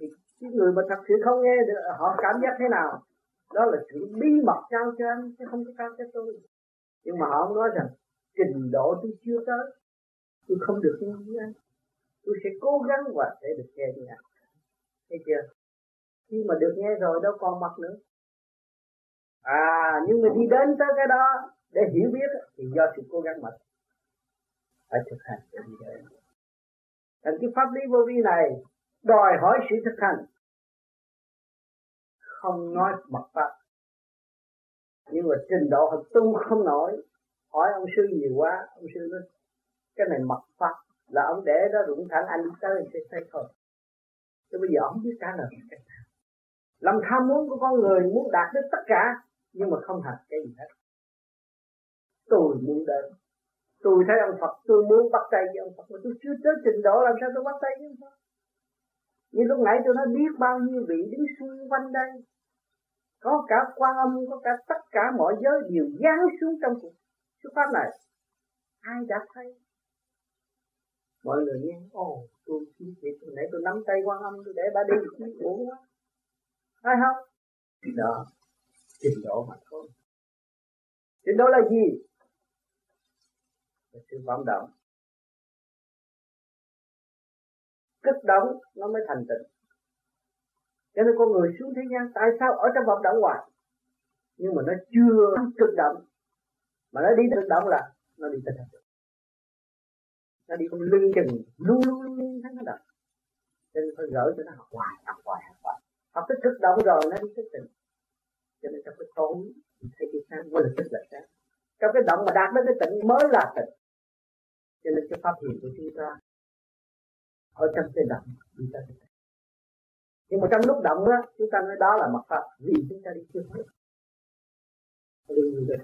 Thì cái người mà thật sự không nghe được, họ cảm giác thế nào? Đó là sự bí mật trao cho anh, chứ không có trao cho tôi. Nhưng mà họ không nói rằng, trình độ tôi chưa tới, tôi không được nghe với anh tôi sẽ cố gắng và sẽ được nghe như anh. Thấy chưa? Khi mà được nghe rồi đâu còn mặt nữa. À nhưng mà đi đến tới cái đó để hiểu biết thì do sự cố gắng mà phải thực hành để đi đến. Thành cái pháp lý vô vi này, đòi hỏi sự thực hành. Không nói mật pháp nhưng mà trình độ họ tu không nổi. Hỏi ông sư nhiều quá, ông sư nói, cái này mật pháp là ông để đó rụng thẳng, anh tới sẽ thấy thôi chứ bây giờ ông biết trả lời cách nào lòng tham muốn của con người muốn đạt được tất cả, nhưng mà không hành cái gì hết. Tôi muốn đến. Tôi thấy ông Phật, tôi muốn bắt tay với ông Phật, mà tôi chưa tới trình độ làm sao tôi bắt tay với ông Phật. Như lúc nãy tôi nói biết bao nhiêu vị đứng xung quanh đây, có cả quan âm, có cả tất cả mọi giới đều giáng xuống trong cuộc. Xuất pháp này, ai đã thấy? Mọi người nghe ồ tôi chị tôi nãy tôi nắm tay quan âm tôi để bà đi chứ uổng quá. Phải không? Đó trình độ mà thôi. Trình độ là gì? Là sự vận động. Kích động nó mới thành tựu. Cho nên con người xuống thế gian tại sao ở trong vận động hoài? Nhưng mà nó chưa cực động. Mà nó đi cực động là nó đi tựu nó đi con lưng chừng luôn luôn luôn luôn thấy nó động cho nên phải gỡ cho nó học hoài học hoài học hoài. Học tích cực động rồi nó đi tích tình, cho nên trong cái tối thấy cái sáng mới là tích là sáng. Trong cái động mà đạt đến cái tỉnh mới là tỉnh. Cho nên cái pháp hiện của chúng ta ở trong cái động chúng ta tỉnh. Nhưng mà trong lúc động á chúng ta nói đó là mặt pháp vì chúng ta đi chưa hết đi như vậy